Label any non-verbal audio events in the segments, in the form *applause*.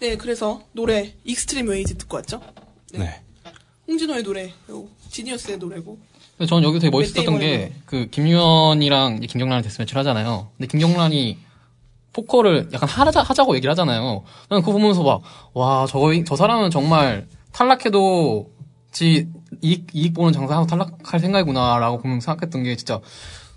네, 그래서 노래 Extreme Ways 듣고 왔죠. 네. 홍진호의 노래, 그리고 지니어스의 노래고. 근데 저는 여기 되게 맷 멋있었던 게, 그, 김유현이랑 이제 김경란이 death match를 하잖아요. 근데 김경란이 포커를 약간 하자, 하자고 얘기를 하잖아요. 나는 그거 보면서 막, 와, 저거, 저 사람은 정말 탈락해도 지, 이익, 이익 보는 장사하고 탈락할 생각이구나라고 보면서 생각했던 게 진짜,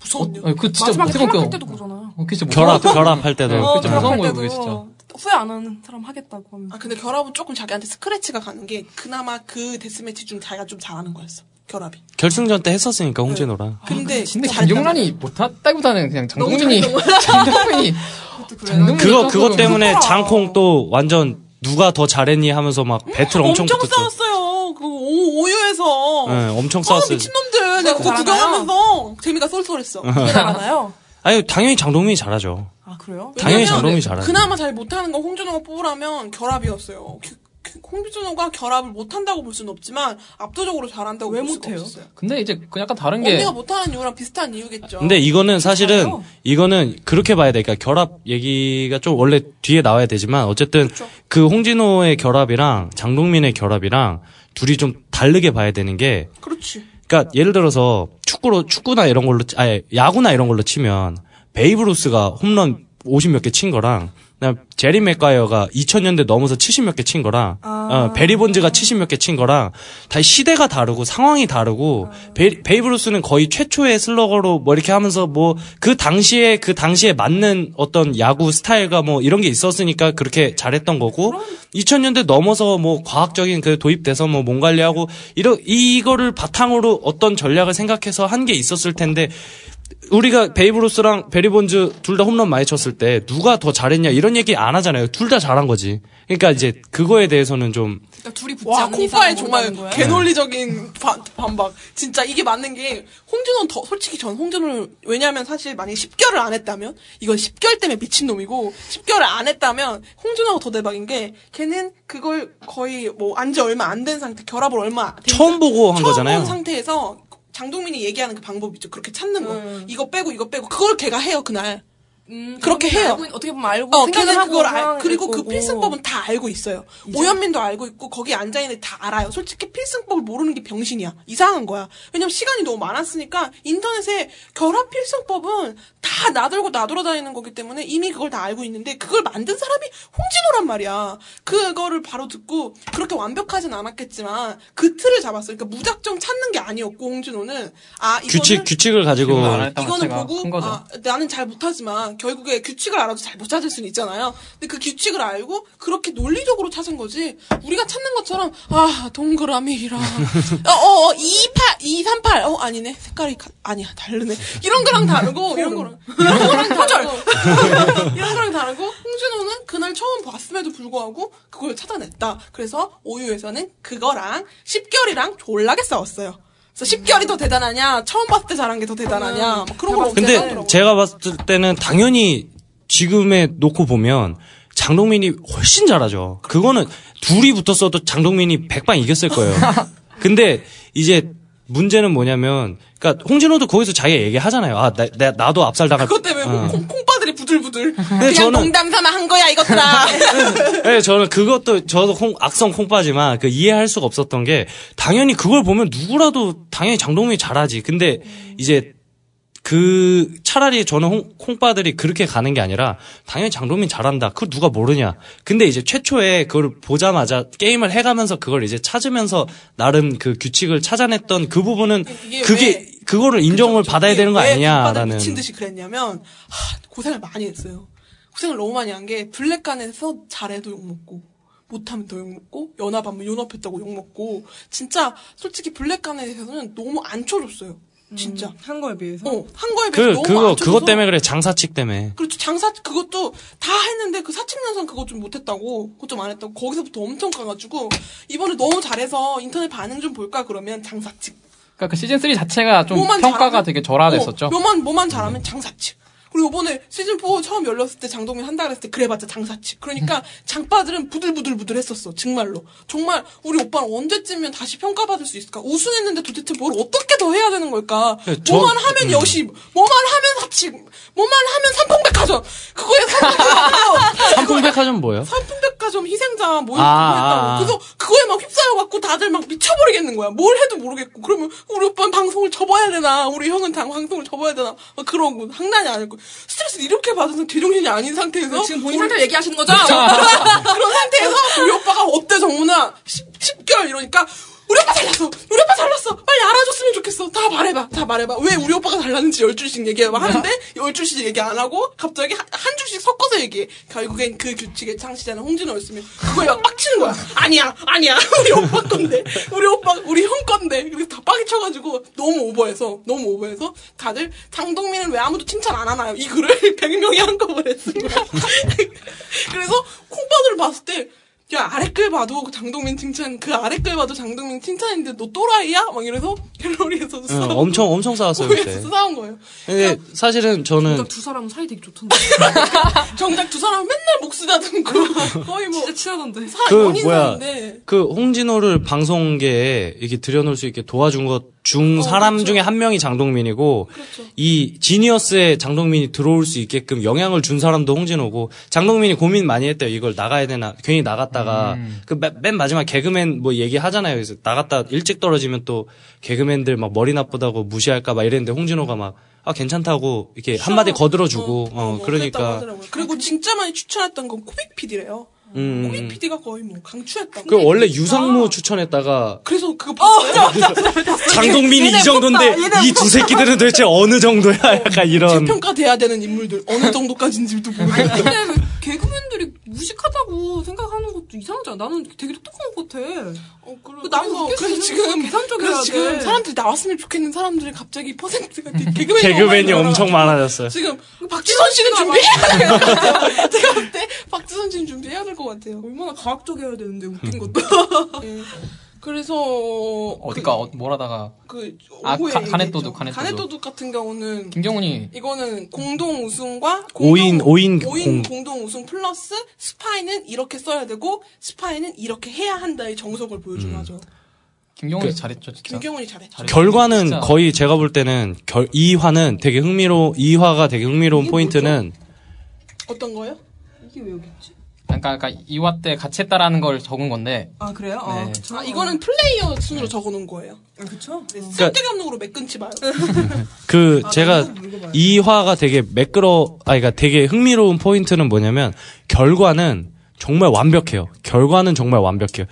무서운 일. 아니, 그 진짜 마지막에 어떻게 탈락할 보면, 때도 그러잖아요. 어, 그게 진짜 결합. 결합할 때도. 네, 어, 진짜 결합할 무서운 거예요, 그게 진짜. 후회 안 하는 사람 하겠다고 하면. 아, 근데 결합은 조금 자기한테 스크래치가 가는 게 그나마 그 데스매치 중 자기가 좀 잘하는 거였어. 결합이. 결승전 때 했었으니까, 홍진호랑. 근데 근데 잘 김경란이 못했다기보다는 그냥 장동민이, 잘 *laughs* 장동민이, 장동민이 그거, 그것 조금- 때문에 장콩 또 완전 누가 더 잘했니 하면서 막 배틀 엄청 엄청 붙었죠. 싸웠어요. 그 오, 오유에서. 네, 엄청 아, 싸웠어요. 미친놈들. 내가 그거? 구경하면서 재미가 쏠쏠했어. 그게 나가나요? 아니, 당연히 장동민이 잘하죠. 아, 그래요? 당연히 장동민이 잘하죠. 그나마 잘 못하는 거 홍준호가 뽑으라면 결합이었어요. 그- 그 홍준호가 결합을 못한다고 볼 수는 없지만 압도적으로 잘한다고 왜볼 수가 못해요? 없었어요. 근데 이제 그 약간 다른 게, 언니가 못하는 이유랑 비슷한 이유겠죠. 근데 이거는 사실은 잘해요. 이거는 그렇게 봐야 돼. 그러니까 결합 얘기가 좀 원래 뒤에 나와야 되지만 어쨌든 그렇죠. 그 홍진호의 결합이랑 장동민의 결합이랑 둘이 좀 다르게 봐야 되는 게 그렇지. 그러니까 예를 들어서 축구로 축구나 이런 걸로 치- 아니 야구나 이런 걸로 치면 베이브 루스가 홈런 50 몇 개 친 거랑 제리 맥과이어가 2000년대 넘어서 70몇 개 친 거랑 아. 어, 베리 본즈가 70몇 개 친 거랑 다 시대가 다르고 상황이 다르고 베, 베이브 루스는 거의 최초의 슬러거로 뭐 이렇게 하면서 뭐 그 당시에 그 당시에 맞는 어떤 야구 스타일과 뭐 이런 게 있었으니까 그렇게 잘했던 거고 2000년대 넘어서 뭐 과학적인 그 도입돼서 뭐 몸 관리하고 이러 이거를 바탕으로 어떤 전략을 생각해서 한 게 있었을 텐데 우리가 베이브루스랑 베리본즈 둘 다 홈런 많이 쳤을 때 누가 더 잘했냐 이런 얘기 안 하잖아요. 둘 다 잘한 거지. 그러니까 이제 그거에 대해서는 좀 그러니까 둘이 붙지 와, 콩파의 이상은 정말? 개논리적인 바- 반박. 진짜 이게 맞는 게, 홍준호는 더, 솔직히 전 홍준호를, 왜냐면 사실 만약에 10개월을 안 했다면, 이건 10개월 때문에 미친 놈이고, 10개월을 안 했다면, 홍준호가 더 대박인 게, 걔는 그걸 거의 뭐, 안 지 얼마 안 된 상태, 결합을 얼마 된 처음 보고 한 처음 거잖아요. 본 상태에서, 장동민이 얘기하는 그 방법 있죠. 그렇게 찾는 거. 음. 이거 빼고, 이거 빼고. 그걸 걔가 해요, 그날. 음, 그렇게 해요. 알고 있- 어떻게 보면 알고 어, 걔는 그걸 알, 그리고 그. 필승법은 다 알고 있어요. 오현민도 알고 있고, 거기 앉아 있는 다 알아요. 솔직히 필승법을 모르는 게 병신이야. 이상한 거야. 왜냐면 시간이 너무 많았으니까, 인터넷에 결합 필승법은 다 나들고 나돌아다니는 거기 때문에 이미 그걸 다 알고 있는데, 그걸 만든 사람이 홍진호란 말이야. 그거를 바로 듣고, 그렇게 완벽하진 않았겠지만, 그 틀을 잡았어요. 그러니까 무작정 찾는 게 아니었고, 홍진호는. 아, 이거는 규칙 규칙을 가지고 이거는 보고. 아, 나는 잘 못하지만 결국에 규칙을 알아도 잘 못 찾을 수는 있잖아요. 근데 그 규칙을 알고 그렇게 논리적으로 찾은 거지. 우리가 찾는 것처럼 아 동그라미라 어어 28, 238. 어 아니네 색깔이 가- 아니야 다르네. 이런 거랑 다르고 이런 거랑 거랑 다르고 *laughs* 거랑 다르고 홍준호는 그날 처음 봤음에도 불구하고 그걸 찾아냈다. 그래서 오유에서는 그거랑 10개월이랑 졸라게 싸웠어요. 그래서 10개월이 더 대단하냐, 처음 봤을 때 잘한 게 더 대단하냐, 뭐 그런 걸 근데 하더라고요. 제가 봤을 때는 당연히 지금에 놓고 보면 장동민이 훨씬 잘하죠. 그거는 둘이 붙었어도 장동민이 백방 이겼을 거예요. *laughs* 근데 이제 문제는 뭐냐면, 그러니까 홍진호도 거기서 자기가 얘기하잖아요. 아, 나, 나, 나도 압살 당할. 그것 때문에 어. 콩, 콩빠들이 부들부들. *laughs* 그냥 저는- 농담 삼아 한 거야, 이것들아. *laughs* 네, 저는 그것도 저도 콩, 악성 콩빠지만 그 이해할 수가 없었던 게 당연히 그걸 보면 누구라도 당연히 장동민이 잘하지. 근데 이제 그 차라리 저는 홍, 콩빠들이 그렇게 가는 게 아니라 당연히 장동민 잘한다. 그걸 누가 모르냐. 근데 이제 최초에 그걸 보자마자 게임을 해가면서 그걸 이제 찾으면서 나름 그 규칙을 찾아냈던 그 부분은 그게 왜- 그거를 인정을 받아야 되는 거왜 아니냐라는. 미친 듯이 그랬냐면, 하, 고생을 많이 했어요. 고생을 너무 많이 한 게, 블랙간에서 잘해도 욕 먹고, 못하면 더 욕먹고, 연합하면 연합했다고 욕먹고, 진짜, 솔직히 블랙간에서는 너무 안 쳐줬어요. 진짜. 음, 한 거에 비해서. 어, 한 거에 비해서 그 너무 그거. 그것 때문에 그래 장사칙 때문에. 그렇죠. 장사 그것도 다 했는데 그 사측연산 그거 좀 못했다고 그거 좀안 했다고 거기서부터 엄청 가가지고 이번에 너무 잘해서 인터넷 반응 좀 볼까 그러면 장사측 그러니까 그 시즌 3 자체가 좀 평가가 잘하면? 되게 절하됐었죠. 어, 뭐만 뭐만 잘하면 장사측 그리고 이번에 시즌 4 처음 열렸을 때 장동민 한다 그랬을 때 그래봤자 장사치. 그러니까 장빠들은 부들부들부들 했었어. 정말로. 정말 우리 오빠는 언제쯤이면 다시 평가받을 수 있을까? 우승했는데 도대체 뭘 어떻게 더 해야 되는 걸까? 네, 저- 뭐만 하면 여시, 뭐만 하면 사치, 뭐만 하면 삼풍백화점. 그거에 삼풍백화점. *laughs* 삼풍백화점 뭐예요? 삼풍백화점 희생자 아, 아, 아, 아. 그래서 그거에 막 휩싸여갖고 다들 막 미쳐버리겠는 거야. 뭘 해도 모르겠고. 그러면 우리 오빠는 방송을 접어야 되나? 우리 형은 당 방송을 접어야 되나? 막 그러고 장난이 아니고 스트레스 이렇게 받아서 제정신이 아닌 상태에서 지금 본인 상태를 얘기하시는 거죠? *laughs* 그런 상태에서 우리 오빠가 어때 정문아 10, 개월 이러니까 우리 오빠 잘났어. 우리 오빠 잘났어. 빨리 알아줬으면 좋겠어. 다 말해봐. 다 말해봐. 왜 우리 오빠가 잘났는지 열 줄씩 얘기해봐. 하는데 열 줄씩 얘기 안 하고 갑자기 한, 한 줄씩 섞어서 얘기해. 결국엔 그 규칙의 창시자는 홍진호였으면 그거에 막 빡치는 거야. 아니야 아니야. *laughs* 우리 오빠 건데. 우리 오빠 우리 형 건데. 그래서 다 빡이 쳐가지고 너무 오버해서 너무 오버해서 다들 장동민은 왜 아무도 칭찬 안 하나요? 이 글을 100명이 한꺼번에 쓴 거야 그래서 콩밥을 봤을 때, 야, 아랫글 봐도 장동민 칭찬, 그 아랫글 봐도 장동민 칭찬인데 너 또라이야? 막 이래서 갤러리에서 응, 싸우고. 엄청 엄청 싸웠어요 그때. 싸운 거예요. 근데 사실은 저는 정작 두 사람은 사이 되게 좋던데. *laughs* 정작 두 사람은 맨날 목수 다듬고, *laughs* 거의 뭐, 진짜 친하던데. 사, 그 뭐야 사이인데. 그 홍진호를 방송계에 이렇게 들여놓을 수 있게 도와준 것 중 사람 그렇죠. 중에 한 명이 장동민이고 그렇죠. 이 지니어스에 장동민이 들어올 수 있게끔 영향을 준 사람도 홍진호고 장동민이 고민 많이 했대요. 이걸 나가야 되나 괜히 나갔다가 그맨 마지막 개그맨 뭐 얘기하잖아요. 그래서 나갔다 일찍 떨어지면 또 개그맨들 막 머리 나쁘다고 무시할까 막 이랬는데 홍진호가 막 아 괜찮다고 이렇게 한마디 거들어주고 어, 뭐 그랬다고 그러니까. 그리고 진짜 많이 추천했던 건 코빅 PD래요. 음, 코빅 PD가 거의 뭐 강추했다고. 그 원래 유상무 추천했다가 그래서 그거 봤어요? *laughs* 장동민이 이 정도인데 이 두 새끼들은 도대체 어느 정도야? 약간 이런. 재평가돼야 되는 인물들 어느 정도까지인지도 *laughs* 모르겠어요. 근데 왜 개그맨들이 무식하다고 생각하는 것도 이상하지 않아? 나는 되게 똑똑한 것 같아. 어, 그래, 그 나는 그래서, 지금 그래서 지금 돼. 사람들이 나왔으면 좋겠는 사람들이 갑자기 퍼센트가 되게 개그맨이, 개그맨이 엄청 많아졌어요. 지금 박지선 씨는 준비해야 될것 같아요. 제가 볼 때 박지선 씨는 준비해야 될 것 같아요. 얼마나 과학적이어야 되는데 웃긴 것도. 예. 그래서 어디가 어, 뭘 하다가 그 아, 오후에 가-. 가넷도둑, 가넷도둑. 가넷도둑 같은 경우는 김경훈이 이거는 공동 우승과 오인, 오인 오인 공- 공동 우승 플러스 스파이는 이렇게 써야 되고 스파이는 이렇게 해야 한다의 정석을 보여준 음. 거죠. 김경훈이 그- 잘했죠 진짜. 김경훈이 잘했죠. 잘했죠. 결과는 진짜. 거의 제가 볼 때는 결, 2화는 되게 흥미로, 2화가 되게 흥미로운 포인트는 어떤 거요? 이게 왜 여기 있지? 그러니까, 그러니까 2화 때 같이 했다라는 걸 적은 건데 아 그래요? 네. 아, 그쵸? 아, 이거는 플레이어 순으로 적어놓은 거예요. 아, 그쵸? 네, 쓸데없는 거로 매 끊지 마요. *laughs* 그 아, 제가 읽어봐요. 2화가 되게 매끄러, 아, 그러니까 되게 흥미로운 포인트는 뭐냐면 결과는 정말 완벽해요. 결과는 정말 완벽해요.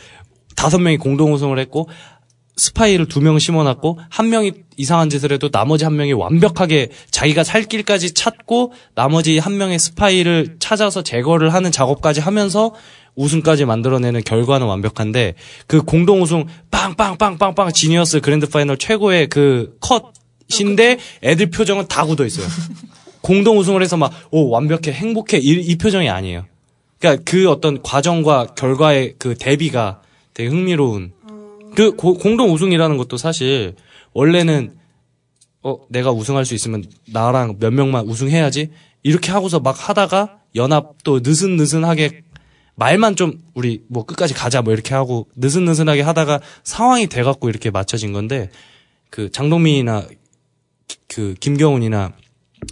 다섯 명이 공동 우승을 했고 스파이를 두 명 심어놨고 한 명이 이상한 짓을 해도 나머지 한 명이 완벽하게 자기가 살 길까지 찾고 나머지 한 명의 스파이를 찾아서 제거를 하는 작업까지 하면서 우승까지 만들어내는 결과는 완벽한데 그 공동 우승 빵빵빵빵빵 지니어스 Grand Final 최고의 그 컷인데 애들 표정은 다 굳어 있어요. *laughs* 공동 우승을 해서 막 오 완벽해 행복해 이, 이 표정이 아니에요. 그러니까 그 어떤 과정과 결과의 그 대비가 되게 흥미로운 그 고- 공동 우승이라는 것도 사실 원래는 어 내가 우승할 수 있으면 나랑 몇 명만 우승해야지 이렇게 하고서 막 하다가 연합도 느슨느슨하게 말만 좀 우리 뭐 끝까지 가자 뭐 이렇게 하고 느슨느슨하게 하다가 상황이 돼갖고 이렇게 맞춰진 건데 그 장동민이나 기- 그 김경훈이나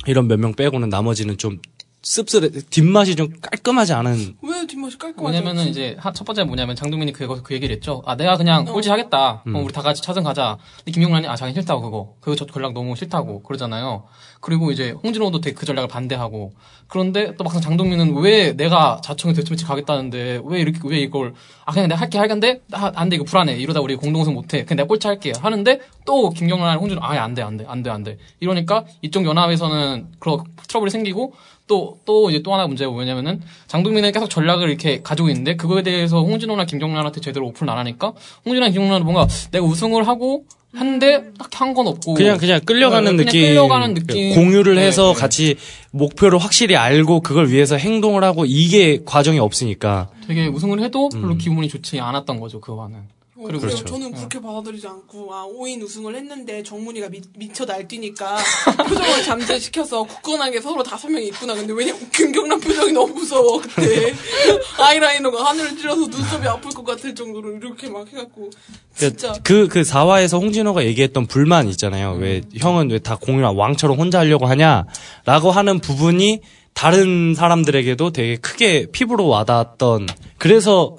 이런 몇 명 빼고는 나머지는 좀 씁쓸해 뒷맛이 좀 깔끔하지 않은 왜 뒷맛이 깔끔하지? 뭐냐면은 않지? 이제 하- 첫 번째 뭐냐면 장동민이 그거 그 얘기를 했죠. 아 내가 그냥 어. 꼴찌 하겠다. 음. 그럼 우리 다 같이 차선 가자. 근데 김용란이 아 자기 싫다고 그거. 그거 저 전략 너무 싫다고 그러잖아요. 그리고 이제 홍진호도 되게 그 전략을 반대하고 그런데 또 막상 장동민은 왜 내가 자청에 데스매치 가겠다는데 왜 이렇게 왜 이걸 아 그냥 내가 할게 할건데 안돼 이거 불안해 이러다 우리 공동우승 못해 그냥 내가 꼴찌 할게 하는데 또 김경란 홍진호 아예 안돼 안돼 안돼 안돼 이러니까 이쪽 연합에서는 그런 트러블이 생기고 또, 또 이제 또 하나 문제가 뭐냐면은 장동민은 계속 전략을 이렇게 가지고 있는데 그거에 대해서 홍진호나 김경란한테 제대로 오픈을 안 하니까 홍진호나 김경란은 뭔가 내가 우승을 하고 한데 딱히 한건 없고 그냥 그냥 끌려가는 네, 그냥 느낌, 끌려가는 느낌. 공유를 네, 해서 네. 같이 목표를 확실히 알고 그걸 위해서 행동을 하고 이게 과정이 없으니까 되게 우승을 해도 음. 별로 기분이 좋지 않았던 거죠 그 화는 어, 그리고 그래요. 그렇죠. 저는 그렇게 받아들이지 않고 아 5인 우승을 했는데 정문이가 미, 미쳐 날뛰니까 *laughs* 표정을 잠재시켜서 굳건하게 서로 다섯 명이 있구나. 근데 왜냐 김경란 표정이 너무 무서워 그때 *laughs* 아이라이너가 하늘을 찔러서 눈썹이 아플 것 같을 정도로 이렇게 막 해갖고 진짜 그, 그 4화에서 홍진호가 얘기했던 불만 있잖아요. 왜, 형은 왜 다 공유랑 왕처럼 혼자 하려고 하냐? 라고 하는 부분이 다른 사람들에게도 되게 크게 피부로 와닿았던, 그래서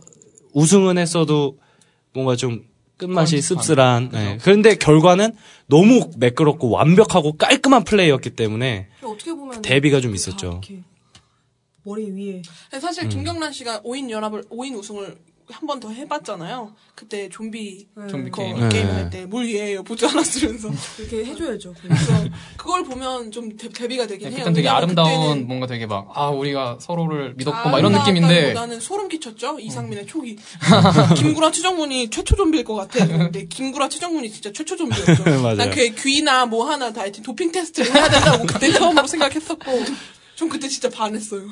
우승은 했어도 뭔가 좀 끝맛이 씁쓸한. 예. 그런데 결과는 너무 매끄럽고 완벽하고 깔끔한 플레이였기 때문에 어떻게 보면 대비가 좀다 있었죠. 머리 위에 사실 음. 김경란 씨가 5인 연합을 5인 우승을 한 번 더 해봤잖아요. 그때 좀비 좀비 거 게임. 네. 게임 할 때 물 위에요 보지 않았으면서 *laughs* 이렇게 해줘야죠. 그래서 그걸 보면 좀 대, 대비가 되긴 해요. 약간 되게 아름다운 뭔가 되게 막 아 우리가 서로를 믿었고 막 이런 느낌인데 아름다웠다기보다는 소름 끼쳤죠 이상민의 촉이 *laughs* 김구라 최정문이 최초 좀비일 것 같아 근데 김구라 최정문이 진짜 최초 좀비였죠 *laughs* 맞아요. 난그 귀나 뭐 하나 다 하여튼 도핑 테스트를 해야 된다고 그때 처음으로 생각했었고 전 그때 진짜 반했어요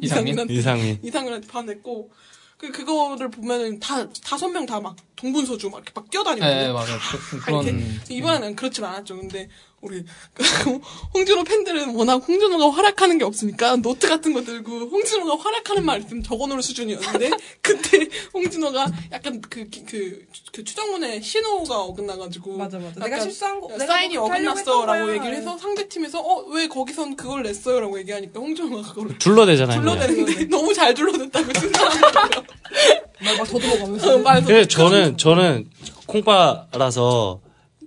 이상민? 이상민한테 이상민. 이상민한테 반했고 그 그거를 보면은 다 다섯 명 다 막 동분서주 막 이렇게 막 뛰어다니고 네 맞아요 그- 그런 이번에는 그렇진 않았죠. 근데 우리 *laughs* 홍진호 팬들은 워낙 홍진호가 활약하는 게 없으니까 노트 같은 거 들고 홍진호가 활약하는 말 있으면 적어놓을 수준이었는데 *laughs* 그때 홍진호가 약간 그그그 최정문의 신호가 어긋나가지고 맞아, 맞아. 내가 실수한 거- 내가 사인이 어긋났어라고. 얘기를 해서 상대 팀에서 어 왜 거기선 그걸 냈어요라고 얘기하니까 홍진호가 그걸 둘러대잖아요. 둘러대는데 *laughs* 너무 잘 둘러댔다고 생각하더라고요. 막 더듬어가면서 말도 그래서 저는 저는 콩바라서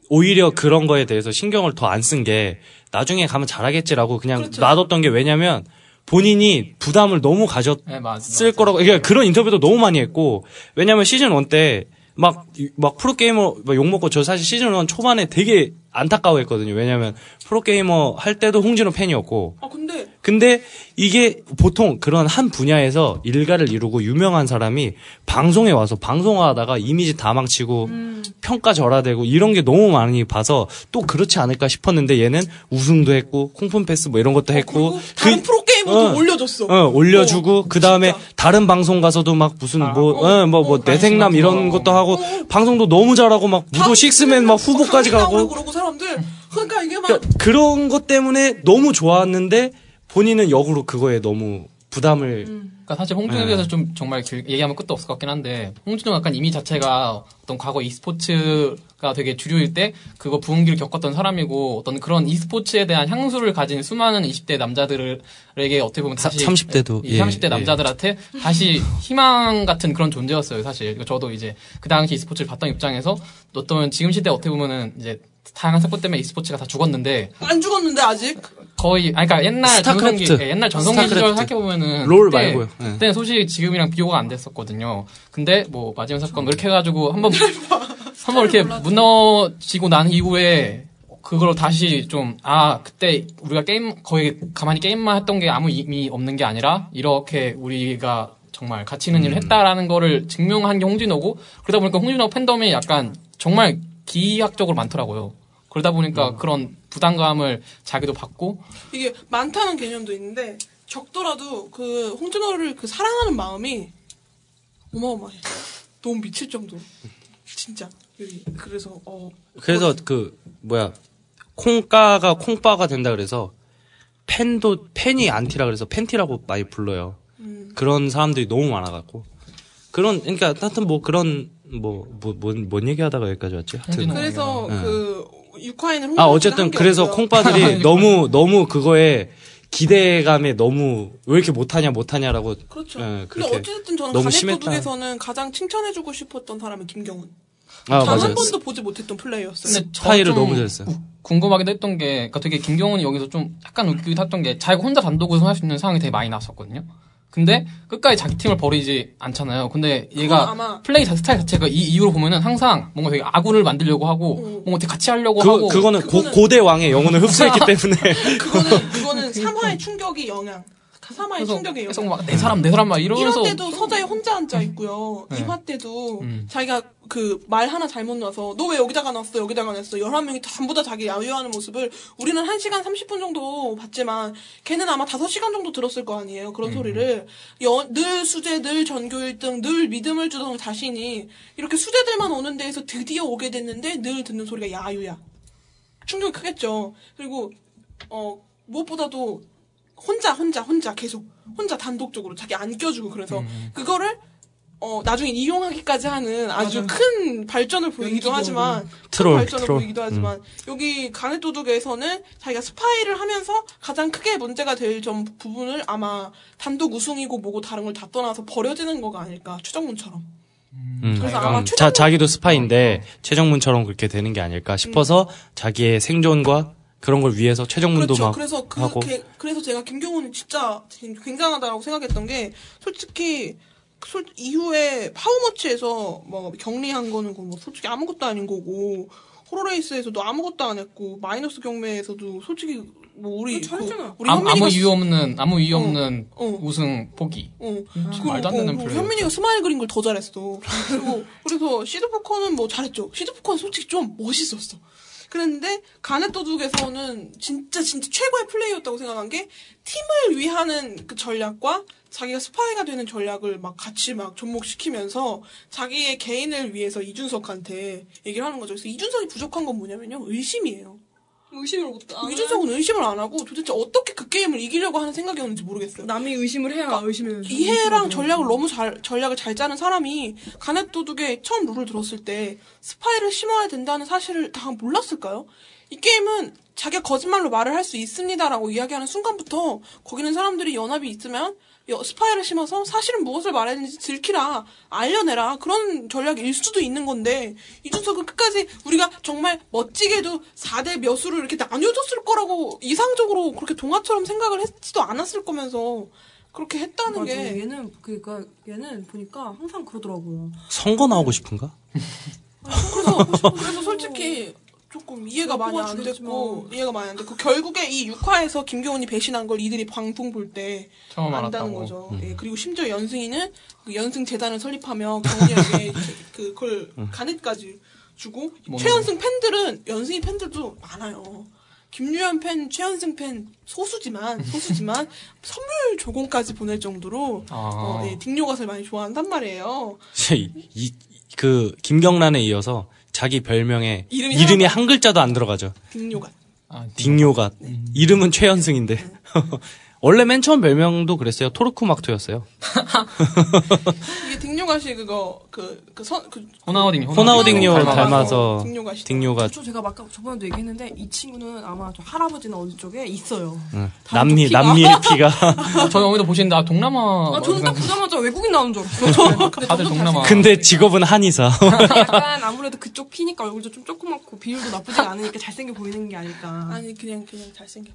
오히려 그런 거에 대해서 신경을 더 안 쓴 게 나중에 가면 잘하겠지라고 그냥 그렇죠. 놔뒀던 게 왜냐면 본인이 부담을 너무 가졌을 네, 맞, 거라고 그러니까 그런 인터뷰도 너무 많이 했고 왜냐면 시즌 1 때 막, 막 프로 게이머 막 욕먹고 저 사실 시즌 1 초반에 되게 안타까워했거든요. 왜냐면 프로 게이머 할 때도 홍진호 팬이었고 아 근데 근데 이게 보통 그런 한 분야에서 일가를 이루고 유명한 사람이 방송에 와서 방송하다가 이미지 다 망치고 음. 평가 절하되고 이런 게 너무 많이 봐서 또 그렇지 않을까 싶었는데 얘는 우승도 했고 콩품 패스 뭐 이런 것도 했고 그리고 다른 프로게이머도 어. 올려줬어. 어, 올려주고 그 다음에. 다른 방송 가서도 막 무슨 아, 뭐 어, 뭐뭐 어, 내생남 이런. 것도 하고 방송도 너무 잘하고 막 무도 식스맨 막 후보까지 가고 그러고 사람들 그러니까 이게 막 그러니까 그런 것 때문에 너무 좋았는데 본인은 역으로 그거에 너무 부담을 그러니까 사실 홍준호에 네. 대해서 좀 정말 길- 얘기하면 끝도 없을 것 같긴 한데 홍준호 약간 이미 자체가 어떤 과거 e스포츠가 되게 주류일 때 그거 부흥기를 겪었던 사람이고 어떤 그런 e스포츠에 대한 향수를 가진 수많은 20대 남자들에게 어떻게 보면 다시 30대 도, 이 예, 30대 예. 남자들한테 다시 희망 같은 그런 존재였어요 사실 이거 저도 이제 그 당시 e스포츠를 봤던 입장에서 어떤 지금 시대 어떻게 보면은 이제 다양한 사건 때문에 e스포츠가 다 죽었는데 안 죽었는데 아직 거의 아니 그러니까 옛날 스타크래프트. 전성기 예, 옛날 전성기 시절. 생각해 보면은 롤 말고요. 예. 그때 소식이 지금이랑 비교가 안 됐었거든요. 근데 뭐 마지막 사건 그렇게 해가지고 한번 *laughs* 한번 이렇게 무너지고 난 이후에 그걸 다시 좀 아 그때 우리가 게임 거의 가만히 게임만 했던 게 아무 의미 없는 게 아니라 이렇게 우리가 정말 가치 있는 일을 했다라는 거를 증명한 게 홍진호고 그러다 보니까 홍진호 팬덤이 약간 정말 기하학적으로 많더라고요. 그러다 보니까 그런 부담감을 자기도 받고 이게 많다는 개념도 있는데 적더라도 그 홍준호를 그 사랑하는 마음이 어마어마해. 너무 미칠 정도로 진짜 여기 그래서 어 그래서 그 뭐야 콩가가 콩바가 된다 그래서 팬도 팬이 안티라 그래서 팬티라고 많이 불러요. 음. 그런 사람들이 너무 많아갖고 그런 그러니까 하여튼 뭐 그런 뭐 뭐뭔 뭔 얘기하다가 여기까지 왔지? 하여튼. 그래서 네. 그 육화에는 아 어쨌든 그래서 콩바들이 *laughs* 너무 너무 그거에 기대감에 너무 왜 이렇게 못하냐 못하냐라고 그렇죠. 예, 근데 그렇게 어쨌든 저는 너무 심했다. 도둑에서는 가장 칭찬해주고 싶었던 사람은 김경훈. 아단 맞아요. 한 번도 보지 못했던 플레이였어요. 근데 스타일을 좀 너무 잘했어요. 궁금하기도 했던 게, 그러니까 되게 김경훈이 여기서 좀 약간 웃기기도 했던 게, 자기가 혼자 단독 우승할 수 있는 상황이 되게 많이 나왔었거든요. 근데 끝까지 자기 팀을 버리지 않잖아요. 근데 얘가 아마- 플레이 자- 스타일 자체가 이 이후로 보면은 항상 뭔가 되게 아군을 만들려고 하고, 어. 뭔가 되게 같이 하려고 그 하고. 그거는 고, 그거는- 고 대 왕의 영혼을 흡수했기 *laughs* 때문에 그거는 그거는 3화의 충격이 영향. 3화의 그래서 충격이 계속. 막 내 사람 내 사람 막 이러면서 1화 때도 서자에 혼자 앉아 있고요. 네. 2화 때도 음. 자기가 그 말 하나 잘못 놔서 너 왜 여기다가 놨어 여기다가 놨어 11명이 전부 다 자기 야유하는 모습을 우리는 1시간 30분 정도 봤지만 걔는 아마 5시간 정도 들었을 거 아니에요 그런 소리를 여- 늘 수재 늘 전교 1등 늘 믿음을 주던 자신이 이렇게 수재들만 오는 데에서 드디어 오게 됐는데 늘 듣는 소리가 야유야 충격이 크겠죠 그리고 어 무엇보다도 혼자 혼자 혼자 계속 혼자 단독적으로 자기 안 껴주고 그래서 그거를 어 나중에 이용하기까지 하는 아주 큰 발전을 보이기도 하지만 큰 트롤, 발전을 트롤. 보이기도 하지만 여기 가네도둑에서는 자기가 스파이를 하면서 가장 크게 문제가 될 점 부분을 아마 단독 우승이고 뭐고 다른 걸 다 떠나서 버려지는 거가 아닐까 추정문처럼. 음. 그래서 약간 아마 자, 최종 자기도 스파인데 최정문처럼 그렇게 되는 게 아닐까 싶어서 자기의 생존과 그런 걸 위해서 최정문도 그렇죠. 막 그래서 그 하고 게- 그래서 제가 김경훈이 진짜 굉장하다고 생각했던 게 솔직히 솔- 이후에 파워머치에서 뭐 격리한 거는 뭐 솔직히 아무것도 아닌 거고 horror race에서도 아무것도 안 했고 마이너스 경매에서도 솔직히 뭐 우리 잘했잖아. 그 우리 아무, 아무 이유 없는 아무 이유 없는 어. 우승 포기. 어. 음, 말도 안 되는 플레이. 현민이가 스마일 그린 걸 더 잘했어. 그리고 그래서 시드 포커는 뭐 잘했죠. 시드 포커는 솔직히 좀 멋있었어. 그랬는데 가넷도둑에서는 진짜 진짜 최고의 플레이였다고 생각한 게 팀을 위하는 그 전략과 자기가 스파이가 되는 전략을 막 같이 막 접목시키면서 자기의 개인을 위해서 이준석한테 얘기를 하는 거죠. 그래서 이준석이 부족한 건 뭐냐면요. 의심이에요. 의심을 못. 아, 이준석은 의심을 안 하고 도대체 어떻게 그 게임을 이기려고 하는 생각이었는지 모르겠어요. 남이 의심을 해야 의심을. 이해랑 전략을 너무 잘 전략을 잘 짜는 사람이 가넷 도둑의 처음 룰을 들었을 때 스파이를 심어야 된다는 사실을 다 몰랐을까요? 이 게임은 자기가 거짓말로 말을 할 수 있습니다라고 이야기하는 순간부터 거기는 사람들이 연합이 있으면 여- 스파이를 심어서 사실은 무엇을 말했는지 들키라 알려내라 그런 전략일 수도 있는 건데 이준석은 끝까지 우리가 정말 멋지게도 4대 몇으로 이렇게 나뉘어졌을 거라고 이상적으로 그렇게 동화처럼 생각을 했지도 않았을 거면서 그렇게 했다는 맞아. 게 얘는 그니까 얘는 보니까 항상 그러더라고요. 선거 나오고 싶은가? 그래서 그래서 솔직히 조금 이해가 많이 안. 됐고 이해가 많이 안 됐고 결국에 이 6화에서 김경훈이 배신한 걸 이들이 방송 볼때 처음 안다는 알았다고. 거죠. 예, 그리고 심지어 연승이는 그 연승 재단을 설립하며 경훈이에게 *laughs* 그- 그걸 간эт까지 주고 뭔가. 최연승 팬들은 연승이 팬들도 많아요. 김유현 팬, 최연승 팬 소수지만 *laughs* 소수지만 선물 조공까지 보낼 정도로 아. 어, 예, 딩요갓을 많이 좋아한단 말이에요. *laughs* 이, 이- 그 김경란에 이어서 자기 별명에 이름이 이름이, 한 글자도 안 들어가죠. 딩요갓. 아, 딩요가 네. 이름은 최현승인데 원래 맨 처음 별명도 그랬어요. 토르쿠막토였어요. *laughs* 이게 딩요갓이 그거 그그선그 호나우딩 호나우딩요. 닮아서 딩요가 저 제가 아까 저번에도 얘기했는데 이 친구는 아마 저 할아버지나 어느 쪽에 있어요. 응. 남미 피가. 남미의 피가 아, *laughs* 저희 어머니도 보시는데 아 동남아 아, 저는 딱막 보자마자 외국인 나오는 줄 알았어요. *laughs* 근데 다들 동남아. 근데 직업은 한의사. 약간 아무래도 그쪽 피니까 얼굴도 좀 조그맣고 비율도 나쁘지 않으니까 잘생겨 보이는 게 아닐까. 아니 그냥 그냥 잘생겨.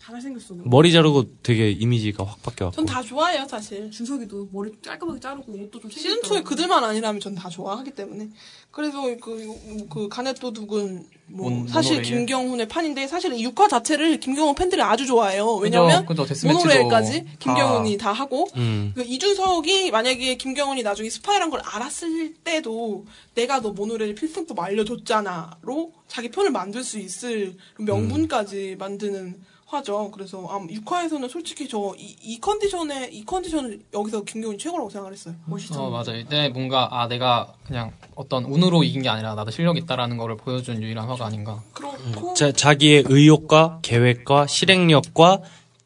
다 잘생겼어. 머리 자르고 되게 이미지가 확 바뀌어. 전 다 좋아해요 사실. 준석이도 머리 깔끔하게 자르고 옷도 좀 시즌 2에 챙겼더라고요. 그들만 아니라면 전 다 좋아하기 때문에. 그래서 그, 그 가넷도둑은 뭐 몬- 사실 모노레일? 김경훈의 판인데 사실 이 6화 자체를 김경훈 팬들이 아주 좋아해요. 왜냐면 모노레일까지 다- 김경훈이 다 하고 음. 그 이준석이 만약에 김경훈이 나중에 스파이란 걸 알았을 때도 내가 너 모노레일 필승법 알려줬잖아로 자기 편을 만들 수 있을 명분까지 만드는 화죠. 그래서 아, 6화에서는 솔직히 저이 컨디션에 이 컨디션을 여기서 김경훈이 최고라고 생각을 했어요. 멋있어. 어 맞아요. 이때 뭔가 아 내가 그냥 어떤 운으로 이긴 게 아니라 나도 실력 있다라는 거를 보여준 유일한 화가 아닌가. 그렇고 자, 자기의 의욕과 계획과 실행력과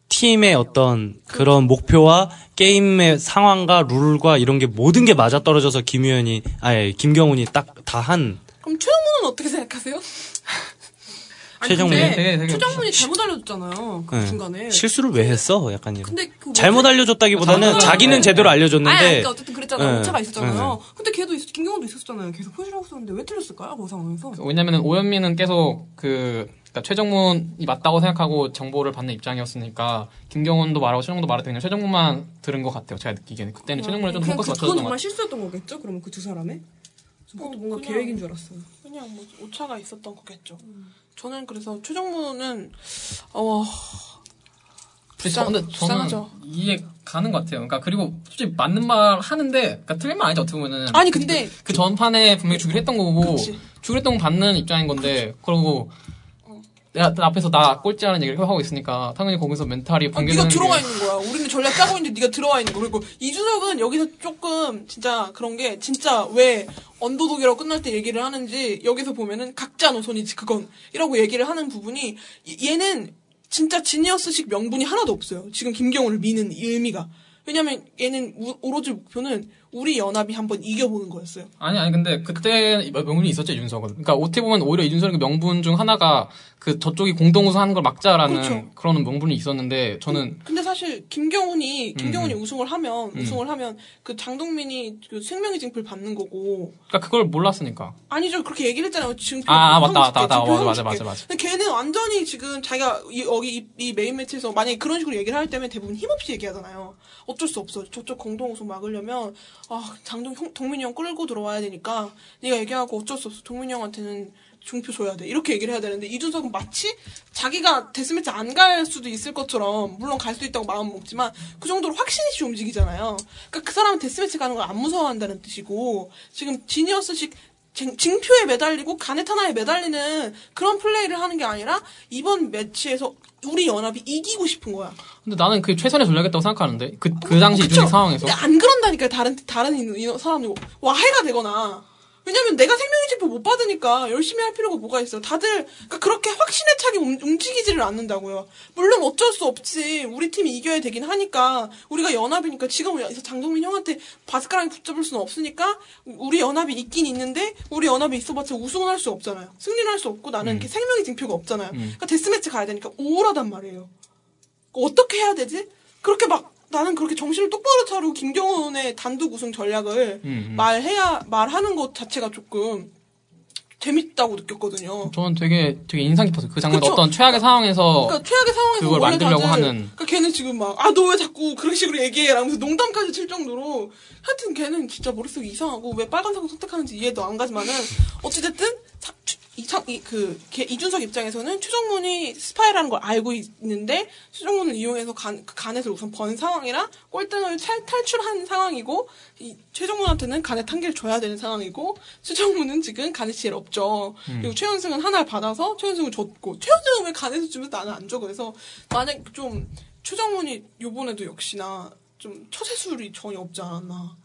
팀의 어떤 그런 목표와 게임의 상황과 룰과 이런 게 모든 게 맞아 떨어져서 김유현이 아예 김경훈이 딱 다 한 그럼 최영문은 어떻게 생각하세요? *laughs* 아니, 최정문? 근데 되게- 되게 최정문이 잘못 알려줬잖아요. 그 네. 중간에. 실수를 왜 했어? 약간 이런. 근데 그 잘못 뭐지? 알려줬다기보다는 잘못 자기는 알려줬네. 제대로 알려줬는데 그러니까 어쨌든 그랬잖아요. 네. 오차가 있었잖아요. 근데 걔도 있, 김경호도 있었잖아요. 계속 표시를 하고 있었는데 왜 틀렸을까요? 그 상황에서. 왜냐면은 오현민은 계속 그 그러니까 최정문이 맞다고 생각하고 정보를 받는 입장이었으니까 김경훈도 말하고 최정문도 말했더니 그냥 최정문만 들은 것 같아요. 제가 느끼기에는 그때는 최정문을 좀 그냥 포커스 그, 그건 맞춰줬던 것 정말 같아요. 실수였던 거겠죠? 그러면 그 두 사람의? 그것도 어, 뭔가 그냥- 계획인 줄 알았어요. 그냥 뭐 오차가 있었던 거겠죠. 저는 그래서 최정문은 어 저, 근데 저는 불쌍하죠. 이해 가는 것 같아요. 그러니까 그리고 솔직히 맞는 말 하는데 그러니까 틀린 말 아니죠 어떻게 보면은. 아니, 근데 그 전판에 분명히 주기로 했던 거고 그치. 주기로 했던 거 받는 입장인 건데 그러고 내가 나 앞에서 나 꼴찌하는 얘기를 하고 있으니까 당연히 거기서 멘탈이 아, 네가 붕괴되는 들어와 게 있는 거야. 우리는 전략 짜고 있는데 네가 들어와 있는 거. 그리고 이준석은 여기서 조금 진짜 그런 게 진짜 왜 언더독이라고 끝날 때 얘기를 하는지 여기서 보면은 각자 노선이지 그건 이라고 얘기를 하는 부분이 얘- 얘는 진짜 지니어스식 명분이 하나도 없어요. 지금 김경호를 미는 이 의미가. 왜냐면 얘는 우- 오로지 목표는 우리 연합이 한번 이겨보는 거였어요. 아니 아니 근데 그때 명분이 있었죠 이준석은. 그러니까 어떻게 보면 오히려 이준석의 명분 중 하나가 그 저쪽이 공동 우승하는 걸 막자라는 그렇죠. 그런 명분이 있었는데 저는 근데 사실 김경훈이 김경훈이 음. 우승을 하면 우승을 하면 그 장동민이 그 생명의 징표를 받는 거고 그러니까 그걸 몰랐으니까. 아니죠 그렇게 얘기를 했잖아요 지금 아, 아, 맞다, 맞다, 맞다. 맞아, 맞아. 맞아, 맞아. 근데 걔는 완전히 지금 자기가 이, 여기 이, 이 main match에서 만약에 그런 식으로 얘기를 할 때면 대부분 힘없이 얘기하잖아요 어쩔 수 없어 저쪽 공동 우승 막으려면 아 장동 형, 동민이 형 끌고 들어와야 되니까 네가 얘기하고 어쩔 수 없어 동민이 형한테는 징표 줘야 돼 이렇게 얘기를 해야 되는데 이준석은 마치 자기가 death match 안 갈 수도 있을 것처럼 물론 갈 수도 있다고 마음 먹지만 그 정도로 확신 있이 움직이잖아요 그러니까 그 사람은 데스매치 가는 걸 안 무서워한다는 뜻이고 지금 지니어스식 쟁- 징표에 매달리고 가넷 하나에 매달리는 그런 플레이를 하는 게 아니라 이번 매치에서 우리 연합이 이기고 싶은 거야. 근데 나는 그게 최선의 전략이었다고 생각하는데 그 그 당시 그쵸? 이준석 상황에서 근데 안 그런다니까 다른 다른 이- 이 사람들 와해가 되거나. 왜냐면 내가 생명의 징표 못 받으니까 열심히 할 필요가 뭐가 있어요. 다들 그러니까 그렇게 확신에 차게 움- 움직이지를 않는다고요. 물론 어쩔 수 없지. 우리 팀이 이겨야 되긴 하니까 우리가 연합이니까 지금 장동민 형한테 바스카랑이 붙잡을 수는 없으니까 우리 연합이 있긴 있는데 우리 연합이 있어봤자 우승은 할 수 없잖아요. 승리는 할 수 없고 나는 이렇게 생명의 징표가 없잖아요. 그러니까 데스매치 가야 되니까 우울하단 말이에요. 어떻게 해야 되지? 그렇게 막 나는 그렇게 정신을 똑바로 차리고 김경훈의 단독 우승 전략을 음, 음. 말해야 말하는 것 자체가 조금 재밌다고 느꼈거든요. 저는 되게 되게 인상 깊었어요. 그 장면? 어떤 최악의 상황에서 그러니까 최악의 상황에서 그걸 만들려고 다들 하는. 그러니까 걔는 지금 막 아 너 왜 자꾸 그런 식으로 얘기해 라면서 농담까지 칠 정도로 하여튼 걔는 진짜 머릿속이 이상하고 왜 빨간색을 선택하는지 이해도 안 가지만은 어찌됐든 사- 이창 이그 이준석 입장에서는 최정문이 스파이라는 걸 알고 있는데 최정문을 이용해서 간, 그 간에서 우선 번 상황이라 꼴등을 탈, 탈출한 상황이고 이 최정문한테는 간에 탄개를 줘야 되는 상황이고 최정문은 지금 간에 제일 없죠. 그리고 최현승은 하나를 받아서 최현승을 줬고 최현승은 왜 간에서 주면 나는 안 줘. 그래서 만약 좀 최정문이 요번에도 역시나 좀 처세술이 전혀 없지 않았나.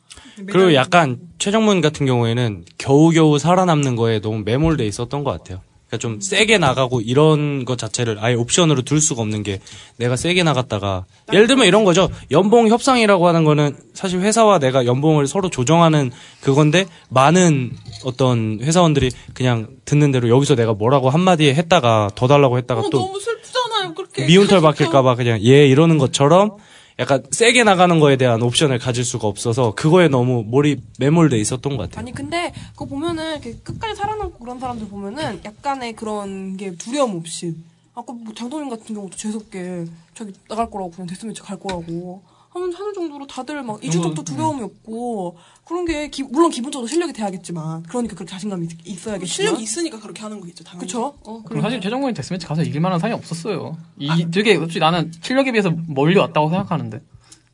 그리고 약간 최정문 같은 경우에는 겨우겨우 살아남는 거에 너무 매몰돼 있었던 것 같아요. 그러니까 좀 세게 나가고 이런 것 자체를 아예 옵션으로 둘 수가 없는 게 내가 세게 나갔다가 예를 들면 이런 거죠. 연봉 협상이라고 하는 거는 사실 회사와 내가 연봉을 서로 조정하는 그건데 많은 어떤 회사원들이 그냥 듣는 대로 여기서 내가 뭐라고 한마디에 했다가 더 달라고 했다가 어, 또 너무 슬프잖아요. 그렇게 미운털 박힐까봐 그냥 예 이러는 것처럼 약간 세게 나가는 거에 대한 옵션을 가질 수가 없어서 그거에 너무 몰입 매몰돼 있었던 것 같아요. 아니 근데 그거 보면은 이렇게 끝까지 살아남고 그런 사람들 보면은 약간의 그런 게 두려움 없이 아까 뭐 장동민 같은 경우도 재수없게 자기 나갈 거라고 그냥 데스매치 갈 거라고 하는 하는 정도로 다들 막 이준석도 두려움이 없고 그런 게 기- 물론 기본적으로 실력이 돼야겠지만 그러니까 그렇게 자신감이 있- 있어야겠지만 실력이 있으니까 그렇게 하는 거겠죠. 당연히. 그쵸? 어, 그리고 사실 최정권이 데스매치 가서 이길 만한 상이 없었어요. 이 되게 솔직히 나는 실력에 비해서 멀리 왔다고 생각하는데.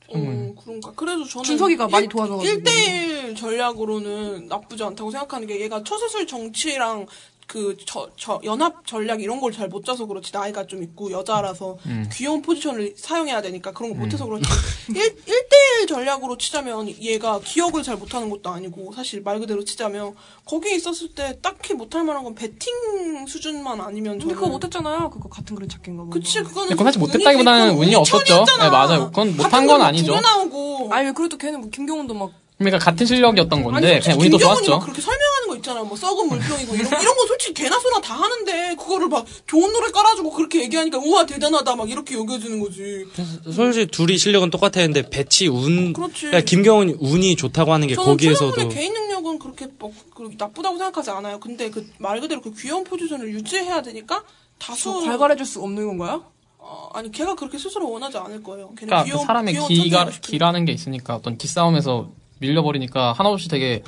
어, 그런가. 그래도 저는 준석이가 많이 도와줘가지고. 1대1 전략으로는 나쁘지 않다고 생각하는 게 얘가 처세술 정치랑 그, 저, 저, 연합 전략 이런 걸 잘 못 짜서 그렇지. 나이가 좀 있고, 여자라서 귀여운 포지션을 사용해야 되니까 그런 거 못해서 그렇지. *laughs* 1, 1대1 전략으로 치자면 얘가 기억을 잘 못하는 것도 아니고, 사실 말 그대로 치자면, 거기에 있었을 때 딱히 못할 만한 건 배팅 수준만 아니면 근데. 그거 못했잖아요. 그거 같은 그릇 찾기인가 뭐. 그치, 그거는. 그건 사실 좀 못했다기보다는 그건 운이 없었죠. 네, 맞아요. 그건 못한 건거 아니죠. 나오고. 아니 그래도 걔는 뭐 김경훈도 막 그러니까 같은 실력이었던 건데 아니, 그냥 막 좋았죠. 그렇게 설명하는 거 있잖아. 뭐 썩은 물병이고 이런 이런 거 솔직히 개나 소나 다 하는데 그거를 막 좋은 노래 깔아주고 그렇게 얘기하니까 우와 대단하다 막 이렇게 여겨지는 거지. 솔직히 둘이 실력은 똑같았는데 배치 운 그렇지. 그러니까 김경훈이 운이 좋다고 하는 게 저는 거기에서도 개인 능력은 그렇게 뭐 그렇게 나쁘다고 생각하지 않아요. 근데 그 말 그대로 그 귀여운 포지션을 유지해야 되니까 다수 발갈해줄 수 없는 건가요? 어, 아니 걔가 그렇게 스스로 원하지 않을 거예요. 걔는 그러니까 그 귀여운 사람의 귀여운 기가 천재가 싶으니까. 기라는 게 있으니까 어떤 기싸움에서 밀려버리니까 하나없이 되게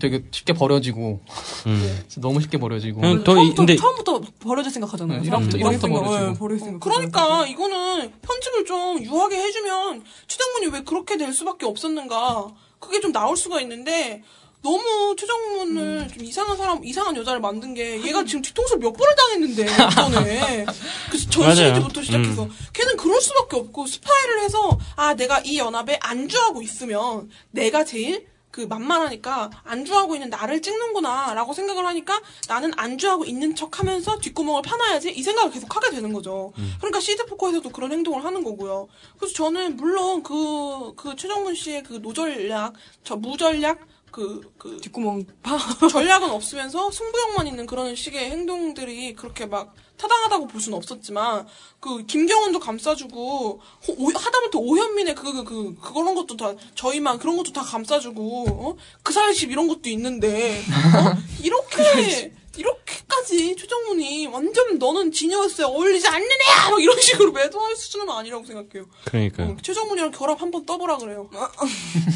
되게 쉽게 버려지고 음. *laughs* 너무 쉽게 버려지고 그냥 더 이- 처음부터, 근데 처음부터 버려질 생각하잖아요. 네. 이런- 이런부터 버릴 생각, 버려지고. 예, 버릴 생각. 그러니까 이거는 편집을 좀 유하게 해주면 최정문이 왜 그렇게 될 수밖에 없었는가 그게 좀 나올 수가 있는데 너무 최정문을 좀 이상한 사람 이상한 여자를 만든 게 얘가 지금 뒤통수를 몇 번을 당했는데 이번에 *laughs* 그래서 전. 시리즈부터 시작해서 걔는 그럴 수밖에 없고 스파이를 해서 아 내가 이 연합에 안주하고 있으면 내가 제일 그 만만하니까 안주하고 있는 나를 찍는구나 라고 생각을 하니까 나는 안주하고 있는 척 하면서 뒷구멍을 파놔야지 이 생각을 계속 하게 되는 거죠. 그러니까 시드 포커에서도 그런 행동을 하는 거고요. 그래서 저는 물론 그, 그 최정문 씨의 그 no전략, 저 무전략, 그, 그, 뒷구멍 파. *laughs* 전략은 없으면서 승부욕만 있는 그런 식의 행동들이 그렇게 막 타당하다고 볼 수는 없었지만 그 김경훈도 감싸주고 호- 오- 하다못해 오현민의 그 그 그 그런 것도 다 저희만 그런 것도 다 감싸주고 어? 그 사이십 이런 것도 있는데 어? 이렇게 *laughs* 이렇게까지 최정문이 완전 너는 지니어스에 어울리지 않는 애야 막 이런 식으로 매도할 수준은 아니라고 생각해요. 그러니까요. 어, 최정문이랑 결합 한번 떠보라 그래요.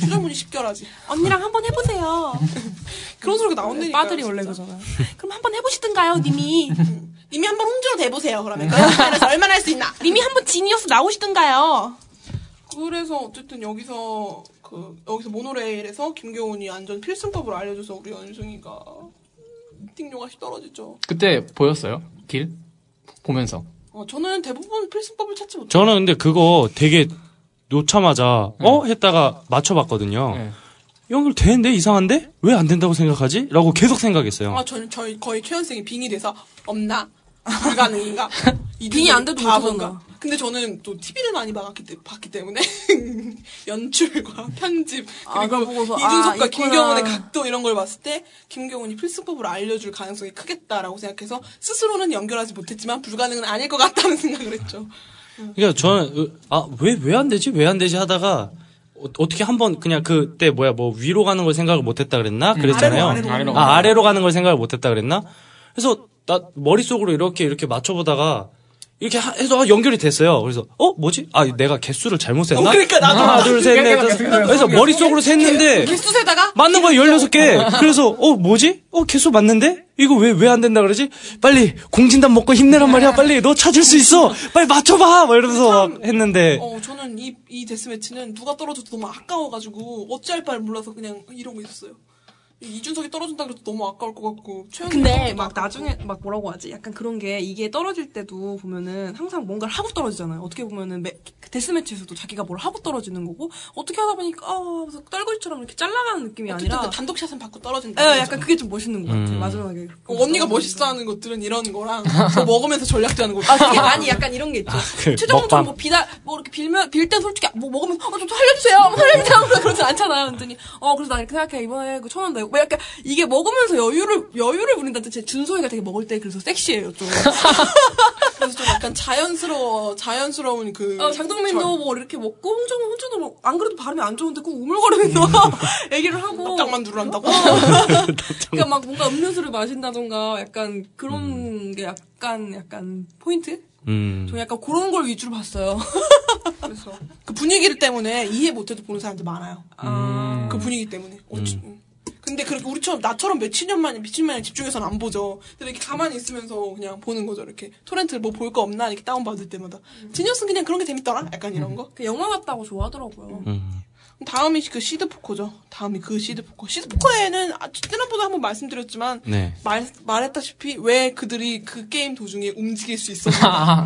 최정문이 10결하지. 언니랑 한번 해보세요. 그런 소리가 나온다니까. 빠들이 원래 그러잖아요. 그럼 한번 해보시든가요, 님이. 님이 한번 홍주로 대보세요. 그러면 그래서 얼마나 할 수 있나? 님이 한번 지니어스 나오시든가요. 그래서 어쨌든 여기서 그 여기서 모노레일에서 김경훈이 안전 필승법을 알려줘서 우리 연승이가 띵료가시 떨어지죠. 그때 보였어요 길 보면서 어, 저는 대부분 필승법을 찾지 못해요. 저는 근데 그거 되게 놓자마자 어 했다가 맞춰봤거든요. 네. 연결 되는데 이상한데 왜 안 된다고 생각하지? 라고 계속 생각했어요. 아, 저는 저희 거의 최연생이 빙이 돼서 없나 불가능인가? 이 빙이 안 돼도 *laughs* 바본가? 근데 저는 또 TV를 많이 봤기, 때, 봤기 때문에 *laughs* 연출과 편집 아, 그리고 그걸 보고서, 이준석과 아. 김경훈의 각도 이런 걸 봤을 때 김경훈이 필승법을 알려줄 가능성이 크겠다라고 생각해서 스스로는 연결하지 못했지만 불가능은 아닐 것 같다는 *laughs* 생각을 했죠. 그러니까 저는 아왜 왜 안 되지 왜 안 되지 하다가 어, 어떻게 한번 그냥 그때 뭐야 뭐 위로 가는 걸 생각을 못했다 그랬나 그랬잖아요. 아래로, 아래로. 아 아래로 가는 걸 생각을 못했다 그랬나? 그래서 나 머릿속으로 이렇게 이렇게 맞춰보다가 이렇게 하- 해서 아, 연결이 됐어요. 그래서 어 뭐지? 아 내가 개수를 잘못 셌나? 어, 그러니까 나도 하나 둘셋넷 다섯 그래서 머릿속으로 셌는데 개수 세다가 맞는 거야 16개. 그래서 어 뭐지? 어 개수 맞는데? 이거 왜 왜 안 된다 그러지? 빨리 공진단 먹고 힘내란 말이야. 빨리 너 찾을 수 있어. 빨리 맞춰 봐. 막 이러면서 막 했는데 어 저는 이 이 데스매치는 누가 떨어져도 너무 아까워 가지고 어찌할 바를 몰라서 그냥 이러고 있었어요. 이- 이준석이 떨어진다 그래도 너무 아까울 것 같고 근데 막 나중에 막 뭐라고 하지? 약간 그런 게 이게 떨어질 때도 보면은 항상 뭔가를 하고 떨어지잖아요. 어떻게 보면은 매- 그 데스매치에서도 자기가 뭘 하고 떨어지는 거고 어떻게 하다 보니까 아 그래서 떨굴처럼 이렇게 잘라가는 느낌이 아니라 그 단독샷은 받고 떨어진다. 예, 이거죠. 약간 그게 좀 멋있는 것 같아요. 음. 마지막에 어, 언니가 멋있어 하는 것들은 이런 거랑 *laughs* 저 먹으면서 전략자는 거. 아, 많이 약간 이런 게 있죠. 그 최종적으로 먹방. 뭐 비다, 뭐 이렇게 빌면, 빌 때 솔직히 뭐 먹으면, 어, 좀 살려주세요! 뭐 살려주세요! 그러지 않잖아요. 그랬더니, 어, 그래서 나 이렇게 생각해. 이번에 그 천원 내고. 뭐 약간, 이게 먹으면서 여유를, 여유를 부린다는 제 준소희가 되게 먹을 때 그래서 섹시해요, 좀. *laughs* 그래서 좀 약간 자연스러워 자연스러운 그. 어, 장동민도 저- 뭐 이렇게 먹고, 홍정은, 홍정도 뭐, 안 그래도 발음이 안 좋은데 꼭 우물거리면서 *laughs* 얘기를 하고. 딱만두를 한다고. 그러니까 막 뭔가 음료수를 마신다던가 약간 그런 게 약간, 약간 포인트? 음. 저 약간 그런 걸 위주로 봤어요. *laughs* 그래서 그 분위기를 때문에 이해 못해도 보는 사람들 많아요. 아. 그 분위기 때문에. 어찌- 음. 근데 그렇게 우리처럼 나처럼 며칠 만에 미친만에 집중해서는 안 보죠. 근데 이렇게 가만히 있으면서 그냥 보는 거죠. 이렇게 torrent를 뭐 볼 거 없나 이렇게 다운 받을 때마다. 지니어스는 그냥 그런 게 재밌더라. 약간 이런 거. 그 영화 같다고 좋아하더라고요. 음. 다음이 그 시드 포커죠. 다음이 그 시드 포커. 시드 포커에는 아, 지난번에 한번 말씀드렸지만 네. 말 말했다시피 왜 그들이 그 게임 도중에 움직일 수 있었나.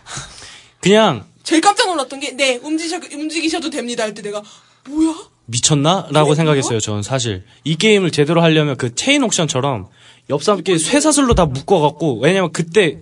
*laughs* 그냥 제일 깜짝 놀랐던 게 네 움직이셔 움직이셔도 됩니다 할 때 내가 뭐야? 미쳤나? 라고 생각했어요, 저는 사실. 이 게임을 제대로 하려면 그 체인 옥션처럼 옆 사람끼리 쇠사슬로 다 묶어갖고, 왜냐면 그때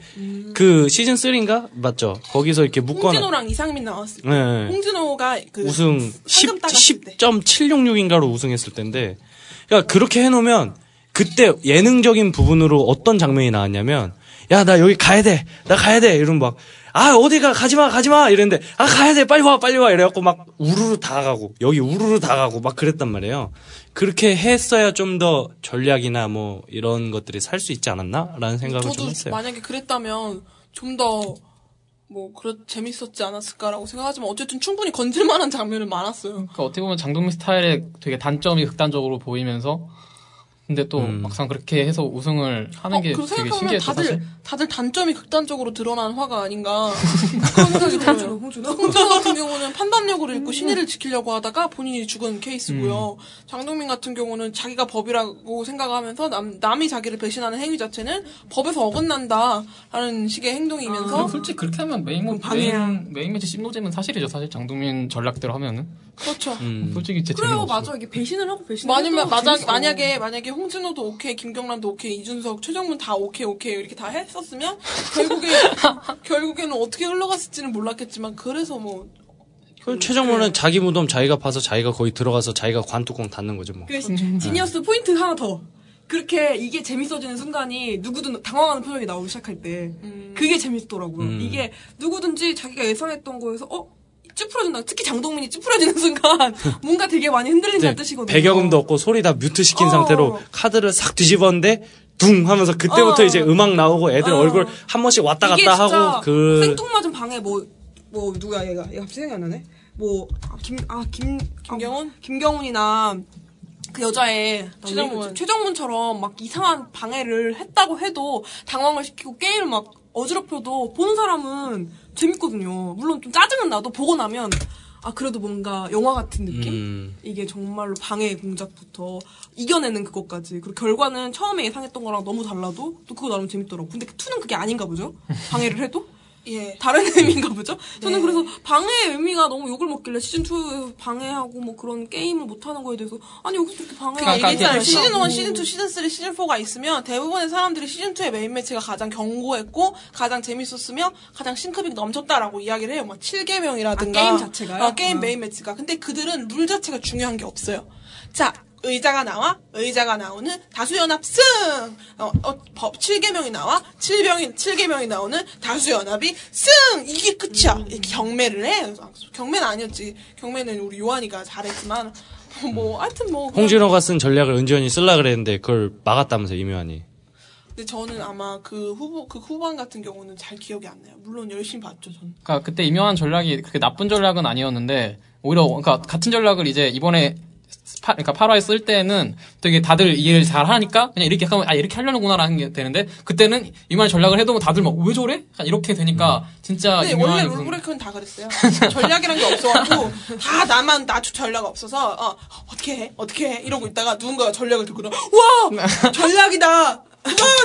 그 시즌 3인가? 맞죠? 거기서 이렇게 묶어놔. 홍진호랑 이상민 나왔을 때. 네. 홍진호가 그 우승 상금 10, 따갔을 때. 10.766인가로 우승했을 텐데, 그러니까 그렇게 해놓으면 그때 예능적인 부분으로 어떤 장면이 나왔냐면, 야, 나 여기 가야 돼! 나 가야 돼! 이러면 막, 아, 어디 가, 가지 마, 가지 마! 이랬는데, 아, 가야 돼! 빨리 와, 빨리 와! 이래갖고 막 우르르 다 가고, 여기 우르르 다 가고, 막 그랬단 말이에요. 그렇게 했어야 좀 더 전략이나 뭐, 이런 것들이 살 수 있지 않았나? 라는 생각을 좀 저도 했어요. 만약에 그랬다면 좀 더 뭐 그렇 재밌었지 않았을까라고 생각하지만 어쨌든 충분히 건질만한 장면은 많았어요. 그러니까 어떻게 보면 장동민 스타일의 되게 단점이 극단적으로 보이면서 근데 또 음. 막상 그렇게 해서 우승을 하는 어, 게 되게 신기했죠 다들 사실. 다들 단점이 극단적으로 드러난 화가 아닌가 *laughs* 그런 생각이 들어요. 홍진호. 홍진호 같은 경우는 판단력을 잃고 신의를 지키려고 하다가 본인이 죽은 케이스고요. 장동민 같은 경우는 자기가 법이라고 생각하면서 남, 남이 자기를 배신하는 행위 자체는 법에서 어긋난다라는 식의 행동이면서 그리고 솔직히 그렇게 하면 메인 모- 방해야. main main match 씹노잼은 사실이죠 사실 장동민 전략대로 하면은 그렇죠. 음. *laughs* 솔직히 제 그래요. 맞아. 이게 배신을 하고 해도 만약. 만약에, 만약에 홍진호도 오케이, 김경란도 오케이, 이준석, 최정문 다 오케이, 오케이, 이렇게 다 했었으면, *laughs* 결국에, 결국에는 어떻게 흘러갔을지는 몰랐겠지만, 그래서 뭐, 그 최정문은 자기 무덤 자기가 파서 자기가 거기 들어가서 자기가 관뚜껑 닫는 거죠 뭐. 그 지니어스 포인트 하나 더. 그렇게 이게 재밌어지는 순간이 누구든 당황하는 표정이 나오기 시작할 때 그게 재밌더라고요. 음. 이게 누구든지 자기가 예상했던 거에서 어 찌푸려진다. 특히 장동민이 찌푸려지는 *laughs* 순간 뭔가 되게 많이 흔들린다는 뜻이거든요. 배경음도 없고 소리 다 뮤트 시킨 어. 상태로 카드를 싹 뒤집었는데 둥 하면서 그때부터 어. 이제 음악 나오고 애들 어. 얼굴 한 번씩 왔다 이게 갔다 진짜 하고 그 생뚱맞은 방에 뭐뭐 누가 얘가 얘가 갑자기 생각이 안 나네. 뭐 김 아김 김경훈? 김경훈이나 그 여자의 최정문. 최정문처럼 막 이상한 방해를 했다고 해도 당황을 시키고 게임을 막 어지럽혀도 보는 사람은 재밌거든요. 물론 좀 짜증은 나도 보고 나면 아 그래도 뭔가 영화 같은 느낌? 음. 이게 정말로 방해 공작부터 이겨내는 그것까지 그리고 결과는 처음에 예상했던 거랑 너무 달라도 또 그거 나름 재밌더라고. 근데 그 2는 그게 아닌가 보죠? 방해를 해도? 예. 다른 의미인가 보죠? 저는 네. 그래서 방해의 의미가 너무 욕을 먹길래 시즌2 방해하고 뭐 그런 게임을 못하는 거에 대해서 아니 여기서 그렇게 방해가 그러니까 아까 얘기했잖아요. 그- 시즌 1, 하고. 시즌 2, 시즌 3, 시즌 4가 있으면 대부분의 사람들이 시즌 2의 main match가 가장 견고했고 가장 재밌었으며 가장 싱크빅 넘쳤다라고 이야기를 해요. 막 7계명이라든가 아, 게임 자체가요? 게임 아. main match가. 근데 그들은 룰 자체가 중요한 게 없어요. 자, 의자가 나와 의자가 나오는 다수연합 승. 어, 어, 법 7개명이 나와 7병이 7개명이 나오는 다수연합이 승. 이게 끝이야. 이렇게 경매를 해. 경매는 아니었지. 경매는 우리 요한이가 잘했지만 *laughs* 뭐 하여튼 뭐 홍진호가 쓴 전략을 은지원이 쓸라 그랬는데 그걸 막았다면서 이묘한이. 근데 저는 아마 그 후보 그 후반 같은 경우는 잘 기억이 안 나요. 물론 열심히 봤죠, 전. 그러니까 그때 임요한 전략이 그렇게 나쁜 전략은 아니었는데 오히려 그러니까 같은 전략을 이제 이번에 파, 그러니까 8화에 쓸 때는 되게 다들 이해를 잘 하니까 그냥 이렇게 하면 아 이렇게 하려는구나라는 게 되는데 그때는 이만 전략을 해도 다들 막 왜 저래? 약간 이렇게 되니까 진짜 근데 원래 그- 롤브레이크는 다 그랬어요. *laughs* 전략이란 게 없어갖고 다 나만 나 전략 없어서 어, 어떻게 해? 어떻게 해? 이러고 있다가 누군가가 전략을 나 와! 전략이다! 와!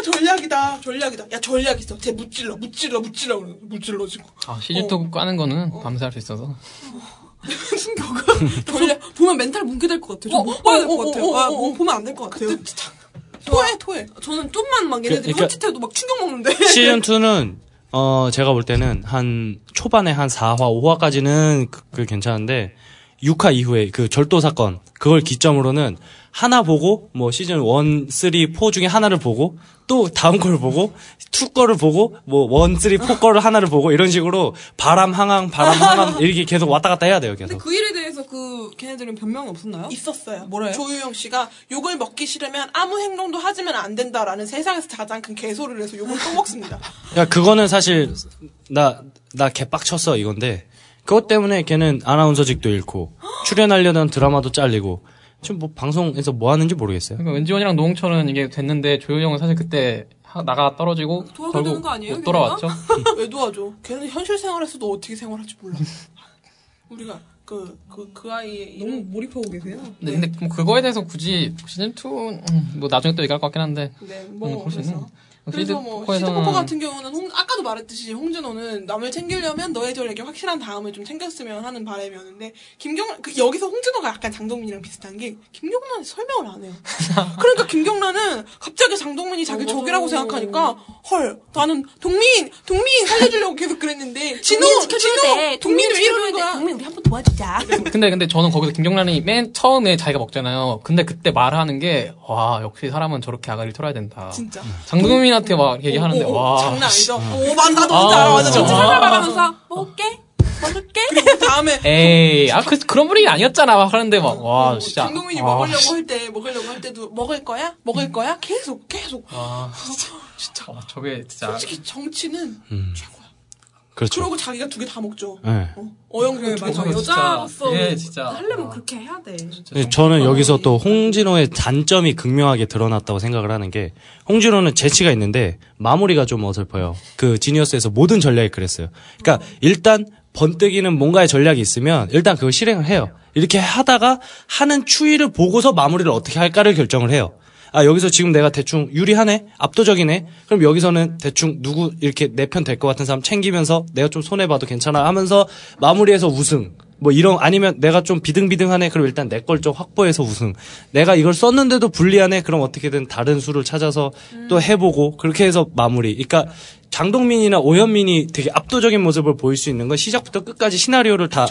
전략이다! 전략이다! 야 전략 있어. 쟤 무찔러 무찔러 무찔러. 그러는 거야. 무찔러 지고. 아, 시즌2 까는 거는 밤새 할 수 있어서 충격가 전략 *laughs* 보면 멘탈 뭉개될 것 같아요. 어, 저못 봐야 될 어, 것 어, 같아요. 어, 아, 어, 뭐 어. 보면 안 될 것 같아요. 토해 토해 저는 좀만 막 얘네들이 그러니까- 헛짓해도 막 충격 먹는데. *laughs* 시즌 2는 어 제가 볼 때는 한 초반에 한 4화, 5화까지는 그, 그 괜찮은데 6화 이후에 그 절도 사건 그걸 기점으로는 하나 보고 뭐 시즌 1, 3, 4 중에 하나를 보고 또 다음 걸 보고 2 거를 보고 뭐 1, 3, 4 거를 하나를 보고 이런 식으로 바람 항항 바람 항항 *laughs* 이렇게 계속 왔다 갔다 해야 돼요 근데 계속. 그 일에 대해서 그 걔네들은 변명이 없었나요? 있었어요. 뭐래요? 조유영 씨가 욕을 먹기 싫으면 아무 행동도 하지면 안 된다라는 세상에서 가장 큰 개소리를 해서 욕을 또 먹습니다. *laughs* 야 그거는 사실 나 나 개빡쳤어 이건데 그것 때문에 걔는 아나운서직도 잃고 *gasps* 출연하려던 드라마도 잘리고 지금 뭐 방송에서 뭐 하는지 모르겠어요. 그러니까 은지원이랑 노홍철은 이게 됐는데 조효영은 사실 그때 하- 나가 떨어지고 되는 결국 거 아니에요, 못 돌아왔죠. *laughs* 왜 도와줘? 걔는 현실 생활에서도 어떻게 생활할지 몰라. 우리가 그 그 그 아이의 너무 이름 몰입하고 계세요. 근데, 근데 뭐 그거에 대해서 굳이 시즌 2, 뭐 나중에 또 얘기할 것 같긴 한데. 네, 음, 뭐볼수 있는. 그래서 그래서 뭐 포커에서는- 시드포커 같은 경우는 홍, 아까도 말했듯이 홍진호는 남을 챙기려면 너의 전략이 확실한 다음에 좀 챙겼으면 하는 바람이었는데 김경 그 여기서 홍진호가 약간 장동민이랑 비슷한 게 김경란이 설명을 안 해요. *laughs* 그러니까 김경란은 갑자기 장동민이 자기. 적이라고 생각하니까 헐 나는 동민 동민 살려주려고 계속 그랬는데 진호 진호 돼. 동민 왜 지켜줘야 이러는 돼. 거야? 동민 우리 한번 도와주자. *laughs* 근데 근데 저는 거기서 김경란이 맨 처음에 자기가 먹잖아요. 근데 그때 말하는 게 와 역시 사람은 저렇게 아가리를 털어야 된다. 진짜 장동민 한테 막 얘기하는데 오, 오, 오, 와 장난 아니죠. 오, 만 나도 아, 알아. 맞아, 진짜. 살살 말하면서 먹을게. 먹을게. *laughs* 다음에 에이 아그 그런 분위기 아니었잖아 막 하는데 막와 어, 진짜 장동민이 아, 먹으려고 할 때 먹으려고 할 때도 먹을 거야? 먹을 거야? 계속 계속. 와 *laughs* 진짜 와, 저게 진짜 솔직히 정치는 음. 최고야. 그렇죠. 그러고 자기가 두 개 다 먹죠. 네. 어, 어영도 그래, 두 맞아. 여자로서 예, 진짜. 하려면 아. 그렇게 해야 돼. 네, 저는 여기서 또 홍진호의 단점이 극명하게 드러났다고 생각을 하는 게 홍진호는 재치가 있는데 마무리가 좀 어설퍼요. 그 지니어스에서 모든 전략이 그랬어요. 그러니까 일단 번뜩이는 뭔가의 전략이 있으면 일단 그걸 실행을 해요. 이렇게 하다가 하는 추이를 보고서 마무리를 어떻게 할까를 결정을 해요. 아 여기서 지금 내가 대충 유리하네? 압도적이네? 그럼 여기서는 대충 누구 이렇게 내 편 될 것 같은 사람 챙기면서 내가 좀 손해 봐도 괜찮아? 하면서 마무리해서 우승. 뭐 이런 아니면 내가 좀 비등비등하네? 그럼 일단 내 걸 좀 확보해서 우승. 내가 이걸 썼는데도 불리하네? 그럼 어떻게든 다른 수를 찾아서 또 해보고 그렇게 해서 마무리. 그러니까 장동민이나 오현민이 되게 압도적인 모습을 보일 수 있는 건 시작부터 끝까지 시나리오를 다.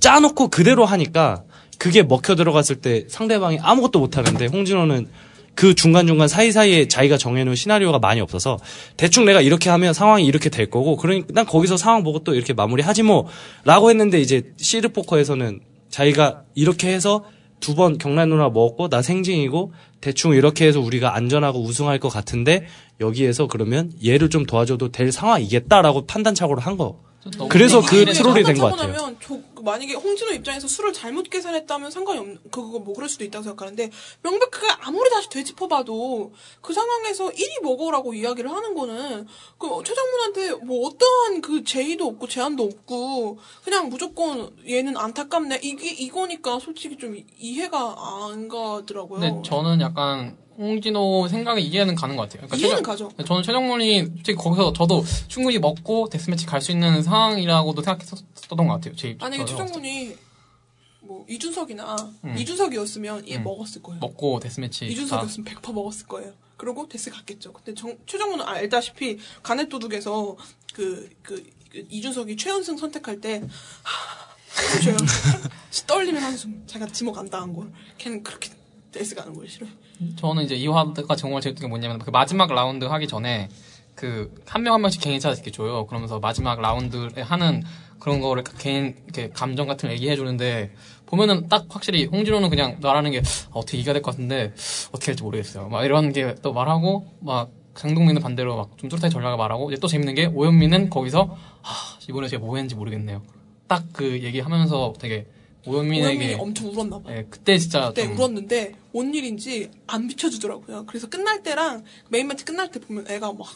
짜놓고 그대로 하니까 그게 먹혀 들어갔을 때 상대방이 아무것도 못 하는데 홍진호는 그 중간중간 사이사이에 자기가 정해놓은 시나리오가 많이 없어서 대충 내가 이렇게 하면 상황이 이렇게 될 거고 그러니까 난 거기서 상황 보고 또 이렇게 마무리하지 뭐 라고 했는데 이제 시드 포커에서는 자기가 이렇게 해서 두 번 경란 누나 먹었고 나 생징이고 대충 이렇게 해서 우리가 안전하고 우승할 것 같은데 여기에서 그러면 얘를 좀 도와줘도 될 상황이겠다라고 판단착오를 한 거. 그래서 그 트롤이 된 것 같아요. 타고 나면 조- 만약에 홍진호 입장에서 술을 잘못 계산했다면 상관이 없는 그거 뭐 그럴 수도 있다고 생각하는데 명백하게 아무리 다시 되짚어봐도 그 상황에서 1위 먹어라고 이야기를 하는 거는 그 최정문한테 뭐 어떠한 그 제의도 없고 제한도 없고 그냥 무조건 얘는 안타깝네 이게 이거니까 솔직히 좀 이- 이해가 안 가더라고요. 근데 저는 약간 홍진호 생각이 이해는 가는 것 같아요. 그러니까 이해는 최정- 가죠. 저는 최정문이 솔직히 거기서 저도 충분히 먹고 데스매치 갈 수 있는 상황이라고도 생각했었던 것 같아요. 제 입장에서. 만약에 최정문이 뭐 이준석이나 음. 이준석이었으면 얘 음. 먹었을 거예요. 먹고 death match 이준석이었으면 100% 먹었을 거예요. 그리고 death 갔겠죠. 근데 정, 최정문은 알다시피 가넷도둑에서 그, 그, 그 이준석이 최연승 선택할 때, 하. *laughs* 떨리면 한숨. 자기가 지목 안 당한 걸. 걔는 그렇게 death 가는 걸 싫어해. 저는 이제 이 화가 정말 재밌던 게 뭐냐면 그 마지막 라운드 하기 전에 그 한 명 한 명씩 개인 차트 이렇게 줘요. 그러면서 마지막 라운드에 하는 그런 거를 개인 이렇게 감정 같은 걸 얘기해 주는데 보면은 딱 확실히 홍진호는 그냥 말하는 게 아, 어떻게 이겨야 될 것 같은데 어떻게 할지 모르겠어요. 막 이런 게 또 말하고 막 장동민은 반대로 막 좀 뚜렷하게 전략을 말하고 이제 또 재밌는 게 오현민은 거기서 아 이번에 제가 뭐 했는지 모르겠네요. 딱 그 얘기하면서 되게 오현민에게 오현민이 엄청 울었나 봐. 예, 그때 진짜 그때 좀 울었는데 뭔 일인지 안 비춰주더라고요. 그래서 끝날 때랑 메인 매치 끝날 때 보면 애가 막, 막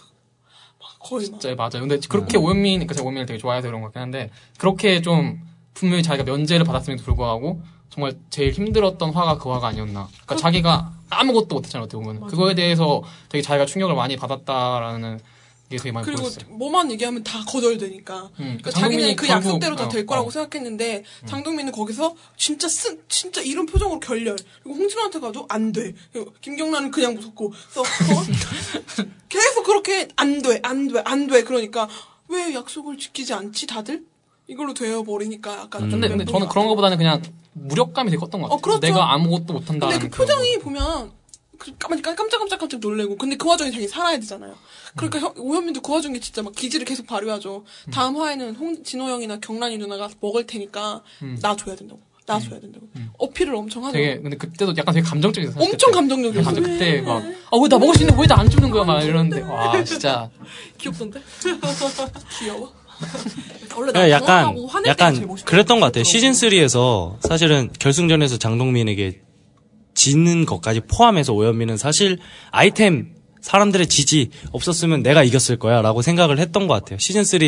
거의 막 진짜 맞아요. 근데 그렇게 오현민, 그러니까 제가 오현민을 되게 좋아해서 그런 것 같긴 한데 그렇게 좀 분명히 자기가 면제를 받았음에도 불구하고 정말 제일 힘들었던 화가 그 화가 아니었나. 그러니까 자기가 아무것도 못했잖아요. 어떻게 보면 그거에 대해서 되게 자기가 충격을 많이 받았다라는 게 되게 많이 그리고 보였어요. 뭐만 얘기하면 다 거절되니까. 음, 그러니까 자기는 그 약속대로 다될 어, 거라고 어. 생각했는데 장동민은 거기서 진짜 쓴 진짜 이런 표정으로 결렬. 그리고 홍진호한테 가도 안 돼. 그리고 김경란은 그냥 무섭고. 그래서 어? *laughs* 계속 그렇게 안 돼, 안 돼, 안 돼. 그러니까 왜 약속을 지키지 않지 다들? 이걸로 되어 버리니까 약간. 좀 근데, 근데 저는 그런. 것보다는 그냥 무력감이 되게 컸던 것 같아요. 어, 그렇죠. 내가 아무것도 못한다는 근데 그 표정이 보면 그 깜- 깜짝깜짝 깜짝 놀래고 근데 그 와중에 자기 살아야 되잖아요. 그러니까 형- 오현민도 그 와중에 진짜 막 기지를 계속 발휘하죠. 다음 화에는 홍 진호 형이나 경란이 누나가 먹을 테니까 나 줘야 된다고. 나 줘야 된다고. 어필을 엄청 하죠. 되게 근데 그때도 약간 되게 감정적이었어요. 엄청. 감정적이었어요. 감정 그때 막 아 왜 나 먹을 수 있는데 왜 나 안 주는 거야 막 이러는데 와 진짜 *laughs* 귀엽던데? *laughs* 귀여워. *laughs* 원래 네, 나 약간 약간. 그랬던 것 같아요. 시즌 3에서 사실은 결승전에서 장동민에게 지는 것까지 포함해서 오현민은 사실 아이템 사람들의 지지 없었으면 내가 이겼을 거야 라고 생각을 했던 것 같아요. 시즌 3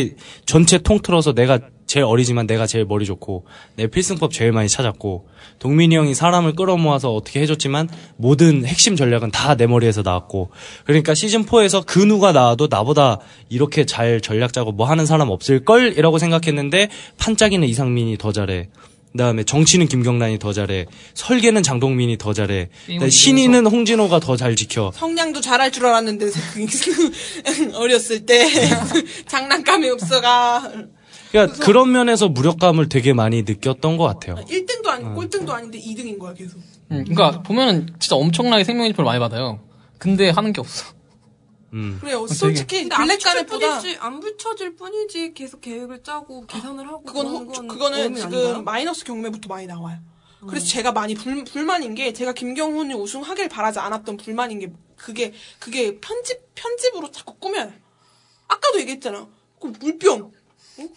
전체 통틀어서 내가 제일 어리지만 내가 제일 머리 좋고 내 필승법 제일 많이 찾았고 동민이 형이 사람을 끌어모아서 어떻게 해줬지만 모든 핵심 전략은 다 내 머리에서 나왔고 그러니까 시즌 4에서 그 누가 나와도 나보다 이렇게 잘 전략 짜고 뭐 하는 사람 없을 걸 이라고 생각했는데 판짜기는 이상민이 더 잘해. 그다음에 정치는 김경란이 더 잘해. 설계는 장동민이 더 잘해. 신인은 홍진호가 더 잘 지켜. 성냥도 잘할 줄 알았는데 *laughs* 어렸을 때 *laughs* 장난감이 없어가 그러니까 그런 면에서 무력감을 되게 많이 느꼈던 것 같아요. 1등도 아니고 꼴등도 아닌데 2등인 거야 계속. 음, 그러니까 보면은 진짜 엄청나게 생명인표를 많이 받아요. 근데 하는 게 없어. 음. 그래요. 솔직히 근데 안 붙여질 블랙가넷보다 안 붙여질 뿐이지 계속 계획을 짜고 계산을 하고 그건 호- 건 그거는 지금 아닌가요? 마이너스 경매부터 많이 나와요. 그래서 제가 많이 불, 불만인 게 제가 김경훈이 우승하길 바라지 않았던 불만인 게 그게 그게 편집 편집으로 자꾸 꾸며요. 아까도 얘기했잖아. 그 물병 어?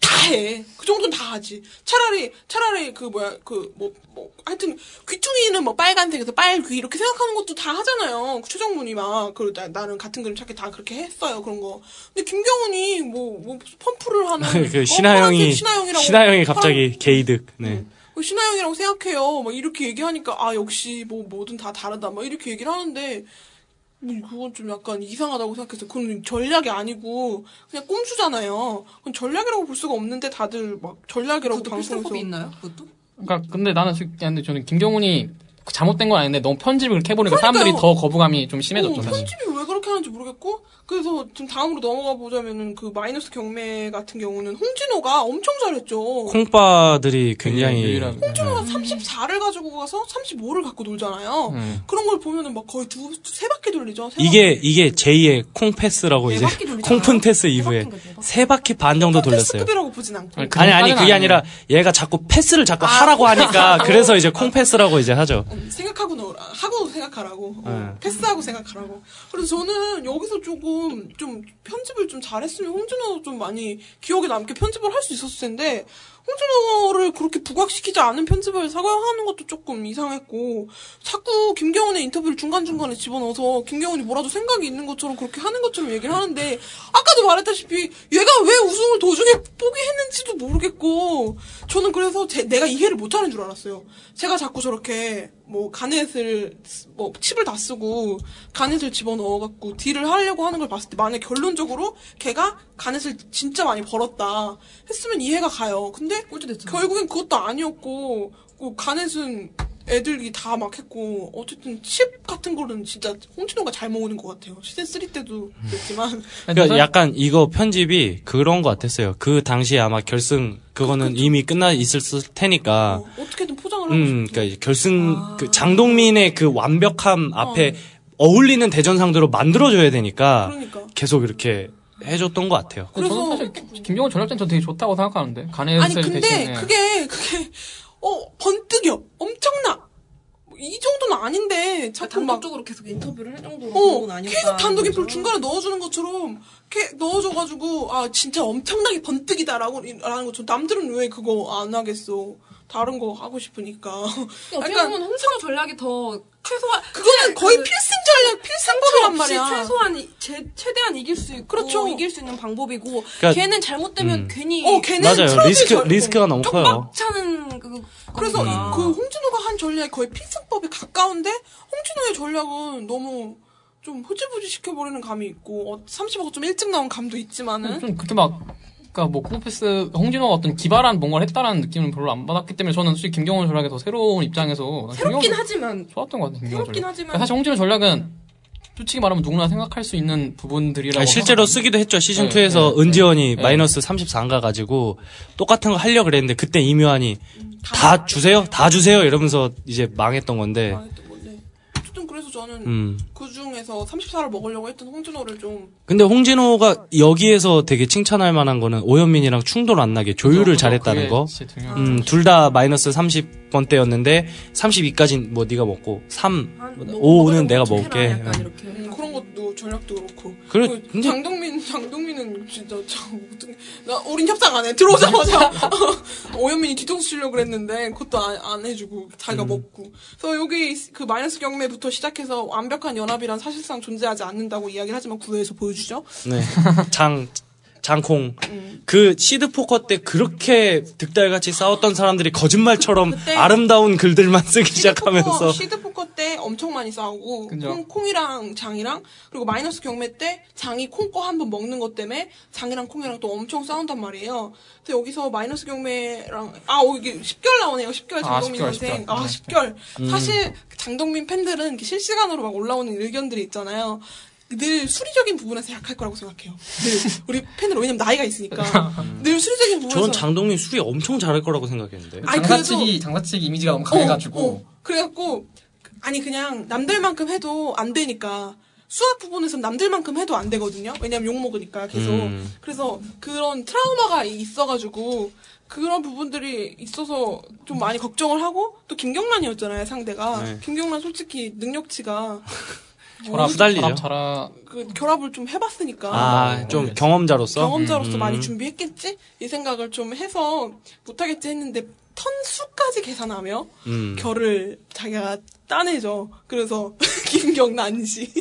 다 해. 그 정도는 다 하지. 차라리, 차라리 그 뭐야, 그 뭐, 뭐, 하여튼, 귀퉁이는 뭐 빨간색에서 빨귀 이렇게 생각하는 것도 다 하잖아요. 그 최정문이 막, 그, 나, 나는 같은 그림 찾기 다 그렇게 했어요. 그런 거. 근데 김경훈이 뭐, 뭐, 펌프를 하는. *laughs* 그 어, 신하영이 파란색 신하영이라고. 신하영이 갑자기 게이득. 네. 어, 신하영이라고 생각해요. 막 이렇게 얘기하니까 아 역시 뭐 뭐든 다 다르다. 막 이렇게 얘기를 하는데 뭐 그건 좀 약간 이상하다고 생각했어요. 그건 전략이 아니고 그냥 꼼수잖아요. 그건 전략이라고 볼 수가 없는데 다들 막 전략이라고 방송에서 있나요? 그것도? 그러니까 근데 나는 근데 저는 김경훈이 잘못된 건 아닌데 너무 편집을 그렇게 해보니까 사람들이 그러니까요. 더 거부감이 좀 심해졌죠 어, 사실. 편집이 왜 그렇게 하는지 모르겠고 그래서 좀 다음으로 넘어가 보자면은 그 마이너스 경매 같은 경우는 홍진호가 엄청 잘했죠. 콩빠들이 굉장히 유일한- 홍진호가 34를 가지고 가서 35를 갖고 놀잖아요. 음. 그런 걸 보면은 막 거의 두 세 바퀴 돌리죠. 세 이게 바퀴. 이게 제2의 콩 패스라고 네 이제. 콩푼테스 세 이후에 네 바퀴. 세 바퀴 반 정도 돌렸어요. 패스급이라고 보진 않고. 아니, 아니 아니 그게 아니에요. 아니라 얘가 자꾸 패스를 자꾸 하라고 하니까 그래서 이제 콩 패스라고 이제 하죠. 음, 생각하고 넣으라. 하고 생각하라고. 어, 네. 패스하고 생각하라고. 그래서 저는 여기서 조금 좀 편집을 좀 잘했으면 홍진호도 좀 많이 기억에 남게 편집을 할 수 있었을 텐데 홍진호를 그렇게 부각시키지 않은 편집을 사과하는 것도 조금 이상했고 자꾸 김경훈의 인터뷰를 중간중간에 집어넣어서 김경훈이 뭐라도 생각이 있는 것처럼 그렇게 하는 것처럼 얘기를 하는데 아까도 말했다시피 얘가 왜 우승을 도중에 포기했는지도 모르겠고 저는 그래서 제- 내가 이해를 못하는 줄 알았어요. 제가 자꾸 저렇게 뭐 가넷을 쓰- 뭐 칩을 다 쓰고 가넷을 집어넣어갖고 딜을 하려고 하는 걸 봤을 때 만약 결론적으로 걔가 가넷을 진짜 많이 벌었다 했으면 이해가 가요. 근데 꼴찌 됐잖아. 결국엔 그것도 아니었고 그 가넷은 애들이 다 막 했고 어쨌든 칩 같은 거는 진짜 홍진호가 잘 모으는 것 같아요. 시즌 3 때도 그랬지만 *laughs* 그러니까 약간 이거 편집이 그런 것 같았어요. 그 당시에 아마 결승 그거는 이미 끝나 있을 테니까 어, 어떻게든 포장을 하고 음, 그러니까 이제 결승 그 장동민의 그 완벽함 앞에 어. 울리는 대전 상대로 만들어줘야 되니까 그러니까 계속 이렇게 해줬던 것 같아요. 그래서- 사실 김- 김경훈 전략전 전 되게 좋다고 생각하는데 가넷을 아니 근데 대신에 그게 그게 어 번뜩여 엄청나 뭐이 정도는 아닌데 자꾸 막 단독적으로 계속 인터뷰를 할 정도로 어. 계속 단독 인플 중간에 넣어주는 것처럼 이렇게 넣어줘가지고 아 진짜 엄청나게 번뜩이다라고 라는 것처럼 남들은 왜 그거 안 하겠어 다른 거 하고 싶으니까 *laughs* 어떻게 보면 홍진호 전략이 더 최소한 그거는 거의 그 필승 전략 필승법이란 없이 말이야 최소한 이- 제, 최대한 이길 수 있고 그렇죠. 이길 수 있는 방법이고 그러니까- 걔는 잘못되면 음. 괜히 어 걔는 맞아요. 리스크 절- 리스크가 너무 커요. 빡 차는 그 그래서 거니까. 그 홍진호가 한 전략이 거의 필승법에 가까운데 홍진호의 전략은 너무 좀 흐지부지 시켜버리는 감이 있고 어, 30억 좀 일찍 나온 감도 있지만은 좀 그렇게 막 그러니까 뭐 콩패스 홍진호가 어떤 기발한 뭔가를 했다라는 느낌은 별로 안 받았기 때문에 저는 솔직히 김경훈 전략이 더 새로운 입장에서 새롭긴 하지만 좋았던 것 같아요. 새롭긴 전략. 하지만 그러니까 사실 홍진호 전략은 솔직히 말하면 누구나 생각할 수 있는 부분들이라고 아니, 실제로 생각합니다. 쓰기도 했죠. 시즌 네, 2에서 네, 은지원이 네. 마이너스 34인가 가지고 똑같은 거 하려고 그랬는데 그때 이묘한이 다 주세요? 다 주세요? 이러면서 이제 망했던 건데. 망했던 저는 음. 그 중에서 34를 먹으려고 했던 홍진호를 좀 근데 홍진호가 여기에서 되게 칭찬할 만한 거는 오현민이랑 충돌 안 나게 조율을 그죠, 잘했다는 거. 음, 둘 다 마이너스 30 번대였는데 32까지 뭐 네가 먹고 3, 한 5는 내가 좀 먹을게. 해라, 약간 이렇게. 음, 그런 것도 전략도 그렇고 그래, 그 근데- 장동민 장동민은 진짜 참 어떻게 나 우린 협상 안 해 들어오자마자 *laughs* *laughs* 오현민이 뒤통수 치려고 그랬는데 그것도 안, 안 해주고 자기가 음. 먹고 그래서 여기 그 마이너스 경매부터 시작해서 완벽한 연합이란 사실상 존재하지 않는다고 이야기를 하지만 구화에서 보여주죠 네. *laughs* 장, 장콩. 음. 그 시드 포커 때 그렇게 득달같이 싸웠던 사람들이 거짓말처럼 아름다운 글들만 쓰기 시작하면서. 시드 포커 때 엄청 많이 싸우고. 콩, 콩이랑 장이랑 그리고 마이너스 경매 때 장이 콩 거 한 번 먹는 것 때문에 장이랑 콩이랑 또 엄청 싸운단 말이에요. 근데 여기서 마이너스 경매랑 아 어, 이게 10개월 나오네요. 10개월 아, 장동민 10개월, 선생. 10개월. 아 네. 10개월. 사실 장동민 팬들은 실시간으로 막 올라오는 의견들이 있잖아요. 늘 수리적인 부분에서 약할 거라고 생각해요. 늘 우리 팬들 왜냐면 나이가 있으니까 *laughs* 늘 수리적인 부분에서 전 장동민 수리 엄청 잘할 거라고 생각했는데. 아니, 장사치기 장사치기 이미지가 너무 강해가지고 어, 어. 그래갖고 아니 그냥 남들만큼 해도 안 되니까 수학 부분에서 남들만큼 해도 안 되거든요. 왜냐면 욕 먹으니까 계속. 음. 그래서 그런 트라우마가 있어가지고 그런 부분들이 있어서 좀 많이 걱정을 하고 또 김경란이었잖아요 상대가. 네. 김경란 솔직히 능력치가 *laughs* 결합, 후달리죠. 결합 잘하, 그 결합을 좀 해봤으니까 아, 좀 경험자로서? 경험자로서 음. 많이 준비했겠지 이 생각을 좀 해서 못하겠지 했는데 턴수까지 계산하며 음. 결을 자기가 따내죠. 그래서 김경난 씨,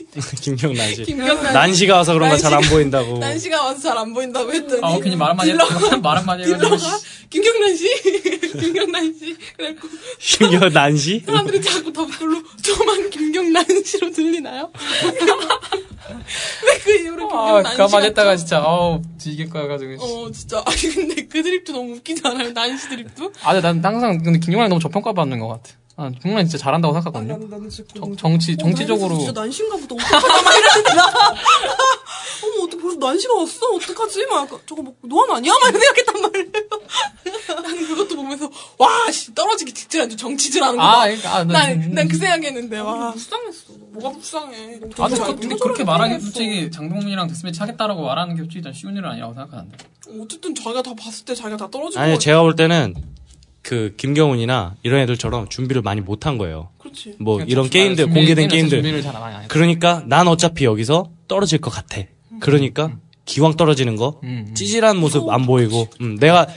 김경란 씨. 김경란 난시가 와서 그런가 잘안 난시가- 보인다고. 난시가 와서 잘 안 보인다고 했더니 아, 괜히 말 한마디 딜러가 했말 한마디 해가지고. 딜러가 김경란 씨, 김경란 씨 *laughs* 그래갖고 김경란 씨? *laughs* 사람들이 자꾸 덧글로 저만 김경란 씨로 들리나요? *laughs* 근데 그 이후로 아, 김경란 그만 씨가 했다가 좀- 진짜, 어우, 뒤질 거여가지고. 어 진짜 아니 근데 그 드립도 너무 웃기지 않아요? 난시 드립도? 아, 근데 난 항상, 근데 김용란이 너무 저평가받는 것 같아. 아, 김용란이 진짜 잘한다고 생각하거든요. 나는 진짜 정, 정치, 어, 정치적으로. 진짜 난신가 보다. 어떡하냐, 막 이러는데 나. 어머, 어떻게 벌써 난시가 왔어? 어떡하지? 막, 약간 *laughs* 저거 뭐, 노안 아니야? 막 이렇게 생각했단 말이에요. *laughs* 나는 그것도 보면서, 와, 씨, 떨어지기 직전에 정치질 하는 거. 아, 봐. 그러니까, 아, 난, 난그 생각했는데, 와. 불쌍했어. 뭐가 불쌍해. 아, 그- 근데. 그렇게 말하기 솔직히 장동민이랑 데스매치 하겠다라고 말하는 게 솔직히 쉬운 일은 아니라고 생각하는데. 어쨌든 자기가 다 봤을 때 자기가 다 떨어진 아니, 거 제가 볼 때는 그 김경훈이나 이런 애들처럼 준비를 많이 못한 거예요. 그렇지. 뭐 이런 주- 게임들, 준비- 공개된 게임들. 준비를 잘 많이 안 했어. 그러니까 난 어차피 여기서 떨어질 것 같아. 그러니까 기왕 떨어지는 거 음, 음. 찌질한 모습 안 보이고 음, 내가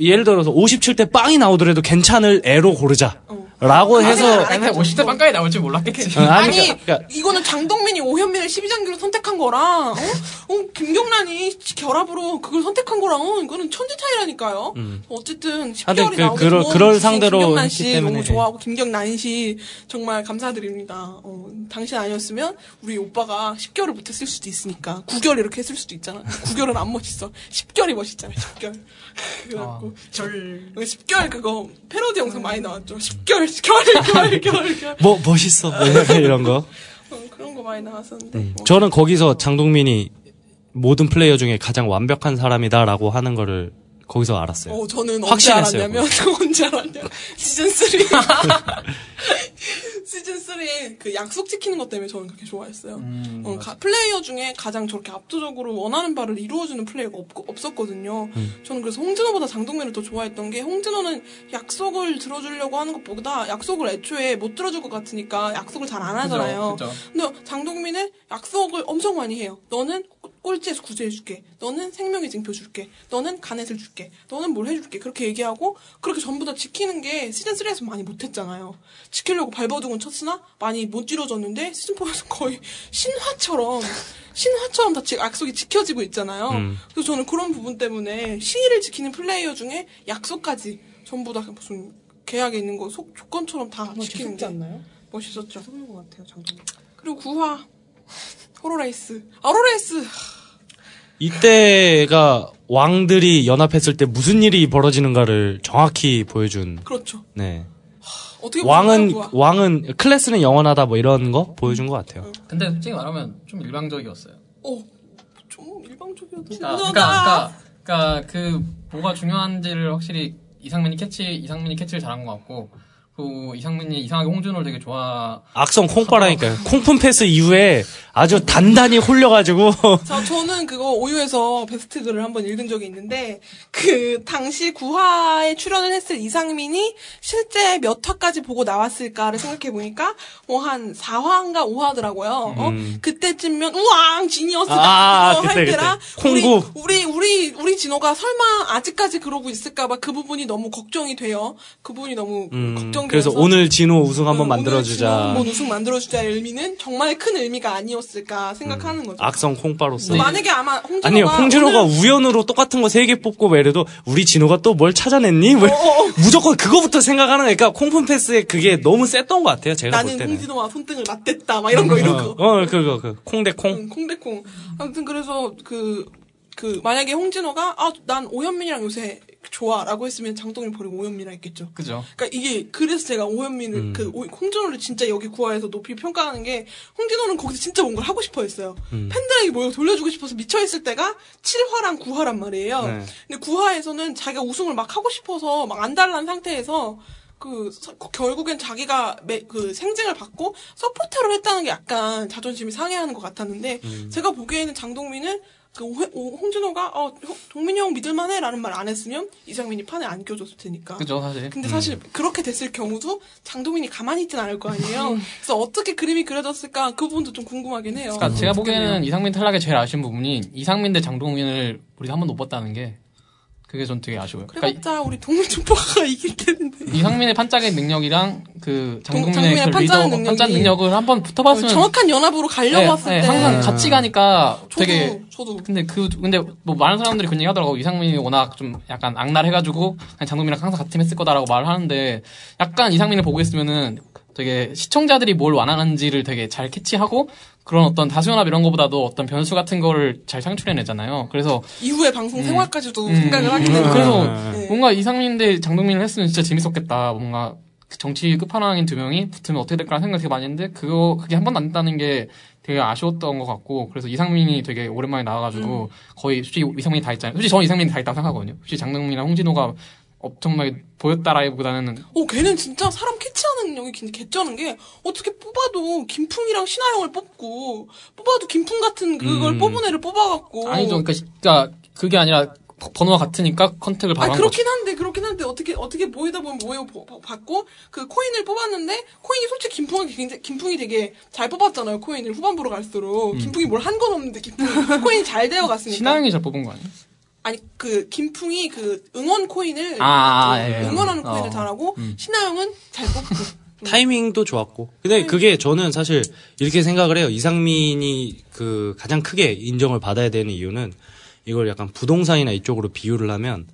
예를 들어서 57대 빵이 나오더라도 괜찮을 애로 고르자. 라고 해서 근데 50대 빵까지 나올 줄 몰랐겠지. 어, 아니, 아니, 그러니까- 그러니까 이거는 장동민이 오현민을 12장기로 선택한 거랑, 어? 어, 김경란이 결합으로 그걸 선택한 거랑, 어, 이거는 천지 차이라니까요. 어쨌든, 10개월이 하여튼 그- 그럴- 도움 그럴 상대로 김경란 씨 때문에. 너무 좋아하고, 김경란 씨 정말 감사드립니다. 어, 당신 아니었으면 우리 오빠가 10개월을 못했을 수도 있으니까. 9개월 이렇게 했을 수도 있잖아. 9개월은 안 멋있어. 10개월이 멋있잖아요, 10개월. 그래갖고, 절, 10개월 그거 패러디 영상 많이 나왔죠. 10개월, 10개월, 10개월, 10개월, 10개월. 뭐 멋있어 뭐 *laughs* 이런 거. 어, 그런 거 많이 나왔었는데. 음. 어. 저는 거기서 장동민이 모든 플레이어 중에 가장 완벽한 사람이다라고 하는 거를 거기서 알았어요. 어, 저는 언제 확신했어요, 알았냐면, *laughs* 언제 알았냐면, 시즌 3. *laughs* 시즌3에 그 약속 지키는 것 때문에 저는 그렇게 좋아했어요. 음, 어, 가- 플레이어 중에 가장 저렇게 압도적으로 원하는 바를 이루어주는 플레이어가 없, 었거든요 음. 저는 그래서 홍진호보다 장동민을 더 좋아했던 게, 홍진호는 약속을 들어주려고 하는 것보다 약속을 애초에 못 들어줄 것 같으니까 약속을 잘 안 하잖아요. 그죠. 근데 장동민은 약속을 엄청 많이 해요. 너는 꼴찌에서 구제해줄게. 너는 생명의 징표 줄게. 너는 간έτ을 줄게. 너는 뭘 해줄게. 그렇게 얘기하고 그렇게 전부 다 지키는 게 시즌 3에서 많이 못했잖아요. 지키려고 발버둥은 쳤으나 많이 못 이루어졌는데 시즌 4에서 거의 신화처럼 신화처럼 다 지- 약속이 지켜지고 있잖아요. 음. 그래서 저는 그런 부분 때문에 시의를 지키는 플레이어 중에 약속까지 전부 다 무슨 계약에 있는 거 속, 조건처럼 다 지키는 게 않나요? 멋있었죠. 그런 것 같아요, 장동. 그리고 9화 *laughs* 호로레이스 아로레이스 이때가 왕들이 연합했을 때 무슨 일이 벌어지는가를 정확히 보여준. 그렇죠. 네. 어떻게 왕은 보면 9화. 왕은 클래스는 영원하다 뭐 이런 거 보여준 것 같아요. 근데 솔직히 말하면 좀 일방적이었어요. 어, 좀 일방적이었지. 그러니까, 그러니까, 그러니까, 그러니까 그 뭐가 중요한지를 확실히 이상민이 캐치, 이상민이 캐치를 잘한 것 같고, 그 이상민이 이상하게 홍진호를 되게 좋아. 악성 콩파라니까요. 콩픈 패스 이후에 아주 단단히 홀려가지고 *laughs* 자, 저는 그거 오유에서 베스트 글을 한번 읽은 적이 있는데, 그, 당시 9화에 출연을 했을 이상민이 실제 몇 화까지 보고 나왔을까를 생각해 보니까, 뭐 한 4화인가 5화더라고요. 어? 그때쯤면, 우왕! 지니어스다! 음. 아, 그거 그때, 할 때라, 그때. 우리, 콩구. 우리, 우리, 우리 진호가 설마 아직까지 그러고 있을까봐 그 부분이 너무 걱정이 돼요. 그 부분이 너무 음, 걱정돼서. 그래서 오늘 진호 우승 한번 어, 만들어주자. 한번 우승 만들어주자의 의미는 정말 큰 의미가 아니었을까 생각하는 거죠. 악성 콩파로서. 만약에 아마 홍진호가 아니요, 홍진호가 오늘- 우연으로 똑같은 거 세 개 뽑고 뭐 이래도 우리 진호가 또 뭘 찾아냈니? 어, 뭐 *laughs* 무조건 그거부터 생각하는 거니까 콩품 패스에 그게 너무 셌던 것 같아요. 제가 볼 나는. 홍진호와 손등을 맞댔다 막 이런 거 이런 어, 거. 어, 그거 그 콩대 콩. 응, 콩대콩. 아무튼 그래서 그, 그, 만약에 홍진호가, 아, 난 오현민이랑 요새 좋아. 라고 했으면 장동일 버리고 오현민이랑 했겠죠. 그죠? 그러니까 이게, 그래서 제가 오현민을, 음. 그, 오- 홍진호를 진짜 여기 구화에서 높이 평가하는 게, 홍진호는 거기서 진짜 뭔가를 하고 싶어 했어요. 음. 팬들에게 뭘 돌려주고 싶어서 미쳐 있을 때가 7화랑 9화란 말이에요. 네. 근데 9화에서는 자기가 우승을 막 하고 싶어서 막 안달난 상태에서 그 서- 결국엔 자기가 매- 그 생증을 받고 서포터를 했다는 게 약간 자존심이 상해하는 것 같았는데 음. 제가 보기에는 장동민은 그 홍진호가 어 형- 동민이 형 믿을만해 라는 말 안 했으면 이상민이 판에 안 껴줬을 테니까. 그죠 사실. 근데 사실 그렇게 됐을 경우도 장동민이 가만히 있진 않을 거 아니에요. 그래서 어떻게 그림이 그려졌을까 그 부분도 좀 궁금하긴 해요. 그러니까 제가 보기에는 이상민 탈락의 제일 아쉬운 부분이 이상민 대 장동민을 우리가 한 번도 못 봤다는 게 그게 전 되게 아쉬워요. 그러니까 그래봤자 우리 동민중보가 *laughs* 이길 텐데. 이상민의 판짝의 능력이랑 그 장동민의 장동민의 그 리더 능력이- 판짝 능력을 한번 붙어봤으면 정확한 연합으로 가려고 네, 봤을 네, 때 항상 같이 가니까 저도 되게 저도 근데 그 근데 뭐 많은 사람들이 그런 얘기 하더라고 이상민이 워낙 좀 약간 악랄해가지고 그냥 장동민이랑 항상 같은 팀 했을 거다라고 말을 하는데 약간 이상민을 보고 있으면은 되게 시청자들이 뭘 원하는지를 되게 잘 캐치하고 그런 어떤 다수연합 이런 거보다도 어떤 변수 같은 거를 잘 창출해내잖아요. 그래서 이후의 방송 생활까지도 음, 생각을 하게 음, 되고 그래서 네. 뭔가 이상민 대 장동민을 했으면 진짜 재밌었겠다. 뭔가 그 정치 끝판왕인 두 명이 붙으면 어떻게 될까 생각 되게 많이 했는데 그거 그게 한 번도 안 됐다는 게 되게 아쉬웠던 것 같고 그래서 이상민이 되게 오랜만에 나와가지고 거의 솔직히 이상민이 다 했잖아요. 솔직히 저는 이상민이 다 했다고 생각하거든요. 솔직히 장동민이랑 홍진호가 엄청나게 보였다라기보다는 어, 걔는 진짜 사람 캐치하는 능력이 긴- 개쩌는 게 어떻게 뽑아도 김풍이랑 신하영을 뽑고 뽑아도 김풍 같은 그걸 음. 뽑은 애를 뽑아갖고 아니죠. 그러니까, 그게 아니라 번- 번호가 같으니까 contact을 바로 아니, 한 거죠. 그렇긴 한데 그렇긴 한데 어떻게 어떻게 모이다 보면 모여 보- 보- 받고 그 coin을 뽑았는데 coin이 솔직히 김풍이 굉장히 김풍이 되게 잘 뽑았잖아요 coin을 후반부로 갈수록 김풍이 뭘 한 건 없는데 김풍이 coin이 잘 되어 갔으니까 신아영이 잘 뽑은 거 아니에요? 아니 그 김풍이 그 응원 coin을 아, 아, 예, 예. 응원하는 어. coin을 잘하고 신아영은 잘 뽑고 *laughs* 타이밍도 좋았고. 근데 그게 저는 사실 이렇게 생각을 해요. 이상민이 그 가장 크게 인정을 받아야 되는 이유는 이걸 약간 부동산이나 이쪽으로 비유를 하면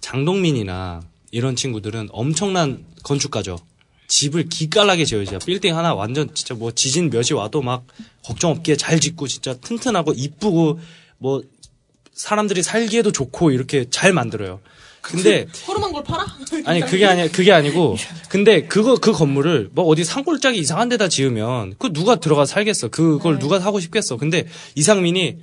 장동민이나 이런 친구들은 엄청난 건축가죠. 집을 기깔나게 지어요. 진짜 빌딩 하나 완전 진짜 뭐 지진 몇이 와도 막 걱정 없게 잘 짓고 진짜 튼튼하고 이쁘고 뭐 사람들이 살기에도 좋고 이렇게 잘 만들어요. 근데 허름한 걸 팔아? *laughs* 아니 그게 아니 그게 아니고 근데 그거 그 건물을 뭐 어디 산골짜기 이상한 데다 지으면 그 누가 들어가 살겠어? 그걸 누가 하고 싶겠어? 근데 이상민이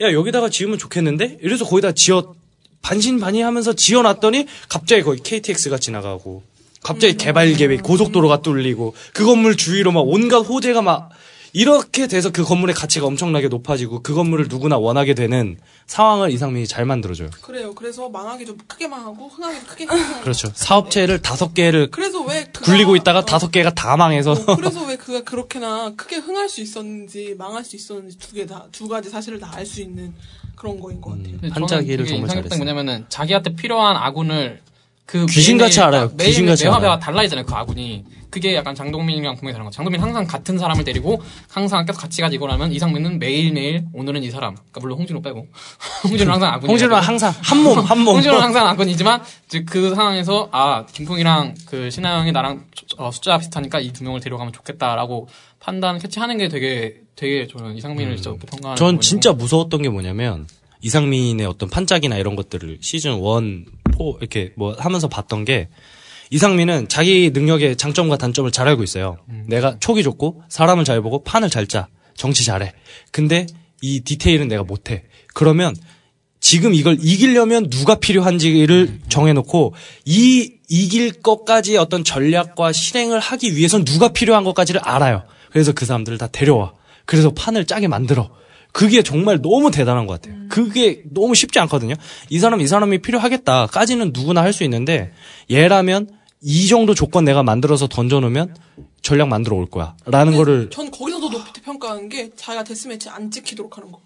야 여기다가 지으면 좋겠는데? 이래서 거기다 지어 반신반의하면서 지어놨더니 갑자기 거기 KTX가 지나가고 갑자기 개발 계획 고속도로가 뚫리고 그 건물 주위로 막 온갖 호재가 막 이렇게 돼서 그 건물의 가치가 엄청나게 높아지고 그 건물을 누구나 원하게 되는 상황을 이상민이 잘 만들어줘요. 그래요. 그래서 망하기 좀 크게 망하고 흥하기 크게 *laughs* 흥하고. 그렇죠. 사업체를 다섯 개를 그래서 왜 그가- 굴리고 있다가 어, 다섯 개가 다 망해서 어, 그래서 *laughs* 왜 그가 그렇게나 크게 흥할 수 있었는지 망할 수 있었는지 두 개 다 두 가지 사실을 다 알 수 있는 그런 거인 것 같아요. 저는 되게 정말 잘했어요. 뭐냐면은 자기한테 필요한 아군을 그 귀신같이 알아요. 귀신같이 알아요. 달라 있잖아요. 그 아군이 그게 약간 장동민이랑 분명히 다른 거. 장동민 은 항상 같은 사람을 데리고 항상 계속 같이 가지고 나면 이상민은 매일 매일 오늘은 이 사람. 그러니까 물론 홍진호 빼고 *laughs* 홍진호 항상 아군이. 홍진호는 항상 한 몸 한 몸. 홍진호는 항상 아군이지만 그 상황에서 아 김풍이랑 그 신하영이 나랑 어, 숫자 비슷하니까 이 두 명을 데려가면 좋겠다라고 판단 캐치하는 게 되게 되게 저는 이상민을 진짜 높게 평가하는. 음. 전. 진짜 무서웠던 게 뭐냐면 이상민의 어떤 판짝이나 이런 것들을 시즌 1, 4 이렇게 뭐 하면서 봤던 게 이상민은 자기 능력의 장점과 단점을 잘 알고 있어요. 내가 촉이 좋고 사람을 잘 보고 판을 잘 짜. 정치 잘해. 근데 이 디테일은 내가 못해. 그러면 지금 이걸 이기려면 누가 필요한지를 정해놓고 이 이길 것까지의 어떤 전략과 실행을 하기 위해선 누가 필요한 것까지를 알아요. 그래서 그 사람들을 다 데려와. 그래서 판을 짜게 만들어. 그게 정말 너무 대단한 것 같아요. 그게 너무 쉽지 않거든요. 이 사람 이 사람이 필요하겠다까지는 누구나 할 수 있는데 얘라면 이 정도 조건 내가 만들어서 던져놓으면 전략 만들어 올 거야. 라는 거를 전 거기서도 높이 평가하는 게 자기가 데스매치 안 찍히도록 하는 거.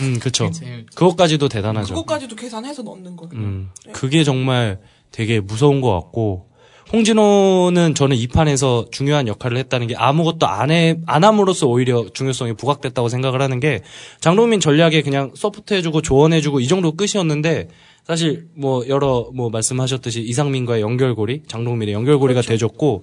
음 그쵸. 그것까지도 대단하죠. 그것까지도 계산해서 넣는 거. 음, 그게 정말 되게 무서운 것 같고, 홍진호는 저는 이 판에서 중요한 역할을 했다는 게 아무것도 안 해, 안 함으로써 오히려 중요성이 부각됐다고 생각을 하는 게, 장동민 전략에 그냥 서포트해주고 조언해주고 이 정도 끝이었는데, 사실 뭐 여러 뭐 말씀하셨듯이 이상민과의 연결고리, 장동민의 연결고리가 돼줬고,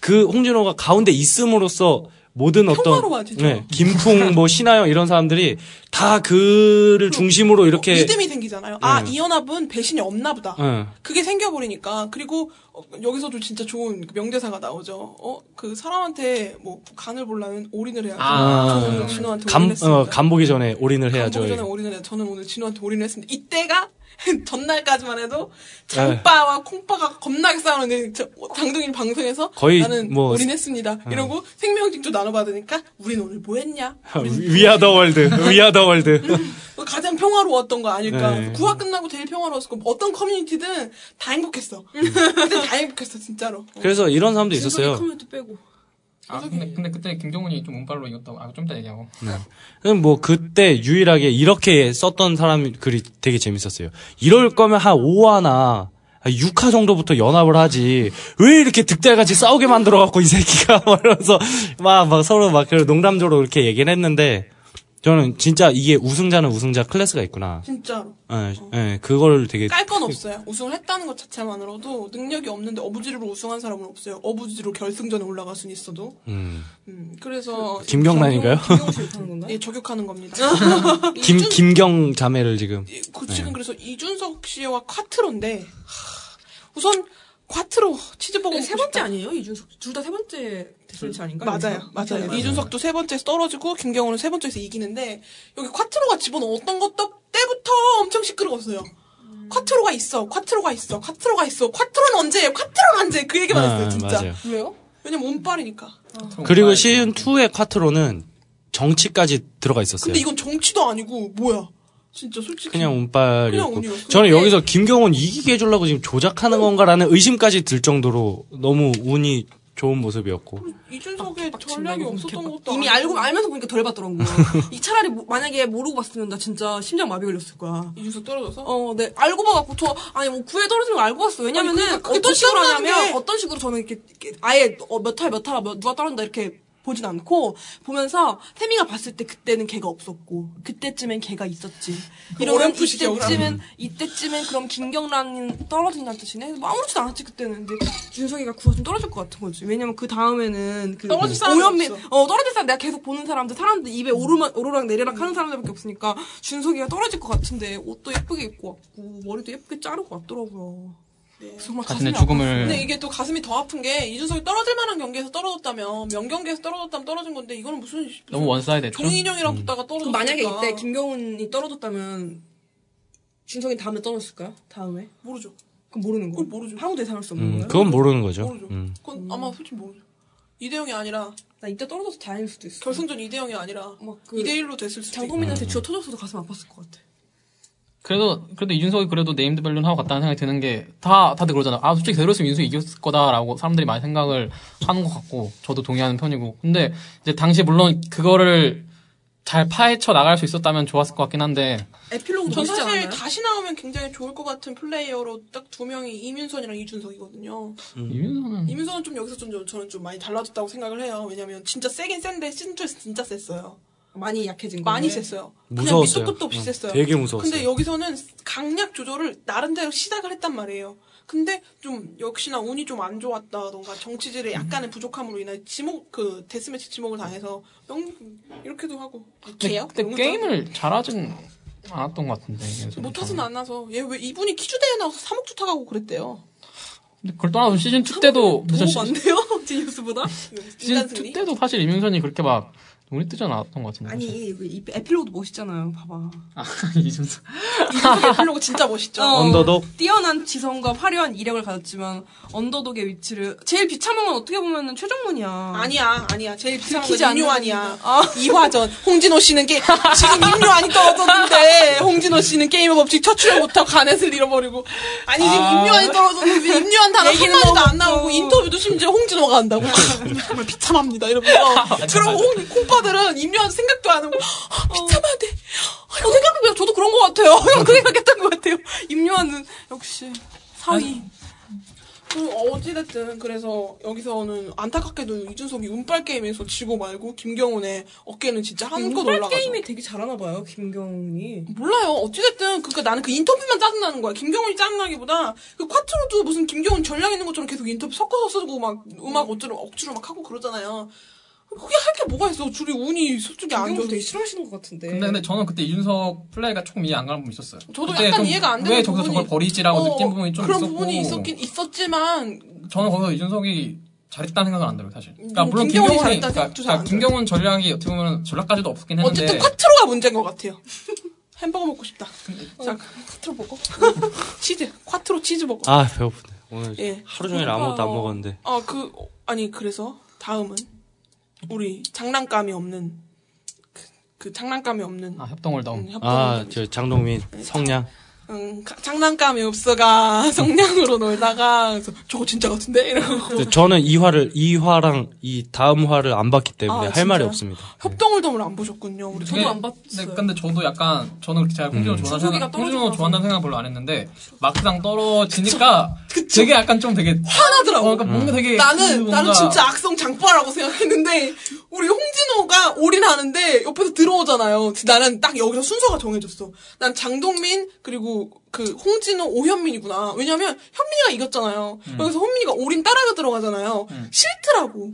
그 홍진호가 가운데 있음으로써 모든 어떤. 네, 김풍 뭐 신하영 이런 사람들이 다 그를 중심으로 이렇게 믿음이 생기잖아요. 아, 네. 이 연합은 배신이 없나 보다. 네. 그게 생겨버리니까. 그리고, 어, 여기서도 진짜 좋은 그 명대사가 나오죠. 어, 그 사람한테 뭐, 간을 보려면 올인을 해야죠. 아. 저는 오늘 진호한테 감, 올인했습니다. 어, 간 보기 전에 all-in을 해야죠. 간 보기 전에 all-in을 해야 저는 오늘 진호한테 all-in을 했습니다. 이때가 *laughs* 전날까지만 해도 장빠와 콩빠가 겁나게 싸우는데 저- 장동민 방송에서 거의 나는 뭐- all-in했습니다. 이러고 생명징표 나눠받으니까 우린 오늘 뭐 했냐? 위아더 월드, 위아더 월드. 가장 평화로웠던 거 아닐까. 네. 구화 끝나고 제일 평화로웠고 어떤 커뮤니티든 다 행복했어. 그때 *laughs* 다 행복했어 진짜로. 그래서 이런 사람도 있었어요. 커뮤니티 빼고. 아, 근데, 근데 그때 김정은이 좀 운빨로 이겼다고. 아, 좀 이따 얘기하고. 그럼 뭐 그때 유일하게 이렇게 썼던 사람 글이 되게 재밌었어요. 이럴 거면 한 5화나 6화 정도부터 연합을 하지. 왜 이렇게 득달같이 싸우게 만들어갖고 이 새끼가 *laughs* 말하면서 막, 막 서로 막 그런 농담적으로 이렇게 얘기를 했는데 저는 진짜 이게 우승자는 우승자 클래스가 있구나. 진짜로. 예, 예, 그걸 되게 깔 건 없어요. 우승을 했다는 것 자체만으로도 능력이 없는데 어부지리로 우승한 사람은 없어요. 어부지리로 결승전에 올라갈 수는 있어도. 음, 음, 그래서 김경란인가요? 못하는 건가요? *laughs* 예, 저격하는 겁니다. *laughs* 김 이준- 김경 자매를 지금 예, 그 지금 그래서 이준석 씨와 콰트로인데 하, 우선 콰트로 치즈버거 세 번째 싶다. 아니에요? 이준석 둘 다 세 번째 데스매치 아닌가? 맞아요, 맞아요. 이준석도 세 번째에서 떨어지고 김경호는 세 번째에서 이기는데 여기 콰트로가 집어넣었던 것도 때부터 엄청 시끄러웠어요. 콰트로가 있어, 콰트로가 있어, 콰트로가 있어, 콰트로는 언제예요? 콰트로는 언제? 그 얘기만 했어요, 아, 진짜. 맞아요. 왜요? 왜냐면 운빨이니까. 그리고 시즌 2의 콰트로는 정치까지 들어가 있었어요. 근데 이건 정치도 아니고 뭐야? 진짜 솔직히 그냥 그냥 운빨이었고 운이었어. 저는 여기서 김경훈 이기게 해주려고 지금 조작하는 건가라는 의심까지 들 정도로 너무 운이 좋은 모습이었고 이준석의 전략이 없었던 것도 이미. 알고 알면서 보니까 덜 받더라고요. *laughs* 이 차라리 모- 만약에 모르고 봤으면 나 진짜 심장 마비 걸렸을 거야. 이준석 떨어져서 어, 네. 알고 봐갖고, 저, 아니, 뭐, 구에 떨어지는 거 알고 봤어. 왜냐면은, 아니, 그러니까 그게 어떤 또 식으로 하냐면, 게- 어떤 식으로 저는 이렇게, 이렇게 아예, 어, 몇 할, 몇 할, 몇, 누가 떨어진다, 이렇게 보진 않고, 보면서, 태미가 봤을 때 그때는 걔가 없었고, 그때쯤엔 걔가 있었지. 이러면 어렴풋이 기억을 이때쯤엔, 이때쯤엔 그럼 김경란이 떨어진다는 뜻이네? 뭐 아무렇지도 않았지, 그때는. 근데, 준석이가 좀 떨어질 것 같은 거지. 왜냐면 그 다음에는, 그, 떨어질 사람이 오현민, 없어. 어, 떨어질 사람 내가 계속 보는 사람들, 사람들 입에 오르막, 오르락 내리락 하는 사람들밖에 없으니까, 준석이가 떨어질 것 같은데, 옷도 예쁘게 입고 왔고, 머리도 예쁘게 자르고 왔더라고요. 정말 자신의 죽음을 근데 이게 또 가슴이 더 아픈 게 이준석이 떨어질 만한 경기에서 떨어졌다면 명경기에서 떨어졌다면 떨어진 건데 이거는 무슨 너무 one-side 됐죠. 동민형이랑 붙다가 떨어졌으니까 그럼 만약에 이때 김경훈이 떨어졌다면, 준석이 다음에 떨어졌을까요? 다음에? 모르죠. 그럼 모르는 거. 그건 모르죠. 아무도 예상할 수 없는 음, 거예요? 그건 모르는 거죠. 모르죠. 음. 그건 아마 솔직히 모르죠. 이대영이 아니라 나 이때 떨어져서 다행일 수도 있어. 결승전 이대영이 아니라 막 그, 2대1로 됐을 수도 있고. 장동민한테 쥐어 터졌어도 가슴 아팠을 것 같아. 그래도, 그래도 이준석이 그래도 named value는 하고 갔다는 생각이 드는 게, 다, 다들 그러잖아. 아, 솔직히 그대로였으면 이준석이 이겼을 거다라고 사람들이 많이 생각을 하는 것 같고, 저도 동의하는 편이고. 근데, 이제 당시 물론 그거를 잘 파헤쳐 나갈 수 있었다면 좋았을 것 같긴 한데, 에필로그도 전 멋있지 사실 않았나요? 다시 나오면 굉장히 좋을 것 같은 플레이어로 딱 두 명이 이민선이랑 이준석이거든요. 이준석은, 이민선은 좀 여기서 좀 저는 좀 많이 달라졌다고 생각을 해요. 왜냐면 진짜 세긴 센데 시즌 2에서 진짜 셌어요. 많이 약해진 거. 많이 셌어요. 그냥 무서웠어요. 밑도 끝도 없이 응, 셌어요. 되게 무서웠어요. 근데 여기서는 강약 조절을 나름대로 시작을 했단 말이에요. 근데 좀 역시나 운이 좀 안 좋았다던가 정치질의 약간의 부족함으로 인해 지목 그 데스매치 지목을 당해서 명 이렇게도 하고 근데, 개요? 근데 게임을 잘하진 않았던 것 같은데. 못하진 않아서 얘 왜 이분이 키주대에 나와서 3억 주타 가고 그랬대요. 근데 그걸 떠나서 시즌 2 때도, 더 시- 많네요? 제뉴스보다? *laughs* 인간 승리. 시즌 2 때도 사실 이민선이 그렇게 막, 눈이 뜨지 않았던 것 같은데. 아니, 이 에필로그도 멋있잖아요. 봐봐. 아, *laughs* 이준석. 이준석 에필로그 진짜 멋있죠. *laughs* 어. 언더독 뛰어난 지성과 화려한 이력을 가졌지만 언더독의 위치를 제일 비참한 건 어떻게 보면 최정문이야. 아니야, 아니야. 제일 비싼 들키지 건 임요환이야. 아. 이화전. 홍진호 씨는 게, 지금 임요환이 떨어졌는데, *laughs* 홍진호 씨는 게임의 법칙 첫 출연부터 가넷을 잃어버리고. 아니, 지금 아. 임요환이 떨어졌는데, 임요환 단어 한마디도 안 나오고, 인터뷰도 심지어 홍진호가 한다고. 정말 비참합니다. 이러면서. 그리고 홍, 콩 파들은 임요환 생각도 안 하고, 아, 비참하대. 어, 생각해보면 저도 그런 것 같아요. *laughs* 형그 생각했던 것 같아요. 임요환은 역시 사위. 그 어찌됐든 그래서 여기서는 안타깝게도 이준석이 운빨 게임에서 지고 말고 김경훈의 어깨는 진짜 한껏 운빨 올라가서 게임이 되게 잘하나 봐요, 김경훈이. 몰라요. 어찌됐든, 그니까 나는 그 인터뷰만 짜증 나는 거야. 김경훈이 짜증 나기보다, 그 콰트로도 무슨 김경훈 전략 있는 것처럼 계속 인터뷰 섞어서 쓰고 막, 음악 어쩌로, 억지로 막 하고 그러잖아요. 그게 할게 뭐가 있어. 줄이 운이 솔직히 안 좋아서. 되게 싫어하시는 것 같은데. 근데, 근데 저는 그때 이준석 플레이가 조금 이해 안 가는 부분이 있었어요. 저도 약간 좀 이해가 안 되는 왜 저기서 부분이- 저걸 버리지라고 어, 느낀 부분이 좀 그런 있었고. 부분이 있었긴 있었지만, 저는 거기서 이준석이 잘했다는 생각은 안 들어요, 사실. 그러니까 음, 물론 김경훈이 김경훈이, 그러니까, 그러니까 김경훈 전략이 어떻게 보면 전략까지도 없었긴 했는데. 어쨌든 콰트로가 문제인 것 같아요. *laughs* 햄버거 먹고 싶다. 자, 콰트로 버거. *laughs* 치즈, 콰트로 치즈 버거. 아 배고프네. 오늘 예. 하루 종일 아무것도 안 먹었는데. 아, 그, 어, 아니, 그래서, 다음은, 우리, 장난감이 없는, 그, 그 장난감이 없는, 아, 협동월동. 음, 협동. 아저 장동민 성냥. 응, 가- 장난감이 없어가, *laughs* 성냥으로 놀다가, 그래서, 저거 진짜 같은데? 이러고. 저는 이 화를 이 화랑 이 다음 화를 안 봤기 때문에 아, 할 말이? 없습니다. 협동을dom을 안 보셨군요. 우리 저도 안 봤어요. 근데, 근데 저도 약간 저는 그렇게 제가 홍준호 음. 좋아하는 생각, 홍준호 떨어져서. 좋아한다는 생각 별로 안 했는데 막상 떨어지니까 되게 약간 좀 되게 화나더라고. 어, 그러니까 뭔가 되게 나는 그 나는 뭔가- 진짜 악성 장빠라고 생각했는데 우리 홍진호가 올인하는데 옆에서 들어오잖아요. 나는 딱 여기서 순서가 정해졌어. 난 장동민 그리고 그 홍진호 오현민이구나. 왜냐면 현민이가 이겼잖아요. 음. 여기서 현민이가 올인 따라가 들어가잖아요. 싫더라고.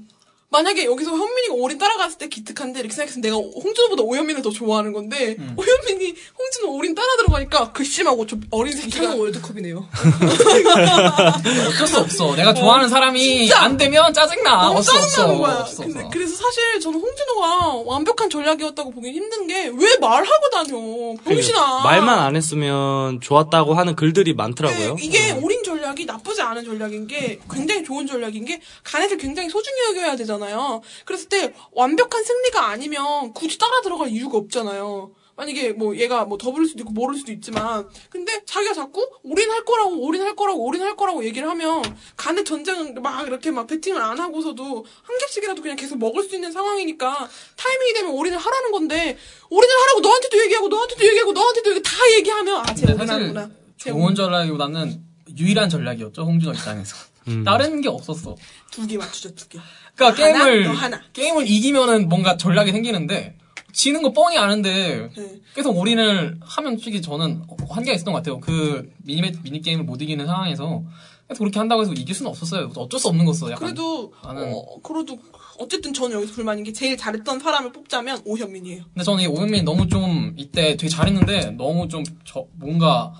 만약에 여기서 현민이가 올인 따라갔을 때 기특한데 이렇게 생각해서 내가 홍진호보다 오현민을 더 좋아하는 건데 음. 오현민이 홍진호 올인 따라 들어가니까 괘씸하고 저 어린 새끼가 월드컵이네요. *laughs* 어쩔 수 없어. 내가 좋아하는 사람이 진짜. 안 되면 짜증나. 너무 어쩔 수 없어. 짜증나는 거야. 수 근데 없어. 그래서 사실 저는 홍진호가 완벽한 전략이었다고 보긴 힘든 게 왜 말하고 다녀 병신아 말만 안 했으면 좋았다고 하는 글들이 많더라고요. 네, 이게 올인 전략이 나쁘지 않은 전략인 게 굉장히 좋은 전략인 게 간에를 굉장히 소중히 여겨야 되잖아 요. 그랬을 때 완벽한 승리가 아니면 굳이 따라 들어갈 이유가 없잖아요. 만약에 뭐 얘가 뭐 더블 수도 있고 모를 수도 있지만 근데 자기가 자꾸 올인할 거라고 올인할 거라고 올인할 거라고 얘기를 하면 간의 전쟁은 막 이렇게 막 배팅을 안 하고서도 한 겹씩이라도 그냥 계속 먹을 수 있는 상황이니까 타이밍이 되면 올인을 하라는 건데 올인을 하라고 너한테도 얘기하고 너한테도 얘기하고 너한테도 얘기 다 얘기하면 아쟤 근데 올인 사실 하는구나 쟤 좋은 전략이보다는 유일한 전략이었죠. 홍준호 입장에서. 음. *laughs* 다른 게 없었어. 두개 두 개. 그러니까 하나, 게임을 너 하나. 게임을 이기면은 뭔가 전략이 생기는데 지는 거 뻔히 아는데 네. 계속 올인을 하면 솔직히 저는 한계가 있었던 것 같아요. 그 미니 미니 게임을 못 이기는 상황에서 계속 그렇게 한다고 해서 이길 수는 없었어요. 어쩔 수 없는 거였어. 약간. 그래도 나는- 어, 그래도 어쨌든 저는 여기서 불만인 게 제일 잘했던 사람을 뽑자면 오현민이에요. 근데 저는 이 오현민이 너무 좀 이때 되게 잘했는데 너무 좀 저 뭔가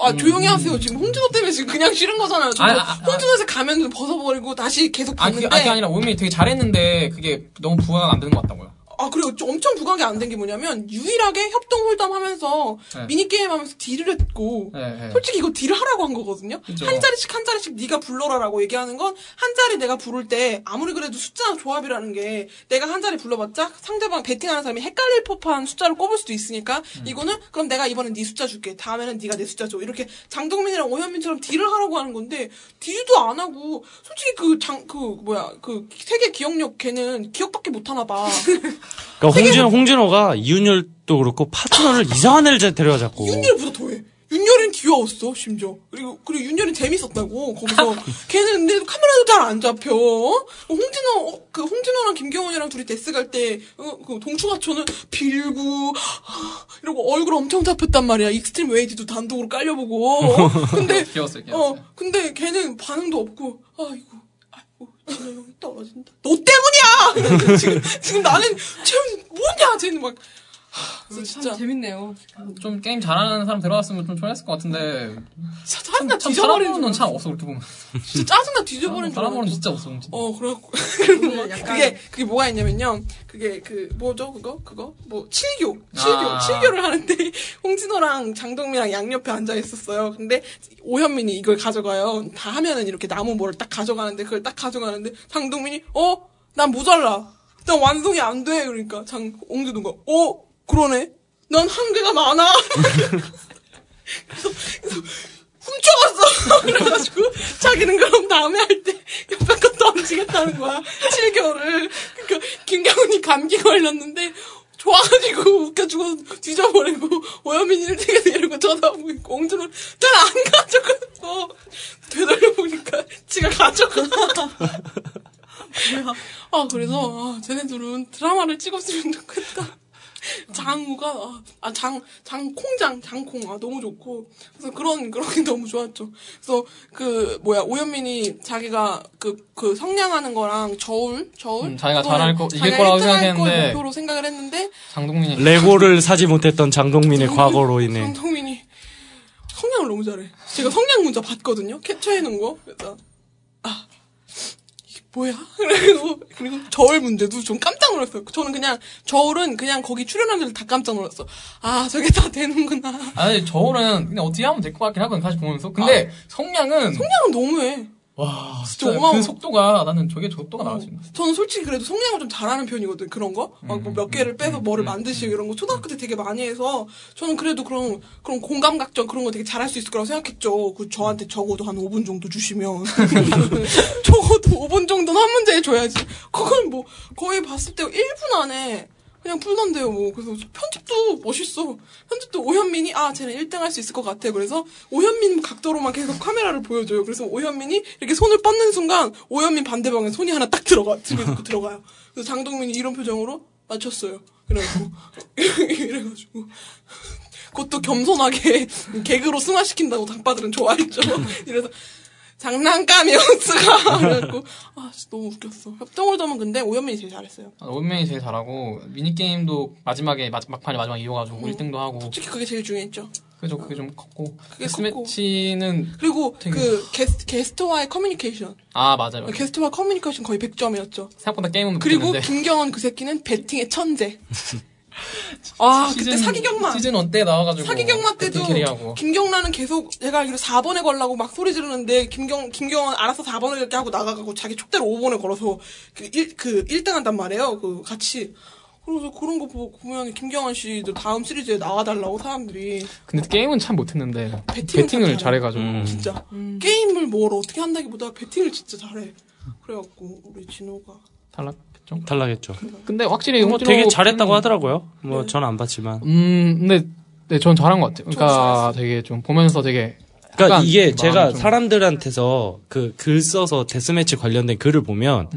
아 조용히 하세요. 지금 홍진호 때문에 지금 그냥 싫은 거잖아요. 저 음. 아니, 아, 아, 홍진호에서 가면 벗어버리고 다시 계속 아니 봤는데 아니, 그게 아니라 오현민이 되게 잘했는데 그게 너무 부가가 안 되는 것 같다고요. 아 그리고 좀 엄청 부각이 안 된 게 뭐냐면 유일하게 협동 홀담하면서 네. 미니 게임 하면서 딜을 했고 네, 네. 솔직히 이거 딜을 하라고 한 거거든요. 그죠. 한 자리씩 한 자리씩 네가 불러라라고 얘기하는 건 한 자리 내가 부를 때 아무리 그래도 숫자 조합이라는 게 내가 한 자리 불러봤자 상대방 배팅하는 사람이 헷갈릴 법한 숫자를 꼽을 수도 있으니까 음. 이거는 그럼 내가 이번엔 네 숫자 줄게 다음에는 네가 내 숫자 줘 이렇게 장동민이랑 오현민처럼 딜을 하라고 하는 건데 딜도 안 하고 솔직히 그 장그 뭐야 그 세계 기억력 걔는 기억밖에 못 하나 봐. *laughs* 그러니까 홍진호 홍진호가 이윤열도 그렇고 파트너를 이상한 애를 데려가자고. 윤열보다 더해. 윤열이는 귀여웠어, 심지어. 그리고, 그리고 윤열이는 재밌었다고, 거기서. *laughs* 걔는 근데 카메라도 잘 안 잡혀. 어? 홍진호, 어, 그, 홍진호랑 김경훈이랑 둘이 death 갈 때, 어, 그, 동충하초는 빌고, 이러고 얼굴 엄청 잡혔단 말이야. Extreme Ways도 단독으로 깔려보고. 어? *laughs* 근데, 귀여웠어요, 귀여웠어요. 어, 근데 걔는 반응도 없고, 아이고, 형이 떨어진다. 너 때문이야! *laughs* 지금, 지금 나는, 쟤 뭐냐, 쟤는 막. 참 진짜. 재밌네요. 좀 게임 잘하는 사람 데려왔으면 좀 좋았을 것 같은데 짜- 짜증나 참 뒤져버리는 사람으로는 참 없어 그렇게 보면. 진짜 짜증나 뒤져버리는 줄 알았어. 진짜 없어 진짜. 어 *laughs* 약간- 그게 그게 뭐가 있냐면요. 그게 그 뭐죠 그거? 그거? 뭐 칠교. 칠교. 아. 칠교를 하는데 *laughs* 홍진호랑 장동민이랑 양옆에 앉아 있었어요. 근데 오현민이 이걸 가져가요. 다 하면은 이렇게 나무 뭐를 딱 가져가는데 그걸 딱 가져가는데 장동민이 어? 난 모자라. 난 완성이 안 돼. 그러니까 장 홍진호가 어 그러네 난 한계가 많아 그래서, 그래서 훔쳐갔어. 그래가지고 자기는 그럼 다음에 할 때 옆에 거 던지겠다는 거야. 7개월을. 그러니까 김경훈이 감기 걸렸는데 좋아가지고 웃겨주고 뒤져버리고 오현민이를 되게 데리고 쳐다보고 있고 옹준은 난안 가져갔어. 되돌려보니까 지가 가져가. 아 그래서 아, 쟤네들은 드라마를 찍었으면 좋겠다. *laughs* 장우가 아, 아, 장 장콩장 장콩 아 너무 좋고 그래서 그런 그런 게 *laughs* 너무 좋았죠. 그래서 그 뭐야 오현민이 자기가 그그 성냥하는 거랑 저울 저울 음, 자기가 잘할 거- 이길 거라고 1등 할걸 생각했는데 목표로 생각을 했는데 장동민이 레고를 사지 못했던 장동민의 과거로 인해 장동민이 성냥을 너무 잘해. 제가 성냥 문자 봤거든요. 캡처해 놓은 거. 그래서 뭐야? *laughs* 그리고 그리고 저울 문제도 좀 깜짝 놀랐어요. 저는 그냥 저울은 그냥 거기 출연한 들다 깜짝 놀랐어. 아 저게 다 되는구나. 아니 저울은 그냥 어떻게 하면 될 것 같긴 하거든 다시 보면서. 근데 성량은 성량은 너무해. 와 진짜 어마어마- 그 속도가 나는 저게 속도가 나왔지. 저는 솔직히 그래도 성량을 좀 잘하는 편이거든 그런 거. 막뭐몇 개를 빼서 뭐를 만드시고 이런 거 초등학교 때 되게 많이 해서 저는 그래도 그런 그런 공감 각전 그런 거 되게 잘할 수 있을 거라고 생각했죠. 그 저한테 적어도 한 5분 정도 주시면 *laughs* 적어도 5분 정도는 한 문제 줘야지. 그걸 뭐 거의 봤을 때 1분 안에 그냥 풀던데요, 뭐. 그래서 편집도 멋있어. 편집도 오현민이, 아, 쟤는 1등 할 수 있을 것 같아. 그래서 오현민 각도로만 계속 카메라를 보여줘요. 그래서 오현민이 이렇게 손을 뻗는 순간 오현민 반대방에 손이 하나 딱 들어가, 들고 들어가요. 그래서 장동민이 이런 표정으로 맞췄어요. 그래가지고, *laughs* 이래가지고. 그것도 겸손하게 *laughs* 개그로 승화시킨다고 장빠들은 좋아했죠. *laughs* 이래서 장난감이었으가 *laughs* 그래갖고 아 진짜 너무 웃겼어. 협동 hold'em은 근데 오현민이 제일 잘했어요. 현민이 제일 잘하고 미니게임도 마지막에 마- 막판에 마지막에 이어가지고 1등도 하고 솔직히 그게 제일 중요했죠. 그죠 그게 좀 컸고 그게 컸고. death match는 그리고 되게- 그 게스트, 게스트와의 커뮤니케이션. 아 맞아요 게스트와 커뮤니케이션 거의 100점이었죠. 생각보다 게임은 그리고 못했는데 김경훈 그 새끼는 배팅의 천재. *laughs* *laughs* 아 그때 사기경마. 시즌 1 때 나와가지고 사기경마 때도 김경란은 계속 내가 알기로 4번에 걸라고 막 소리 지르는데 김경 김경원 알아서 4번을 이렇게 하고 나가고 자기 촉대로 5번에 걸어서 그 1, 그 1등 한단 말이에요. 그 같이. 그래서 그런 거 보고 보면 김경원 씨도 다음 시리즈에 나와달라고 사람들이 근데 게임은 참 못했는데 배팅을 참 잘해. 잘해가지고 음. 진짜 게임을 뭘 어떻게 한다기보다 배팅을 진짜 잘해. 그래갖고 우리 진호가 탈락 했죠 탈락했죠. 근데 확실히 뭐 되게 잘했다고 하더라고요. 뭐 네. 저는 안 봤지만. 음 근데 네, 전 잘한 것 같아요 그러니까. 되게 좀 보면서 되게 그러니까 이게 제가 좀- 사람들한테서 그 글 써서 death match 관련된 글을 보면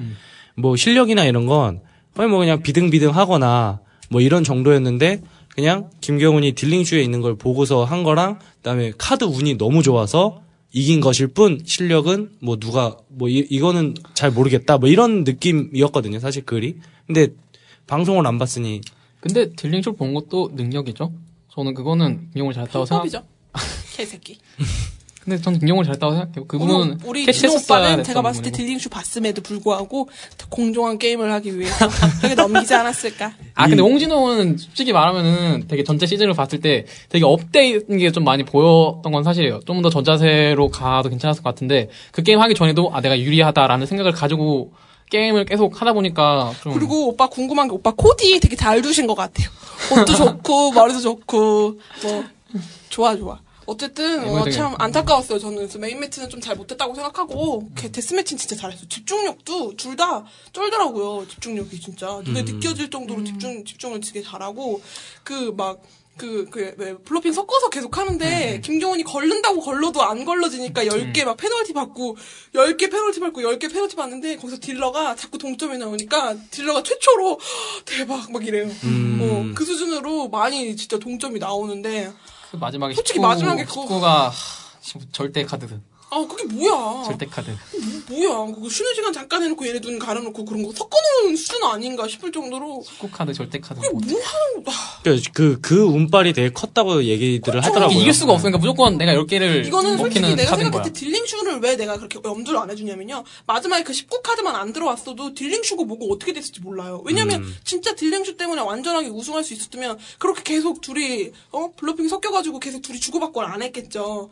뭐 실력이나 이런 건 거의 뭐 그냥 비등비등 하거나 뭐 이런 정도였는데 그냥 김경훈이 dealing shoe에 있는 걸 보고서 한 거랑 그다음에 카드 운이 너무 좋아서 이긴 것일 뿐 실력은 뭐 누가 뭐 이, 이거는 잘 모르겠다 뭐 이런 느낌이었거든요 사실 글이 근데 방송을 안 봤으니 근데 dealing shoe 본 것도 능력이죠 저는 그거는 김용을 잘했다고 생각. *laughs* 개새끼. 근데 저는 김용을 잘했다고 생각해요 그 부분은 우리 캐치했었어야 오빠는 제가 봤을 때. 딜링슈 봤음에도 불구하고 더 공정한 게임을 하기 위해서 저게 넘기지 않았을까. 아 근데 홍진호는 솔직히 말하면은 되게 전체 시즌을 봤을 때 되게 업데이트인 게 좀 많이 보였던 건 사실이에요. 좀 더 전자세로 가도 괜찮았을 것 같은데 그 게임 하기 전에도 아 내가 유리하다라는 생각을 가지고 게임을 계속 하다 보니까 좀 그리고 오빠 궁금한 게 오빠 코디 되게 잘 두신 것 같아요. 옷도 좋고 머리도 좋고 뭐 좋아 좋아. 어쨌든 네, 어, 되게- 참 안타까웠어요. 저는 그래서 main match는 좀 잘 못했다고 생각하고 그 death match는 진짜 잘했어요. 집중력도 둘 다 쩔더라고요. 집중력이 진짜 눈에 느껴질 정도로 집중 집중을 되게 잘하고 그막 그, 그, 왜, bluffing 섞어서 계속 하는데, 김경훈이 걸른다고 걸러도 안 걸러지니까 10개 막 페널티 받고, 10개 페널티 받고, 10개 페널티 받는데, 거기서 딜러가 자꾸 동점이 나오니까, 딜러가 최초로, *gasps* 대박, 막 이래요. 어, 그 수준으로 많이 진짜 동점이 나오는데, 그 마지막에 솔직히 19, 마지막에 그거- 19가 절대 카드 아, 그게 뭐야. 절대 카드 뭐 야. 그거 쉬는 시간 잠깐 해놓고 얘네 눈 가려놓고 그런 거 섞어놓은 수준 아닌가 싶을 정도로, 19 카드 절대 카드 그게 뭐 하는, 아, 그, 그, 그 운빨이 되게 컸다고 얘기들을 하더라고요. 이게 이길 수가 없으니까 무조건 내가 10개를 이거는 솔직히 내가 생각할 거야. 때 dealing shoe를 왜 내가 그렇게 염두를 안 해주냐면요. 마지막에 그 19카드만 안 들어왔어도 dealing shoe고 뭐고 어떻게 됐을지 몰라요. 왜냐면 진짜 dealing shoe 때문에 완전하게 우승할 수 있었으면 그렇게 계속 둘이 어 bluffing 섞여가지고 계속 둘이 주고받고 안 했겠죠.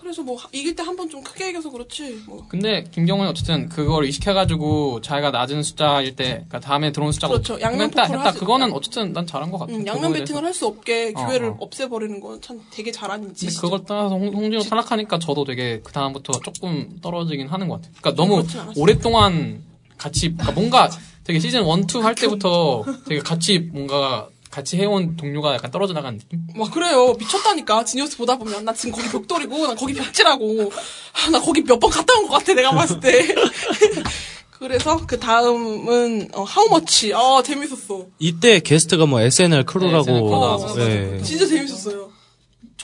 그래서 뭐 이길 때 한 번 좀 크게 이겨서 그렇지 뭐. 근데 김경훈이 어쨌든 그걸 의식해가지고 자기가 낮은 숫자일 때, 그러니까 다음에 들어온 숫자가 그렇죠. 양면 했다, 했다. 하지- 그거는 어쨌든 난 잘한 것 같아. 음, 그거에 양면. 배팅을 할 수 없게 어, 기회를 어. 없애버리는 건 참 되게 잘한 근데 짓이죠. 그걸 떠나서 홍, 홍진호 탈락하니까 저도 되게 그 다음부터 조금 떨어지긴 하는 것 같아요. 그러니까 너무. 오랫동안 같이 그러니까 뭔가 되게 시즌 1, 2 할 때부터 되게 같이 뭔가 같이 해온 동료가 약간 떨어져 나가는 느낌? 막 그래요 미쳤다니까 지니어스 보다 보면 나 지금 거기 벽돌이고 나 거기 벽지라고 아, 나 거기 몇 번 갔다 온 것 같아 내가 봤을 때 *laughs* 그래서 그 다음은 어, How Much 아 재밌었어 이때 게스트가 뭐 SNL crew라고. 네, SNL crew 어. 예. 진짜 재밌었어요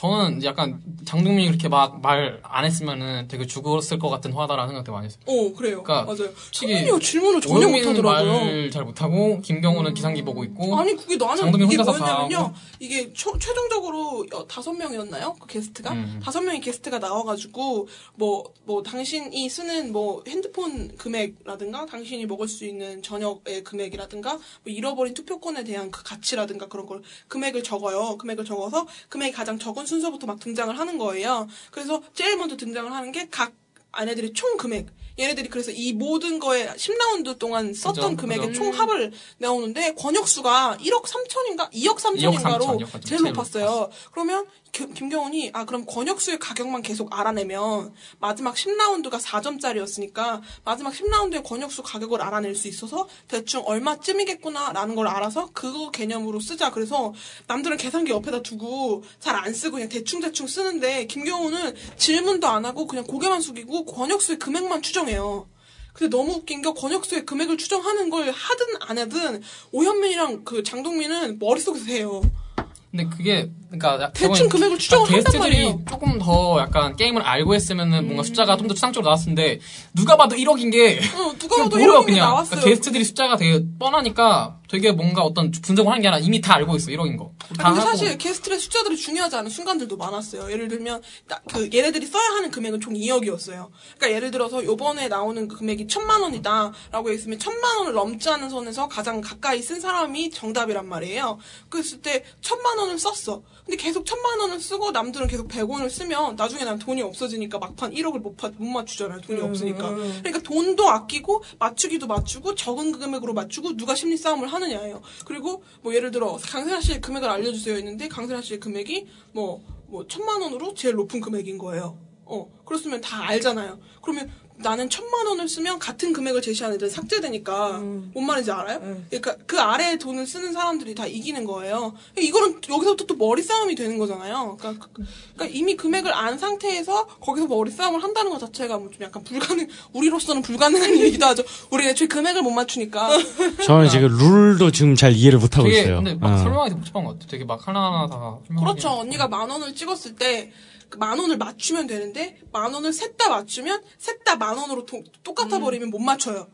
저는 약간 장동민이 그렇게 막 말 안 했으면은 되게 죽었을 것 같은 화다라는 생각도 많이 했어요. 어 그래요. 그러니까 맞아요. 솔직히 질문을 전혀 못하더라고요. 말잘 못하고 김경훈은 계산기 보고 있고 아니 그게 나는 장동민 이게 혼자서 뭐였냐면요. 이게 초- 최종적으로 어, 다섯 명이었나요 그 게스트가 음. 다섯 명의 게스트가 나와가지고 뭐뭐 당신이 쓰는 뭐 핸드폰 금액라든가 당신이 먹을 수 있는 저녁의 금액이라든가 뭐 잃어버린 투표권에 대한 그 가치라든가 그런 걸 금액을 적어요 금액을 적어서 금액이 가장 적은 순서부터 막 등장을 하는 거예요. 그래서 제일 먼저 등장을 하는 게 각 아내들의 총 금액 얘네들이 그래서 이 모든 거에 10라운드 동안 썼던 그죠, 금액의 그죠. 총 합을 나오는데 권역수가 1억 3천인가 2억 3천인가로 3천, 2억 3천, 제일 높았어요. 그러면 김- 김경훈이 아 그럼 권역수의 가격만 계속 알아내면 마지막 10라운드가 4점짜리였으니까 마지막 10라운드의 권역수 가격을 알아낼 수 있어서 대충 얼마쯤이겠구나라는 걸 알아서 그거 개념으로 쓰자. 그래서 남들은 계산기 옆에다 두고 잘 안 쓰고 그냥 대충 대충 쓰는데 김경훈은 질문도 안 하고 그냥 고개만 숙이고 권역수의 금액만 추정해 요. 근데 너무 웃긴 게 권역수의 금액을 추정하는 걸 하든 안 하든 오현민이랑 그 장동민은 머릿속에서 해요. 근데 그게 그러니까 대충 금액을 추정을 한단 게스트들이 말이에요. 조금 더 약간 게임을 알고 했으면은 뭔가 숫자가 좀 더 추상적으로 나왔는데 누가 봐도 1억인 게 어, 누가 봐도 보여 1억인 게 그냥 나왔어요. 그러니까 게스트들이 숫자가 되게 뻔하니까 되게 뭔가 어떤 분석을 하는 게 아니라 이미 다 알고 있어 1억인 거. 다 아, 근데. 사실 게스트의 숫자들이 중요하지 않은 순간들도 많았어요. 예를 들면 나- 그 얘네들이 써야 하는 금액은 총 2억이었어요. 그러니까 예를 들어서 요번에 나오는 그 금액이 천만 원이다라고 했으면 천만 원을 넘지 않은 선에서 가장 가까이 쓴 사람이 정답이란 말이에요. 그랬을 때 천만 원을 썼어. 근데 계속 천만 원을 쓰고 남들은 계속 100원을 쓰면 나중에 난 돈이 없어지니까 막판 1억을 못, 파- 못 맞추잖아요. 돈이 없으니까. 그러니까 돈도 아끼고 맞추기도 맞추고 적은 금액으로 맞추고 누가 심리 싸움을 하느냐예요. 그리고 뭐 예를 들어 강세나 씨의 금액을 알려주세요 했는데 강세나 씨의 금액이 뭐, 뭐 천만 원으로 제일 높은 금액인 거예요. 어, 그렇으면 다 알잖아요. 그러면 나는 천만 원을 쓰면 같은 금액을 제시하는 애들은 삭제되니까 뭔 말인지 알아요? 그러니까 그 아래에 돈을 쓰는 사람들이 다 이기는 거예요. 이거는 여기서부터 또 머리 싸움이 되는 거잖아요. 그러니까, 그- 그러니까 이미 금액을 안 상태에서 거기서 머리 싸움을 한다는 것 자체가 뭐 좀 약간 불가능, 우리로서는 불가능한 *laughs* 일이기도 하죠. 우리 애초에 금액을 못 맞추니까. 저는 지금 룰도 지금 잘 이해를 못 하고 되게 있어요. 근데 막 어. 설명하기 복잡한 것 같아. 되게 막 하나하나 다. 그렇죠. 언니가 만 원을 찍었을 때, 그 만 원을 맞추면 되는데, 만 원을 셋 다 맞추면, 셋 다 만 원으로 도- 똑같아 버리면 못 맞춰요.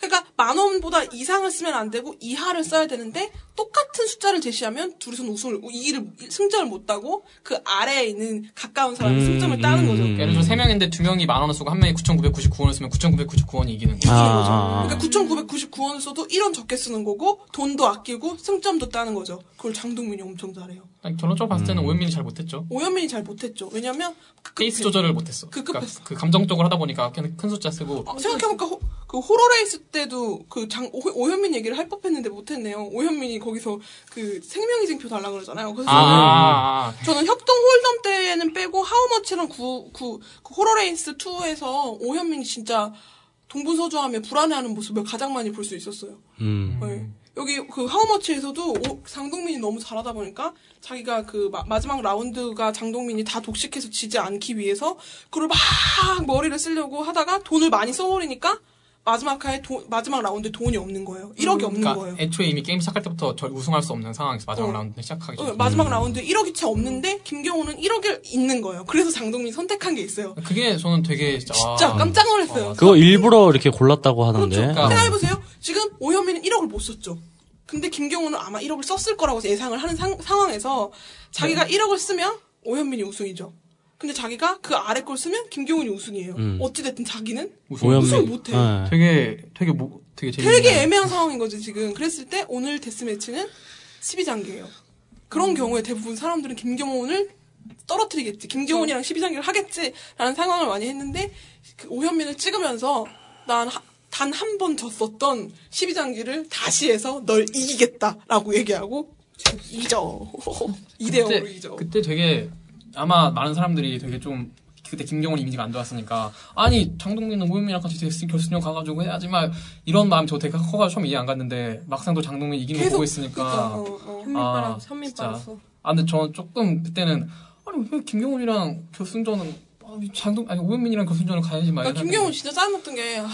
그러니까 만 원보다 이상을 쓰면 안 되고 이하를 써야 되는데 똑같은 숫자를 제시하면 둘이서는 우승을 이기를 승점을 못 따고 그 아래에 있는 가까운 사람이 음, 승점을 따는 음, 거죠. 음. 예를 들어 세 명인데 두 명이 만 원을 쓰고 한 명이 9,999원을 쓰면 9,999원이 이기는. 아, 아, 아. 그러니까 9,999원을 써도 1원 적게 쓰는 거고 돈도 아끼고 승점도 따는 거죠. 그걸 장동민이 엄청 잘해요. 난 결론적으로 봤을 음. 때는 오현민이 잘 못했죠. 오현민이 잘 못했죠. 왜냐면 페이스 조절을 못했어. 그 그러니까. 그 감정적으로 하다 보니까 그냥 큰 숫자 쓰고 어, 생각해보니까 호, 그 Horror Race 때도 그 장 오현민 얘기를 할 법했는데 못했네요. 오현민이 거기서 그 생명의 징표 달라 그러잖아요. 그래서 아, 아, 아. 저는 협동 hold'em 때는 빼고 How Much랑 구, 구, 그 Horror Race 2에서 오현민이 진짜 동분서주하며 불안해하는 모습을 가장 많이 볼 수 있었어요. 음. 네. 여기 그 How Much에서도 오- 장동민이 너무 잘하다 보니까 자기가 그 마, 지막 라운드가 장동민이 다 독식해서 지지 않기 위해서 그걸 막 머리를 쓰려고 하다가 돈을 많이 써버리니까 마지막 화에 도- 마지막 라운드에 돈이 없는 거예요. 1억이 없는 그러니까 거예요. 애초에 이미 게임 시작할 때부터 절 우승할 수 없는 상황에서 마지막 어. 라운드 시작하기 어, 전에 마지막 라운드에 1억이 채 없는데 김경훈은 1억이 있는 거예요. 그래서 장동민이 선택한 게 있어요. 그게 저는 되게 진짜, 진짜 와. 깜짝 놀랐어요. 그거 일부러 이렇게 골랐다고 하던데. 그렇죠. 그러니까. 생각해보세요. 지금 오현민은 1억을 못 썼죠. 근데 김경호는 아마 1억을 썼을 거라고 예상을 하는 상, 상황에서 자기가 네. 1억을 쓰면 오현민이 우승이죠. 근데 자기가 그 아래 걸 쓰면 김경훈이 우승이에요. 음. 어찌됐든 자기는 우승. 우승을 못해. 네. 되게 되게 뭐 되게. 되게 애매한 상황인 거지 지금. 그랬을 때 오늘 데스매치는 12장기예요. 그런 음. 경우에 대부분 사람들은 김경훈을 떨어뜨리겠지. 김경훈이랑 12장기를 하겠지라는 상황을 많이 했는데 그 오현민을 찍으면서 난 단 한 번 졌었던 12장기를 다시 해서 널 이기겠다라고 얘기하고 이죠. 2대 0으로 그때 이죠. 그때 되게 아마 많은 사람들이 되게 좀 그때 김경훈 이미지가 안 좋았으니까 아니 장동민은 오현민이랑 같이 결승전 가가지고 해야지 막 이런 마음이 저 되게 커가지고 처음 이해 안 갔는데 막상 또 장동민 이기는 거 보고 있으니까 그러니까, 어, 어. 현민 아, 현민. 빨았어. 아 근데 저는 조금 그때는 아니 왜 김경훈이랑 결승전은 아니, 장동 아니 오현민이랑 결승전을 가야지 이런 김경훈 진짜 짜증났던 게 아,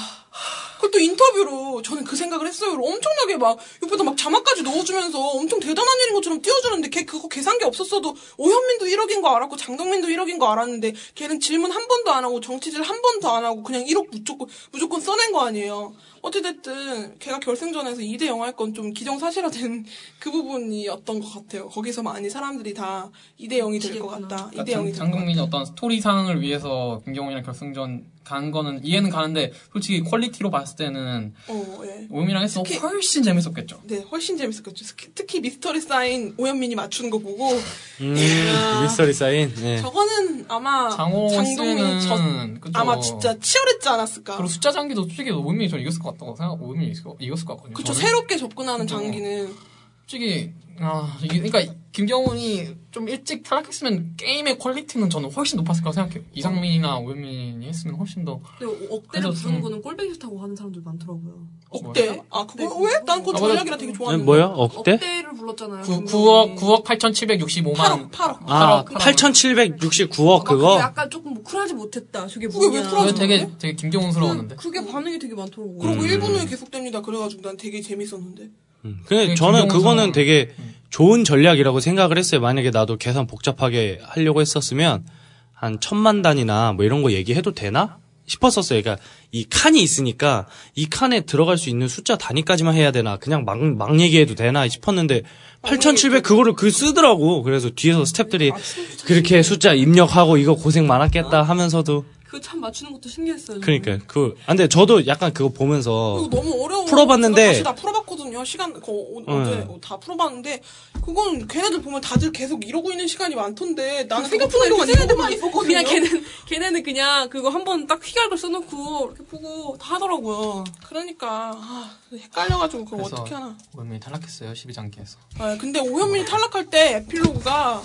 그것도 인터뷰로 저는 그 생각을 했어요. 엄청나게 막 옆에다 막 자막까지 넣어주면서 엄청 대단한 일인 것처럼 띄워주는데 걔 그거 계산기 없었어도 오현민도 1억인 거 알았고 장동민도 1억인 거 알았는데 걔는 질문 한 번도 안 하고 정치질 한 번도 안 하고 그냥 1억 무조건 무조건 써낸 거 아니에요. 어찌됐든 걔가 결승전에서 2대 0할 건 좀 기정사실화된 *laughs* 그 부분이었던 것 같아요. 거기서 많이 사람들이 다 2대 0이 될 것 같다. 2대 0이 그러니까 장, 될것 같다. 장동민이 어떤 스토리 상을 위해서 김경훈이랑 결승전 간 거는 이해는 가는데 솔직히 quality로 봤을 때는 어, 예. 오현민이랑 했으면 특히- 훨씬 재밌었겠죠. 네, 훨씬 재밌었겠죠. 특히- 특히 Mystery Sign 오현민이 맞추는 거 보고 음, Mystery Sign. 네. 저거는 아마 장호 장동민이 저 그죠. 아마 진짜 치열했지 않았을까. 그리고 숫자 장기도 솔직히 오현민이 전 이겼을 것 같다고 생각. 오현민이 이겼을, 것- 이겼을 것 같거든요. 그쵸 저는. 새롭게 접근하는 그죠. 장기는 솔직히 아 이게 그러니까 김경훈이 좀 일찍 탈락했으면 게임의 퀄리티는 저는 훨씬 높았을 거라고 생각해요. 이상민이나 오현민이 했으면 훨씬 더 근데 억대를 부르는 좀- 거는 꼴배기 싫다고 하는 사람들 많더라고요. 억대요? 아 그거 네. 왜? 난 그거 아, 전략이라 되게 네, 좋아하는데. 뭐야? 억대? 억대를 불렀잖아요. 구, 김경훈이. 9억 9억 8,765만 8억 8억. 아, 8억. 8,769억 막 그게 그거? 약간 조금 뭐 쿨하지 못했다. 저게 그게 왜 뭐냐. 쿨하지 되게 되게 김경훈스러웠는데. 그, 게 반응이 되게 많더라고. 그리고 음. 1분 후에 계속됩니다. 그래가지고 난 되게 재밌었는데. 음. 근데 되게 저는 그거는. 되게 좋은 전략이라고 생각을 했어요. 만약에 나도 계산 복잡하게 하려고 했었으면 한 천만 단이나 뭐 이런 거 얘기해도 되나? 싶었었어요. 그러니까 이 칸이 있으니까 이 칸에 들어갈 수 있는 숫자 단위까지만 해야 되나? 그냥 막, 막 얘기해도 되나 싶었는데 8,700 그거를 그 쓰더라고. 그래서 뒤에서 스탭들이 그렇게 숫자 입력하고 이거 고생 많았겠다 하면서도 그거 참 맞추는 것도 신기했어요. 저는. 그러니까 그 아, 근데 저도 약간 그거 보면서 이거 너무 어려워. 풀어봤는데- 다시 다 풀어봤거든요. 시간 그 어, 어제 네. 다 풀어봤는데 그건 걔네들 보면 다들 계속 이러고 있는 시간이 많던데 나는 생각보다 이렇게 이거 쟤네들만 많이 있었거든요. 있었거든요. 그냥 걔는 걔네는 그냥 그거 한 번 딱 휘갈고 써놓고 이렇게 보고 다 하더라고요. 그러니까 아, 헷갈려가지고 그걸 그래서 어떻게 하나. 오현민이 탈락했어요 12장기에서. 아, 근데 오현민이 탈락할 때 에필로그가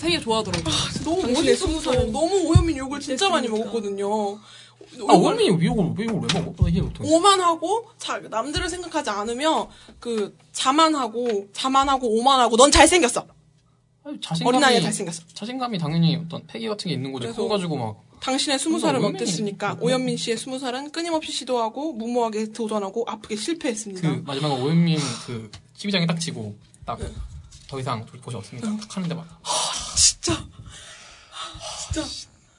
생일 좋아하더라고 요. 너무 당신의 멋있었어. 스무 살은 너무 오현민 욕을 진짜 많이 됐으니까. 먹었거든요. 아 오현민이 미국을 왜 이걸 왜 먹어? 나 이해 못해. 오만하고 자, 남들을 생각하지 않으면 그 자만하고 자만하고 오만하고 넌 잘생겼어. 아니, 자신감이 어린 나이에 잘생겼어. 자신감이 당연히 어떤 패기 같은 게 있는 거지. 그래서- 커가지고 막 당신의 스무 살은 오현민이- 어땠습니까? 오현민 씨의 스무 살은 끊임없이 시도하고 무모하게 도전하고 아프게 실패했습니다. 그 마지막에 오현민 그 12장에 딱 치고 딱 더 이상 둘 곳이 없습니다. 딱 하는데 막 진짜 진짜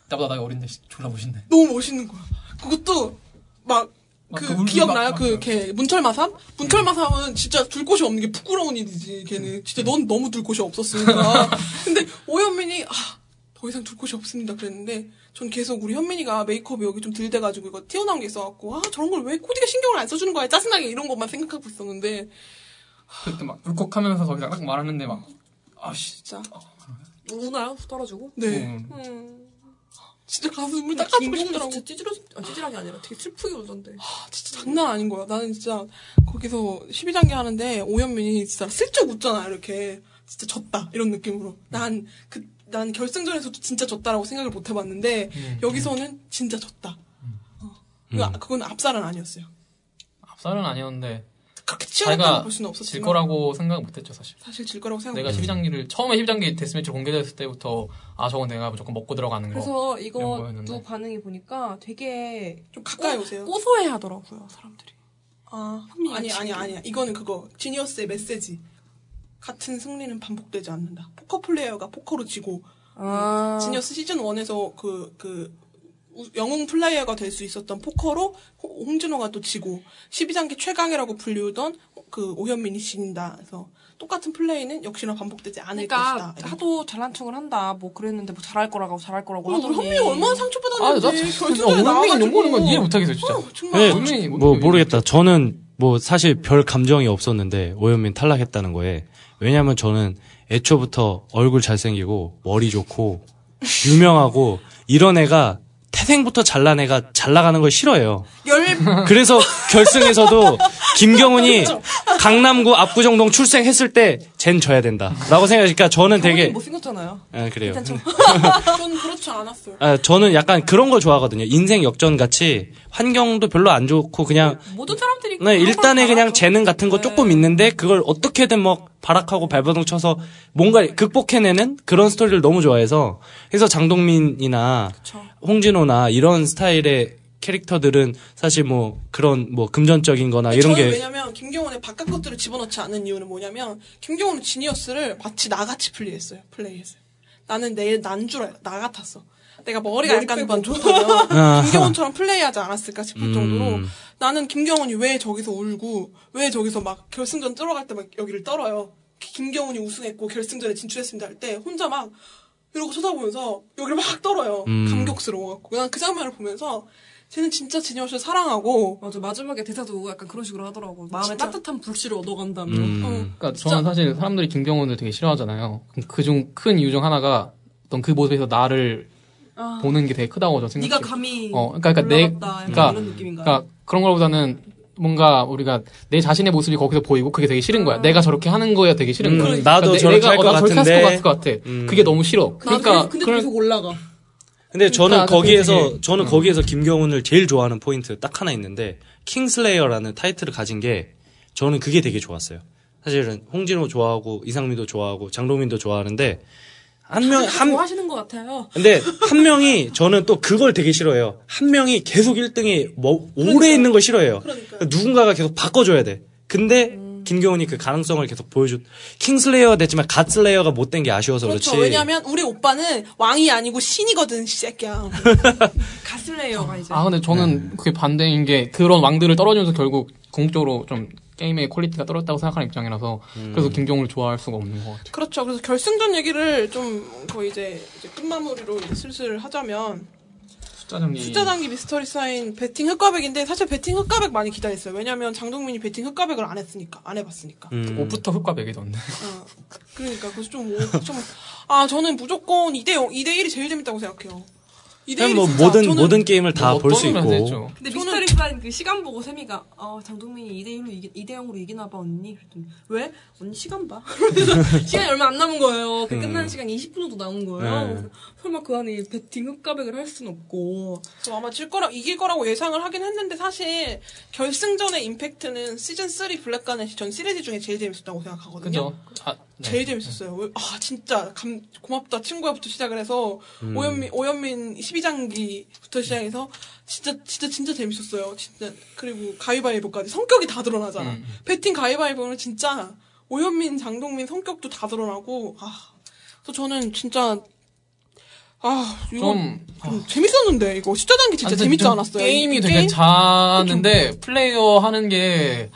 나보다 나이 어린데 씨, 졸라 멋있네. 너무 멋있는 거야. 그것도 막 막 그 그 기억나요? 막- 그막걔 문철마삼? 문철마삼은 진짜 둘 곳이 없는 게 부끄러운 일이지. 걔는 진짜 넌 너무 둘 곳이 없었으니까. *laughs* 근데 오현민이 아, 더 이상 둘 곳이 없습니다. 그랬는데 전 계속 우리 현민이가 메이크업이 여기 좀 들대가지고 이거 튀어나온 게 있어갖고 아 저런 걸 왜 코디가 신경을 안 써주는 거야 짜증나게 이런 것만 생각하고 있었는데 그때 막 울컥하면서 거기서 딱 말하는데 막 아씨 진짜 우나요? 떨어지고? 네 음. 음. 진짜 가슴을 닦아주고 김봉도 싶더라고. 진짜 찌질러, 아, 찌질하게 아니라 되게 슬프게 울던데. 아, 진짜 장난 아닌 거야. 나는 진짜 거기서 12장기 하는데 오현민이 진짜 슬쩍 웃잖아. 이렇게 진짜 졌다 이런 느낌으로. 난 그 난 결승전에서도 진짜 졌다라고 생각을 못 해봤는데 음. 여기서는 진짜 졌다. 어. 그건 압살은 아니었어요. 앞살은 아니었는데 그렇게 치열했다고 볼 수는 없었지만 질 거라고 생각 못했죠 사실. 사실 질 거라고 생각. 내가 12장기를 처음에 12장기 death match 공개됐을 때부터 아 저건 내가 무조건 먹고 들어가는 거. 그래서 이런 이거 거였는데. 누 반응이 보니까 되게 좀 가까이 오세요. 고소해 하더라고요, 사람들이. 아, 아니 아니. 아니야. 이거는 그거 지니어스의 메시지. 같은 승리는 반복되지 않는다. 포커 플레이어가 포커로 지고 아. 지니어스 시즌 1에서 그, 그, 우- 영웅 플레이어가 될 수 있었던 포커로 호- 홍진호가 또 지고 12장기 최강이라고 불리우던 그 오현민이 진다. 그래서 똑같은 플레이는 역시나 반복되지 않을 그러니까 것이다. 하도 잘난 척을 한다. 뭐 그랬는데 뭐 잘할 거라고 잘할 거라고 어, 하더니. 현민이 얼마나 아, 나 상처받았는지 결승전에 오현민이 나와가지고 거는 건 이해 못하겠어요 진짜. 어, 정말 네, 뭐 모르겠다. 저는 뭐 사실 별 감정이 없었는데 오현민 탈락했다는 거에 왜냐면 저는 애초부터 얼굴 잘생기고 머리 좋고 유명하고 이런 애가 태생부터 잘난 애가 잘 나가는 걸 싫어해요. 열 그래서 결승에서도 김경훈이 강남구 압구정동 출생했을 때쟨 져야 된다. 라고 생각하니까 저는 되게 못생겼잖아요. 아, 그래요. 저는 *laughs* 그렇지 않았어요. 아, 저는 약간 그런 걸 좋아하거든요. 인생 역전 같이 환경도 별로 안 좋고 그냥 모든 사람들이. 네, 일단에 걸 그냥. 재능 같은 거 네. 조금 있는데 그걸 어떻게든 뭐 발악하고 발버둥 쳐서 뭔가 극복해내는 그런 스토리를 너무 좋아해서 그래서 장동민이나 그쵸. 홍진호나 이런 스타일의 캐릭터들은 사실 뭐 그런 뭐 금전적인 거나 이런 저는 게 왜냐면 김경훈의 바깥 것들을 집어넣지 않는 이유는 뭐냐면 김경훈은 지니어스를 마치 나같이 플레이했어요. 플레이했어요. 나는 내 난줄 나 같았어. 내가 머리가 머리 약간 빼고. 만 좋다면 김경훈처럼 플레이하지 않았을까 싶을 음. 정도로 나는 김경훈이 왜 저기서 울고 왜 저기서 막 결승전 들어갈 때 막 여기를 떨어요. 김경훈이 우승했고 결승전에 진출했습니다 할 때 혼자 막 이러고 쳐다보면서 여기를 막 떨어요. 음. 감격스러워갖고 난그 장면을 보면서 쟤는 진짜 지니어스를 사랑하고 맞아 마지막에 대사도 약간 그런 식으로 하더라고. 마음에 진짜. 따뜻한 불씨를 얻어간다며. 음. 어. 그러니까 저는 사실 사람들이 김경훈을 되게 싫어하잖아요. 그중 큰 이유 중 하나가 어떤 그 모습에서 나를 아, 보는 게 되게 크다고 저는 생각해요. 네가 감히 어, 그러니까, 그러니까 내- 그러니까- 이런 느낌인가요? 그러니까 그런 거보다는 뭔가 우리가 내 자신의 모습이 거기서 보이고 그게 되게 싫은 거야. 내가 저렇게 하는 거야 되게 싫은 음, 거야. 나도 내- 저렇게 내가 할것 어, 나 저렇게 같은데. 할것 같을 것 같아. 음. 그게 너무 싫어. 그러니까 그러니까 근데 그런- 계속 올라가. 근데 저는 그러니까 거기에서 저는 거기에서 김경훈을 제일 좋아하는 포인트 딱 하나 있는데 킹슬레이어라는 타이틀을 가진 게 저는 그게 되게 좋았어요. 사실은 홍진호 좋아하고 이상민도 좋아하고 장동민도 좋아하는데 한 명 한 좋아하시는 것 같아요. 근데 한 명이 저는 또 그걸 되게 싫어해요. 한 명이 계속 1등이 뭐 오래 있는 걸 싫어해요. 그러니까요. 누군가가 계속 바꿔줘야 돼. 근데 음. 김경훈이 그 가능성을 계속 보여줬. king slayer가 됐지만 god slayer가 못 된 게 아쉬워서 그렇죠. 그렇지. 왜냐면 우리 오빠는 왕이 아니고 신이거든, 이 새끼야. *laughs* god slayer가 이제. 아 근데 저는 그게 반대인 게 그런 왕들을 떨어지면서 결국 궁극적으로 좀 게임의 quality가 떨어졌다고 생각하는 입장이라서 그래서 김경훈을 좋아할 수가 없는 것 같아요. 그렇죠. 그래서 결승전 얘기를 좀 거의 이제, 이제 끝마무리로 이제 슬슬 하자면 숫자 장기 미스터리 사인 배팅 흑과백인데 사실 배팅 흑과백 많이 기다렸어요. 왜냐면 장동민이 배팅 흑과백을 안 했으니까 안 해봤으니까. 음. 옷부터 흑과 백이던데. 어, 그러니까 그래서 좀좀아 저는 무조건 2대 0, 2대 1이 제일 재밌다고 생각해요. 2대 1이 그냥 뭐 모든 모든 게임을 다 볼수 어떤 있고. 근데 저는- 미스터리 사인 그 시간 보고 세미가 어 장동민이 2대 1로 이기 2대 0으로 이기나 봐 언니 그랬더니 왜 언니 시간 봐 그래서 *laughs* 시간이 얼마 안 남은 거예요 그 끝나는 시간 20분 정도 남은 거예요 네. 설마 그 안에 배팅 흑가백을 할 순 없고 저 아마 질 거라 이길 거라고 예상을 하긴 했는데 사실 결승전의 임팩트는 시즌 3 블랙가넷이 전 시리즈 중에 제일 재밌었다고 생각하거든요. 그죠? 아, 네. 제일 재밌었어요. 왜- 아 진짜 감, 고맙다 친구야부터 시작을 해서 오현민 오현민 12장기부터 시작해서 진짜 진짜 진짜 재밌었어요. 진짜 그리고 가위바위보까지 성격이 다 드러나잖아. 음. 배팅 가위바위보는 진짜 오현민 장동민 성격도 다 드러나고 아 그래서 저는 진짜 아 이거 좀좀 재밌었는데 이거 숫자 단기 진짜 재밌지 좀 않았어요? 게임이 이 되게 게임? 잤는데 플레이어 하는 게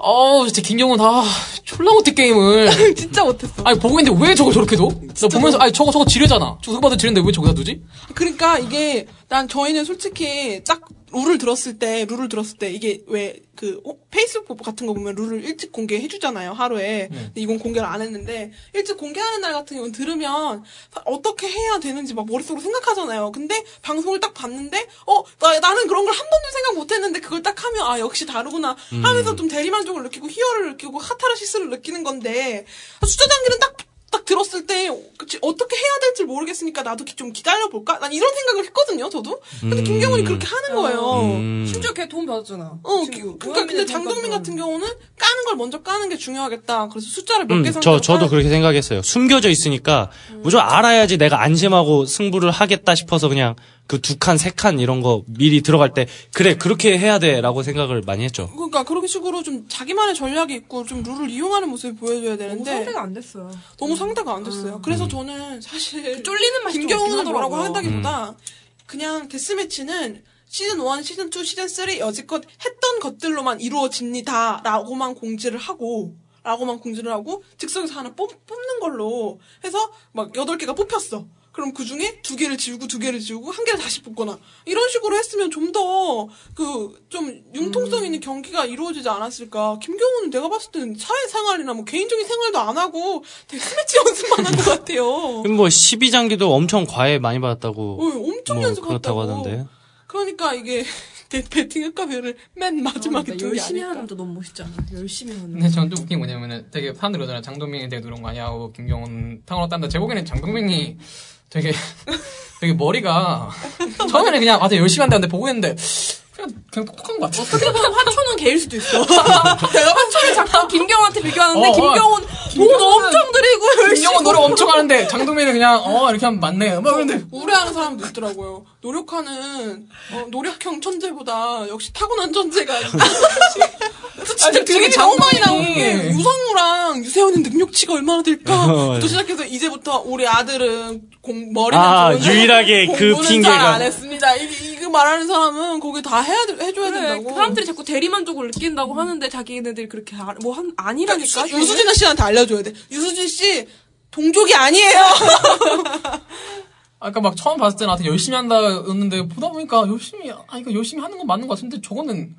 어우 진짜 김경훈 아 졸라 못해 게임을 *laughs* 진짜 못했어. 아니 보고 있는데 왜 저거 저렇게 둬? 나 보면서 아니 저거 저거 지뢰잖아 저거 봐도 지뢰인데 왜 저기다 두지? 그러니까 이게 난 저희는 솔직히 딱 룰을 들었을 때 룰을 들었을 때 이게 왜그 페이스북 같은 거 보면 룰을 일찍 공개해 주잖아요 하루에. 근데 이건 공개를 안 했는데 일찍 공개하는 날 같은 경우는 들으면 어떻게 해야 되는지 막 머릿속으로 생각하잖아요. 근데 방송을 딱 봤는데 어? 나, 나는 그런 걸 한 번도 생각 못 했는데 그걸 딱 하면 아 역시 다르구나 하면서 좀 대리만족을 느끼고 희열을 느끼고 카타르시스를 느끼는 건데 숫자 단계는 딱 딱 들었을 때 그치, 어떻게 해야 될지 모르겠으니까 나도 기- 좀 기다려 볼까? 난 이런 생각을 했거든요, 저도. 근데 김경훈이 그렇게 하는 거예요. 음. 심지어 걔 돈 받았잖아 어, 그 기-. 그러니까 근데 장동민. 같은 경우는 까는 걸 먼저 까는 게 중요하겠다. 그래서 숫자를 몇개 음, 상대. 저, 저도 그렇게 생각했어요. 숨겨져 있으니까, 무조건 알아야지 내가 안심하고 승부를 하겠다 싶어서 그냥 그 두 칸, 세 칸 이런 거 미리 들어갈 때, 그래, 그렇게 해야 돼. 라고 생각을 많이 했죠. 그러니까 그런 식으로 좀 자기만의 전략이 있고 좀 룰을 이용하는 모습을 보여줘야 너무 되는데 상대가 안 됐어요 너무 상대가 안 됐어요. 그래서 저는 사실 쫄리는 맛이 없긴 뭐라고. 한다기보다 그냥 데스매치는 시즌 1, 시즌 2, 시즌 3 여지껏 했던 것들로만 이루어집니다. 라고만 공지를 하고 라고만 공지를 하고 즉석에서 하나 뽑, 뽑는 걸로 해서 막 8개가 뽑혔어. 그럼 그 중에 두 개를 지우고 두 개를 지우고 한 개를 다시 뽑거나 이런 식으로 했으면 좀 더 그 좀 융통성 있는 경기가 이루어지지 않았을까. 김경훈은 내가 봤을 때는 사회 생활이나 뭐 개인적인 생활도 안 하고 데스매치 *laughs* 연습만 한 것 같아요. 뭐 12장기도 엄청 과외 많이 받았다고. 어, 엄청 뭐 연습했다고. 그렇다고 하던데. 그러니까 이게 배- 배팅 흑가배를 맨 마지막에 아, 두게 열심히 아닐까. 하는 것도 너무 멋있잖아 열심히 하는 근데 저는 좀 웃긴 게 뭐냐면은 되게 사람들이 그러잖아요. 장동민이 되게 노력 많이 하고 김경훈 탕으로 딴다. 제 보기에는 장동민이 되게 *laughs* 되게 머리가 처음에는 그냥 아 되게 열심히 한다는데 보고 있는데 그냥 그냥 똑똑한 것 같아. 어떻게 보면 화초는 개일 수도 있어 내가 *laughs* *laughs* 화초를 자꾸 김경훈한테 비교하는데 어, 어. 김경훈 돈 엄청 들이고 열심히 김경훈 노력 엄청 하는데 장동민은 그냥 어 이렇게 하면 맞네. 막 근데 우려하는 사람도 있더라고요. 노력하는 어, 노력형 천재보다 역시 타고난 천재가 진짜 *laughs* 되게 너무 많이 나오는. 게 유성우랑 유세훈의 능력치가 얼마나 될까? 어, 또 시작해서 이제부터 우리 아들은 공 머리만 아, 좋은데 유일하게 그 공부는 핑계가- 잘안 했습니다. 이, 이거 말하는 사람은 거기 다 해야 돼- 해줘야 그래, 된다고. 그 사람들이 자꾸 대리만족을 느낀다고 하는데 자기네들이 그렇게 아, 뭐 한, 아니라니까. 유- 유수진 씨한테 알려줘야 돼. 유수진 씨 동족이 아니에요. *laughs* 아까 막 처음 봤을 때 나한테 열심히 한다였는데 보다 보니까 열심히 아 이거 열심히 하는 건 맞는 것 같은데 저거는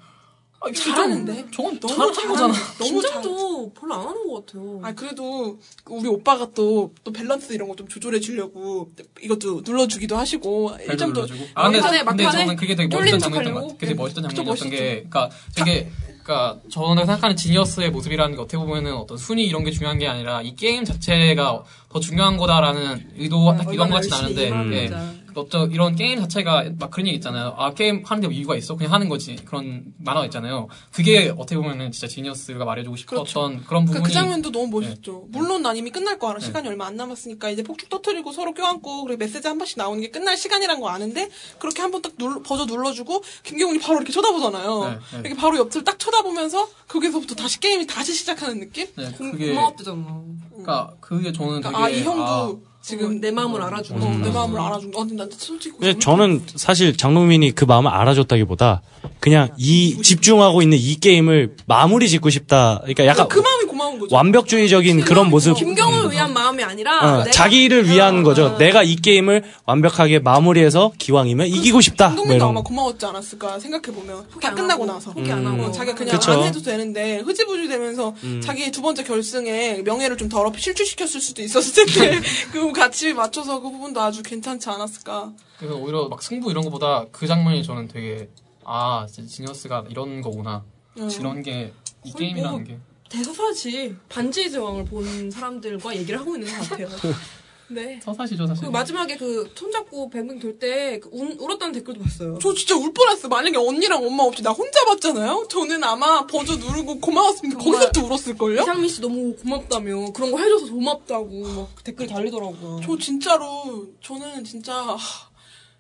아, 잘하는데? 저건 너무 거잖아. 너무 잘. 긴장도 별로 안 하는 것 같아요. 아 그래도 우리 오빠가 또, 또 밸런스 이런 거 좀 조절해 주려고 이것도 눌러주기도 하시고 1점도 눌러주고. 아 근데, 막판에, 근데 막판에 저는 그게 되게 멋있던 척 장면이었던 것? 같아요. 그게 되게 멋있던 장면이었던. 게 그러니까 되게 그러니까 저는 생각하는 지니어스의 모습이라는 게 어떻게 보면은 어떤 순위 이런 게 중요한 게 아니라 이 게임 자체가 더 중요한 거다라는 의도가 딱 이런 것 같진 않은데 음. 예. 어떤 이런 게임 자체가 막 그런 얘기 있잖아요. 아 게임 하는데 이유가 있어? 그냥 하는 거지. 그런 만화가 있잖아요. 그게 어떻게 보면은 진짜 지니어스가 말해주고 싶었던 그런 그러니까 부분이 그 장면도 너무 멋있죠. 물론 난 이미 끝날 거 알아. 시간이 얼마 안 남았으니까 이제 폭죽 터트리고 서로 껴안고 그리고 메시지 한 번씩 나오는 게 끝날 시간이란 거 아는데 그렇게 한 번 딱 눌러, 버저 눌러주고 김경훈이 바로 이렇게 쳐다보잖아요. 네, 네. 이렇게 바로 옆을 딱 쳐다보면서 거기서부터 다시 게임이 다시 시작하는 느낌? 네, 고, 그게 고마웠대잖아. 그러니까 그게 저는 되게 그러니까 아이 형도 아, 지금 내 마음을 알아주고. 어, 내 마음을 알아준 거. 어, 난 솔직히 근데 저는 사실 장동민이 그 마음을 알아줬다기보다 그냥 이 집중하고 있는 이 게임을 마무리 짓고 싶다. 그러니까 약간 그 마음이 고마운 거죠. 완벽주의적인 그런 모습. 김경을 위한 마음이 아니라 어, 내가- 자기를 위한 어, 거죠. 어. 내가 이 게임을 완벽하게 마무리해서 기왕이면 이기고 싶다. 뭐 김동민도 이런. 아마 고마웠지 않았을까 생각해 보면 포기 다 안 끝나고 하고, 나서 포기 안 하고. 어, 자기가 그냥 그쵸. 안 해도 되는데 흐지부지 되면서 자기의 두 번째 결승에 명예를 좀 덜어 실추시켰을 수도 있었을 텐데 *laughs* 그 같이 맞춰서 그 부분도 아주 괜찮지 않았을까 그래서 오히려 막 승부 이런 거보다 그 장면이 저는 되게 아 지니어스가 이런 거구나 음. 이런 게 이 게임이라는 뭐 게 대사사지 반지의 제왕을 본 사람들과 얘기를 하고 있는 것 같아요. *laughs* 네. 서사시죠 사실 그리고 마지막에 그 손잡고 뱅뱅 돌때 그 울었다는 댓글도 봤어요. 저 진짜 울 뻔했어 만약에 언니랑 엄마 없이 나 혼자 봤잖아요 저는 아마 버저 누르고 고마웠으면 정말 거기서부터 울었을걸요 이상민 씨 너무 고맙다며 그런 거 해줘서 고맙다고 막 댓글이 달리더라고요. 저 진짜로 저는 진짜 하,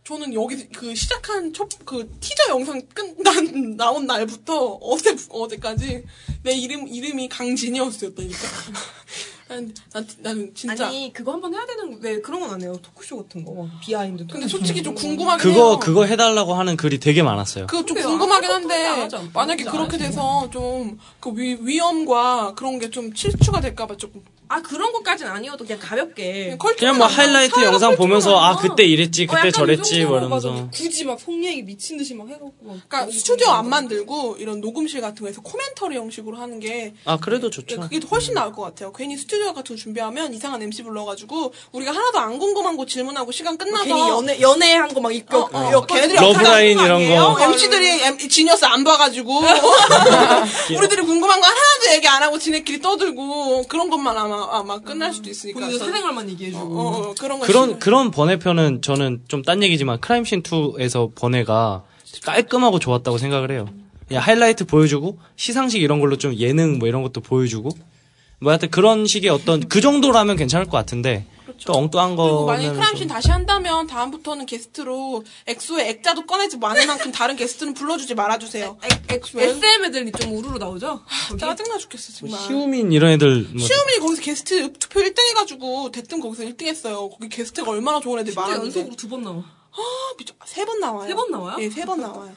저는 여기 그 시작한 첫 그 티저 영상 끝난 *laughs* 나온 날부터 어제 어제까지 내 이름 이름이 강진이었었다니까. 난, 난 나는 진짜. 아니 그거 한번 해야 되는 왜 그런 건 안 해요 토크쇼 같은 거 막 비하인드 근데 솔직히 좀 궁금하긴 그거 해요. 그거 해달라고 하는 글이 되게 많았어요. 그거 좀 궁금하긴 안 한데? 만약에 그렇게. 돼서 좀그 위엄과 그런 게 좀 실추가 될까봐 조금 아 그런 것까지는 아니어도 그냥 가볍게 그냥 뭐. 하이라이트 영상 보면서 아 그때 이랬지 어, 그때 이 저랬지 뭐 이러면서 맞아. 굳이 막속 얘기 미친 듯이 막 해갖고 막 그러니까 스튜디오 안 만들고 이런 녹음실 같은 거에서 commentary 형식으로 하는 게 아 그래도 네, 좋죠. 그게 훨씬 나을 것 같아요. 괜히 스튜디오 같은 거 준비하면 이상한 MC 불러가지고 우리가 하나도 안 궁금한 거 질문하고 시간 끝나서 괜히 연애 연애한 거막 입고 어, 어, 걔네들이 love line 이런 거. MC들이 M, 지니어스 안 봐가지고 *laughs* 우리들이 궁금한 거 하나도 얘기 안 하고 지네끼리 떠들고 그런 것만 아마 아마 끝날 수도 있으니까 저는- 사생활만 어, 얘기해주고 어, 그런 거 그런 싫어요. 그런 번외편은 저는 좀 딴 얘기지만 크라임씬 2에서 번외가 깔끔하고 좋았다고 생각을 해요. 그냥 하이라이트 보여주고 시상식 이런 걸로 좀 예능 뭐 이런 것도 보여주고 뭐 하여튼 그런 식의 어떤 그 정도라면 괜찮을 것 같은데 또 엉뚱한 그렇죠. 그리고 만약에 크라임씬 좀- 다시 한다면 다음부터는 게스트로 엑소의 엑자도 꺼내지 않을 만큼 다른 게스트는 불러주지 말아주세요. SM 애들이 좀 우르르 나오죠? 거기? 짜증나 죽겠어 뭐 정말. 시우민 이런 애들 뭐 시우민이 거기서 게스트 투표 1등 해가지고 대뜸 거기서 1등 했어요. 거기 게스트가 얼마나 좋은 진짜 많았는데. 연속으로 두 번 나와. 세번 나와요. 세 번 나와요? 네, 세번 나와요.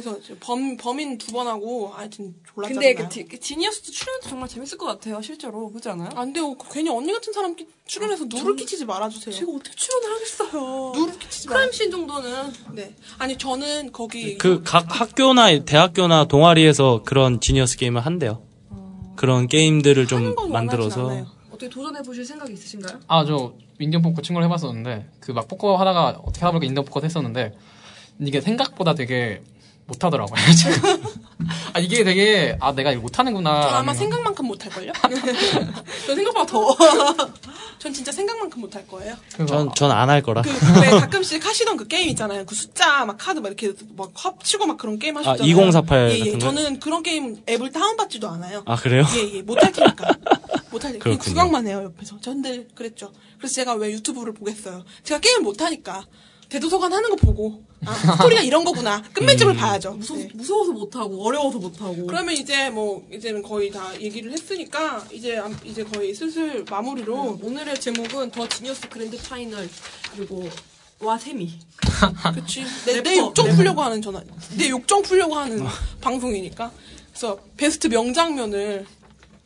그래서 범, 범인 두 번 하고 하여튼 졸라 근데 그그 지니어스도 출연도 정말 재밌을 것 같아요, 실제로. 그렇지 않아요? 안 돼요. 괜히 언니 같은 사람 끼- 출연해서 누를 끼치지 말아주세요. 제가 어떻게 출연을 하겠어요. 누를 끼치지 말 크라임씬 정도는 네. 아니, 저는 거기. 그 각 학교나 대학교나 동아리에서 그런 지니어스 게임을 한대요. 그런 게임들을 좀 만들어서. 어떻게 도전해 보실 생각이 있으신가요? 아저 인디언 포커 친구를 해봤었는데 그 막 포커 하다가 어떻게 하다 보니까 인디언 포커 했었는데 이게 생각보다 되게 못하더라고요. *laughs* 아 이게 되게 아 내가 이거 못하는구나 전 아마 생각만큼 못할 걸요? *laughs* 저 생각보다 더. *laughs* 전 진짜 생각만큼 못할 거예요. 전 전 안 할 거라. 그, 왜 가끔씩 하시던 그 게임 있잖아요. 그 숫자, 막 카드, 막 이렇게 막 합치고 막 그런 게임 하셨잖아요. 2048 예, 예. 같은 거? 저는 그런 게임 앱을 다운받지도 않아요. 아 그래요? 예, 예. 못할 테니까. 못할 때 그렇군요. 구경만 해요 옆에서. 전들 그랬죠. 그래서 제가 왜 유튜브를 보겠어요. 제가 게임 못하니까 대도서관 하는 거 보고 아 스토리가 이런 거구나 끝맺음을 봐야죠. 무서, 네. 무서워서 못 하고, 어려워서 못 하고. 그러면 이제 뭐 이제는 거의 다 얘기를 했으니까 이제 암- 이제 거의 슬슬 마무리로 오늘의 제목은 더 지니어스 그랜드 파이널, 그리고 와세미. *laughs* 그치 내, 래퍼, 내 욕정 래퍼. 풀려고 하는 전화 내 욕정 풀려고 하는 방송이니까 그래서 베스트 명장면을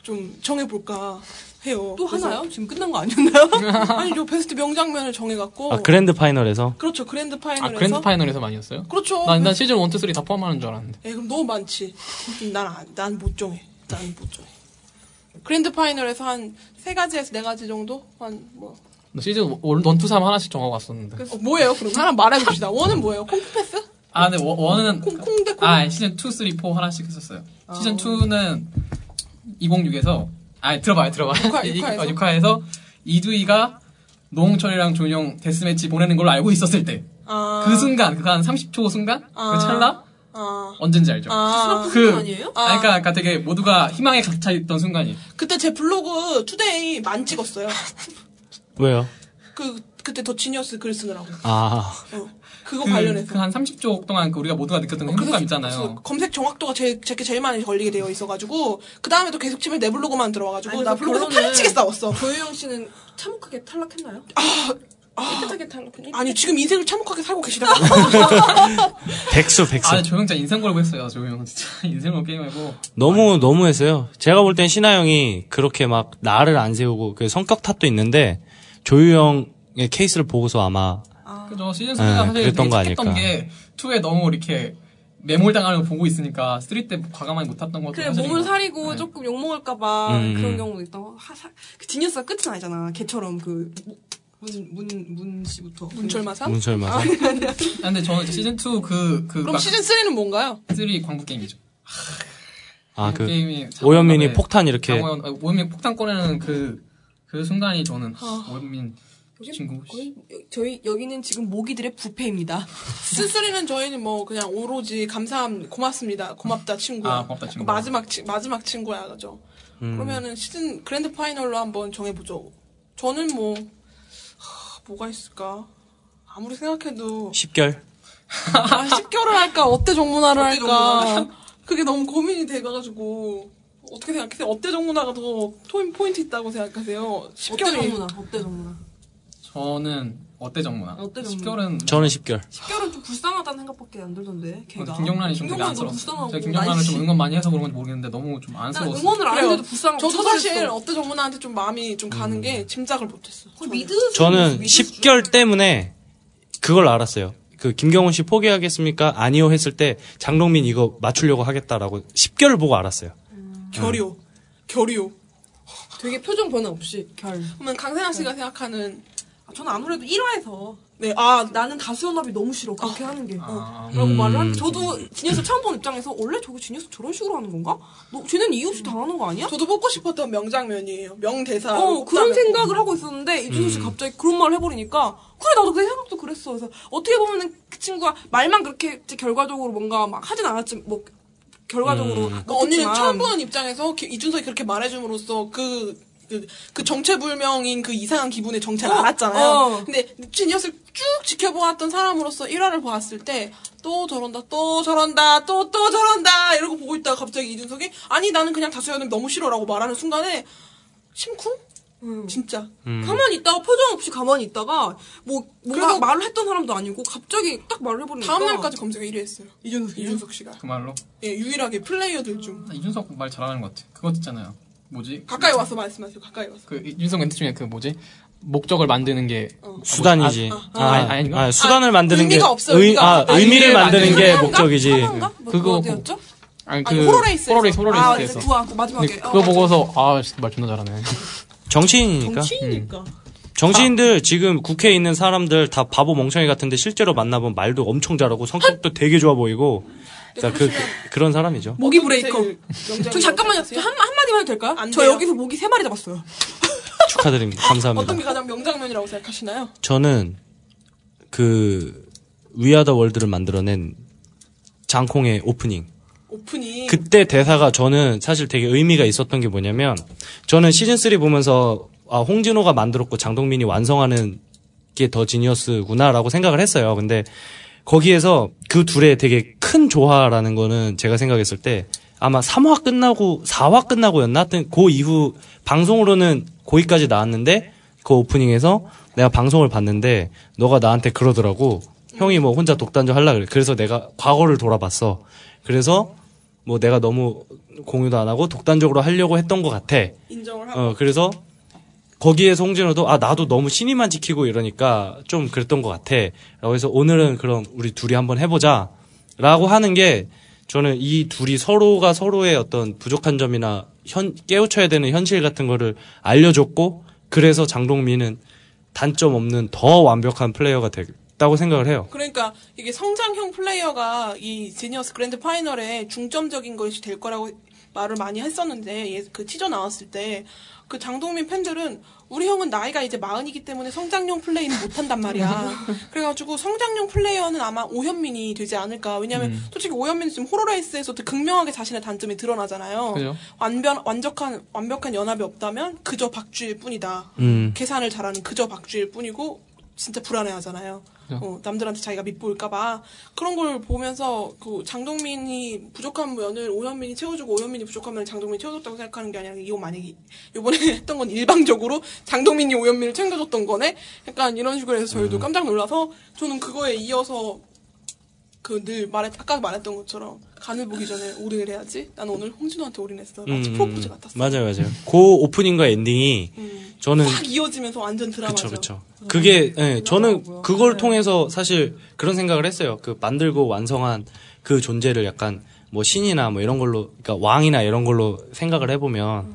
좀 정해볼까 해요. 또 하나요? 지금 끝난 거 아니었나요? *laughs* 아니죠 베스트 명장면을 정해갖고 아, 그랜드 파이널에서 그렇죠 그랜드 아 파이널에서 그랜드 파이널에서 많이 했어요? 그렇죠. 난, 난 시즌 1, 2, 3 다 포함하는 줄 알았는데. 에 그럼 너무 많지. 난 난 못 정해. 난 못 정해. 그랜드 파이널에서 한 세 가지에서 네 가지 정도 한 뭐. 나 시즌 1, 2, 3 하나씩 정하고 왔었는데. 어, 뭐예요? 그럼 하나 말해봅시다. one은 뭐예요? 콩픈패스? 아, 근데 one- one은 콩, 콩대 콩? 아 시즌 2, 3, 4 하나씩 했었어요. 시즌 2는 206에서 아 들어봐요, 들어봐 요. 육화, *laughs* 육화에서? 6화에서 이두희가 노홍철이랑 조유영 death match 보내는 걸로 알고 있었을 때. 아, 그 순간, 그 한 30초 순간, 아. 그 찰나 아, 언젠지 알죠? 아, 그 아니에요? 아, 그러니까, 그러니까 되게 모두가 희망에 갇혀 있던 순간이. 그때 제 블로그 today 만 찍었어요. *laughs* 왜요? 그 그때 더 지니어스 글 쓰느라고. 아 어, 그거 관련해서. 그한 30초 동안 그 우리가 모두가 느꼈던 그 그래서 행복감 있잖아요. 검색 정확도가 제, 제게 제일 많이 걸리게 되어 있어가지고 그 다음에도 계속 치면 내 블로그만 들어와가지고 아니, 나 블로그에서 결론은 파리치게 싸웠어. 조유영 씨는 참혹하게 탈락했나요? 깨끗하게 탈락했니? 아니 지금 인생을 참혹하게 살고 계시다고. *laughs* 백수 백수. 아, 조용 진짜 인생 걸고 했어요, 조용. 진짜 *laughs* 인생으로 게임하고. 너무 너무 했어요. 제가 볼 땐 신하 형이 그렇게 막 나를 안 세우고 그 성격 탓도 있는데 조유 형의 케이스를 보고서 아마 그죠. 시즌 3가 네, 사실 그랬던 거 아닐까. 게 2에 너무 이렇게 매몰당하는 걸 보고 있으니까 3 때 과감하게 못했던 것도 그래 사실인 몸을 것 사리고 같아요. 조금 욕 먹을까봐 음, 그런 음. 경우도 있다고. 하, 사, 그 지니어스가 끝은 아니잖아. 걔처럼 그 그문문문 씨부터 문철마삼? 문설마사. 아, 근데 저는 시즌 2 그, 그, 그럼 막 시즌 3는 뭔가요? 3 광부 게임이죠. 아 그 게임이 오현민이 장원남의- 폭탄 이렇게 장원, 아니, 오현민 폭탄 꺼내는 그, 그 순간이 저는 아. 오현민 친구. 거의 저희 여기는 지금 모기들의 부패입니다. *laughs* 3는 저희는 뭐 그냥 오로지 감사함 고맙습니다. 고맙다 친구야. 아, 고맙다, 친구. 마지막 치, 마지막 친구야 그죠. 음. 그러면은 시즌 그랜드 파이널로 한번 정해보죠. 저는 뭐 하, 뭐가 있을까? 아무리 생각해도 10결. 아, 10개월을 할까? 어때 정문화를 어때 할까? 그게 너무 고민이 돼가지고 어떻게 생각하세요? 어때 정문화가 더 토인 포인트 있다고 생각하세요? 어때 10개월이 정문아? 어때 정문아? 저는 어때 정문아? 어때 정문아? 10개월은 저는 10결. 10개월은 좀 불쌍하다는 생각밖에 안 들던데. 걔가. 김경란이 좀 되게. 불쌍하고. 제가 김경란을 좀난 응원 많이 해서 그런 건지 모르겠는데 너무 좀난 안쓰러웠어요. 응원을 안 그래요. 했는데도 불쌍. 저도 사실. 어때 정문화한테 좀 마음이 좀 가는 게 짐작을 못 했어. 거의 미드. 저는 미드 10결 때문에 그걸 알았어요. 그 김경훈 씨 포기하겠습니까? 아니요 했을 때 장동민 이거 맞추려고 하겠다라고 10결을 보고 알았어요. 결이요. 결이요. 되게 표정 변화 없이 결. 그러면 강세나 씨가 생각하는 아, 저는 아무래도 1화에서 네, 아, 나는 다수 연합이 너무 싫어 그렇게 하는 게. 아, 라고 음. 말을 하는데 저도 지니어스 처음 본 입장에서 원래 저거 지니어스 저런 식으로 하는 건가? 너 쟤는 이유 없이 당하는 거 아니야? 저도 뽑고 싶었던 명장면이에요. 명대사. 어 그런 생각을 하고 있었는데 이준수 씨 갑자기 그런 말을 해버리니까 그래 나도 내 생각도 그랬어. 그래서 어떻게 보면은 그 친구가 말만 그렇게 이제 결과적으로 뭔가 막 하진 않았지 뭐 결과적으로 음. 그 언니는 처음 보는 입장에서 기- 이준석이 그렇게 말해줌으로써 그, 그, 그 정체불명인 그 이상한 기분의 정체를 어, 알았잖아요. 어. 근데 지니어스를 쭉 지켜보았던 사람으로서 1화를 보았을 때, 또 저런다, 또 저런다, 또, 또 저런다, 이러고 보고 있다가 갑자기 이준석이, 아니, 나는 그냥 다수연은 너무 싫어라고 말하는 순간에, 심쿵? 음. 진짜. 가만히 있다가 표정 없이 가만히 있다가 뭐 뭔가 말을 했던 사람도 아니고 갑자기 딱 말을 해버리니까 다음 날까지 검색어 1위 했어요. 이준석, 이준석 씨가. 그 말로. 예, 유일하게 플레이어들 중. 아, 이준석 말 잘하는 것 같아. 그것 있잖아요. 뭐지? 가까이 와서 말씀하세요, 가까이 와서. 그 이준석 멘트 중에 그 뭐지? 목적을 만드는 게 수단이지. 아, 아, 아, 아니, 아닌가? 아, 수단을 만드는 게 의미가 없어요, 의, 의미가 아, 없어요. 의미를 의미를 만드는 게 목적이지. 뭐, 그거 어디였죠? 아니 아니, 그 호러레이스에서. 호러레이스 아 호러레이스에서. 두아 그 마지막에 어, 그거 맞아. 보고서 아, 진짜 말 존나 잘하네. *laughs* 정치인이니까. 정치인이니까. 정치인들 지금 국회에 있는 사람들 다 바보 멍청이 같은데 실제로 만나보면 말도 엄청 잘하고 성격도 되게 좋아 보이고 자, 그, 그, 런 사람이죠. 모기 브레이커. 저 잠깐만요. 어떠세요? 한, 한마디만 해도 될까요? 안저 돼요. 여기서 모기 세 마리 잡았어요. *laughs* 축하드립니다. 감사합니다. 어떤 게 가장 명장면이라고 생각하시나요? 저는 그 We are the world를 만들어낸 장콩의 오프닝. 오프닝. 그때 대사가 저는 사실 되게 의미가 있었던 게 뭐냐면 저는 시즌 3 보면서 아 홍진호가 만들었고 장동민이 완성하는 게 더 지니어스구나라고 생각을 했어요. 근데 거기에서 그 둘의 되게 큰 조화라는 거는 제가 생각했을 때 아마 3화 끝나고 4화 끝나고였나? 하여튼 그 이후 방송으로는 거기까지 나왔는데 그 오프닝에서 내가 방송을 봤는데 너가 나한테 그러더라고. 형이 뭐 혼자 독단적 하려 그래. 그래서 내가 과거를 돌아봤어. 그래서 뭐 내가 너무 공유도 안 하고 독단적으로 하려고 했던 것 같아. 인정을 하고. 어, 그래서 거기에서 홍진호도 아 나도 너무 신의만 지키고 이러니까 좀 그랬던 것 같아. 라고 해서 오늘은 그럼 우리 둘이 한번 해보자. 라고 하는 게 저는 이 둘이 서로가 서로의 어떤 부족한 점이나 현, 깨우쳐야 되는 현실 같은 거를 알려줬고 그래서 장동민은 단점 없는 더 완벽한 플레이어가 됐다고 생각을 해요. 그러니까 이게 성장형 플레이어가 이 지니어스 그랜드 파이널에 중점적인 것이 될 거라고 말을 많이 했었는데 예, 그 티저 나왔을 때 그 장동민 팬들은 우리 형은 나이가 이제 마흔이기 때문에 성장형 플레이는 못한단 말이야. *laughs* 그래가지고 성장형 플레이어는 아마 오현민이 되지 않을까. 왜냐하면 솔직히 오현민은 지금 호러레이스에서 도 극명하게 자신의 단점이 드러나잖아요. 그죠. 완변 완벽한 완벽한 연합이 없다면 그저 박쥐일 뿐이다. 음. 계산을 잘하는 그저 박쥐일 뿐이고 진짜 불안해하잖아요. 어, 남들한테 자기가 밉보일까봐. 그런 걸 보면서 그 장동민이 부족한 면을 오현민이 채워주고 오현민이 부족한 면을 장동민이 채워줬다고 생각하는 게 아니라 이거 만약에 이번에 *laughs* 했던 건 일방적으로 장동민이 오현민을 챙겨줬던 거네. 약간 이런 식으로 해서 저희도 깜짝 놀라서 저는 그거에 이어서 그 늘 말했 아까 말했던 것처럼 간을 보기 전에 올인을 해야지. 나는 오늘 홍진호한테 올인했어. 마치 음, 프로포즈 같았어. 맞아요, 맞아요. 그 오프닝과 엔딩이 음. 저는 확 이어지면서 완전 드라마죠. 그쵸, 그쵸. 그게, 예, 저는. 그걸 네. 통해서 사실 그런 생각을 했어요. 그 만들고 완성한 그 존재를 약간 뭐 신이나 뭐 이런 걸로, 그러니까 왕이나 이런 걸로 생각을 해보면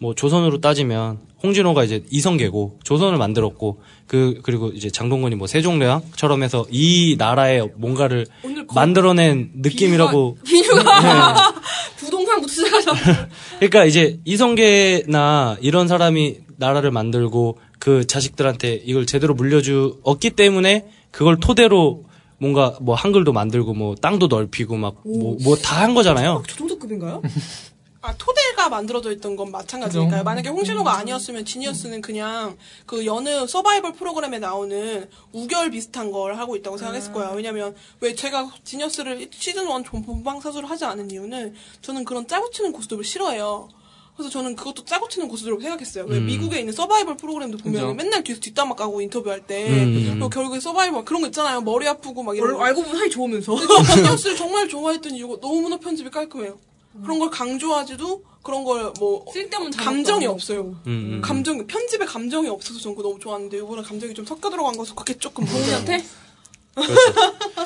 뭐 조선으로 따지면 홍진호가 이제 이성계고 조선을 만들었고 그, 그리고 이제 장동건이 뭐 세종대왕처럼 해서 이 나라의 뭔가를 만들어낸 느낌이라고 비유가 *laughs* 부동산부터 시작하자. *laughs* 그러니까 이제 이성계나 이런 사람이 나라를 만들고 그 자식들한테 이걸 제대로 물려주었기 때문에 그걸 토대로 뭔가 뭐 한글도 만들고 뭐 땅도 넓히고 막뭐뭐다한 거잖아요. 저 정도급인가요? *laughs* 아, 토대가 만들어져 있던 건 마찬가지니까요. 만약에 홍진호가 아니었으면 지니어스는 그냥 그 여느 서바이벌 프로그램에 나오는 우결 비슷한 걸 하고 있다고 생각했을 거예요. 왜냐면 왜 제가 지니어스를 시즌 1 본방사수를 하지 않은 이유는 저는 그런 짜고 치는 고수들을 싫어해요. 그래서 저는 그것도 짜고 치는 고수들이라고 생각했어요. 왜 음. 미국에 있는 서바이벌 프로그램도 보면 그죠. 맨날 뒤에서 뒷담화 까고 인터뷰할 때 음. 그리고 결국에 서바이벌 그런 거 있잖아요. 머리 아프고 막 이런 거. 알고 보면 사이 좋으면서. 지니어스를 정말 좋아했던 이유가 너무나 편집이 깔끔해요. 그런 걸 강조하지도 그런 걸 뭐 쓸데없는 감정이 안 없어요. 음, 음. 감정 편집에 감정이 없어서 전 그거 너무 좋았는데 이번에 감정이 좀 섞여 들어간 거서 그게 조금 본인한테?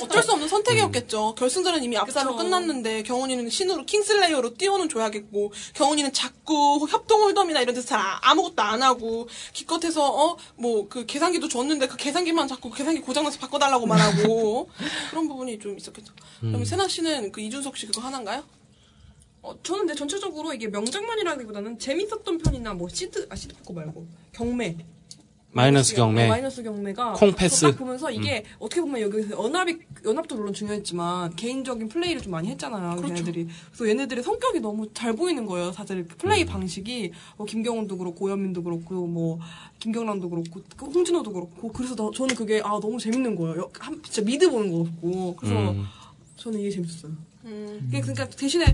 어쩔 수 없는 선택이었겠죠. 결승전은 이미 압살로. 끝났는데 경훈이는 신으로 킹슬레이어로 띄워는 줘야겠고 경훈이는 자꾸 협동 홀덤이나 이런 데서 잘 아- 아무것도 안 하고 기껏해서 어 뭐 그 계산기도 줬는데 그 계산기만 자꾸 계산기 고장나서 바꿔달라고만 하고 *laughs* 그런 부분이 좀 있었겠죠. 그럼 세나 씨는 그 이준석 씨 그거 하나인가요? 어, 저는 근데 전체적으로 이게 명장면이라기보다는 재밌었던 편이나 뭐 시드, 아, 시드 포커 말고. 경매. 마이너스 경매. 어, 마이너스 경매가. 콩 패스. 저 딱 보면서 이게 어떻게 보면 여기서 연합이, 연합도 물론 중요했지만 개인적인 플레이를 좀 많이 했잖아요. 그렇죠. 얘네들이. 그래서 얘네들의 성격이 너무 잘 보이는 거예요. 그 플레이 방식이. 뭐 김경훈도 그렇고, 오현민도 그렇고, 뭐, 김경란도 그렇고, 그 홍진호도 그렇고. 그래서 나- 저는 그게, 아, 너무 재밌는 거예요. 여- 한- 진짜 미드 보는 거 같고. 그래서 음. 저는 이게 재밌었어요. 음. 그러니까 대신에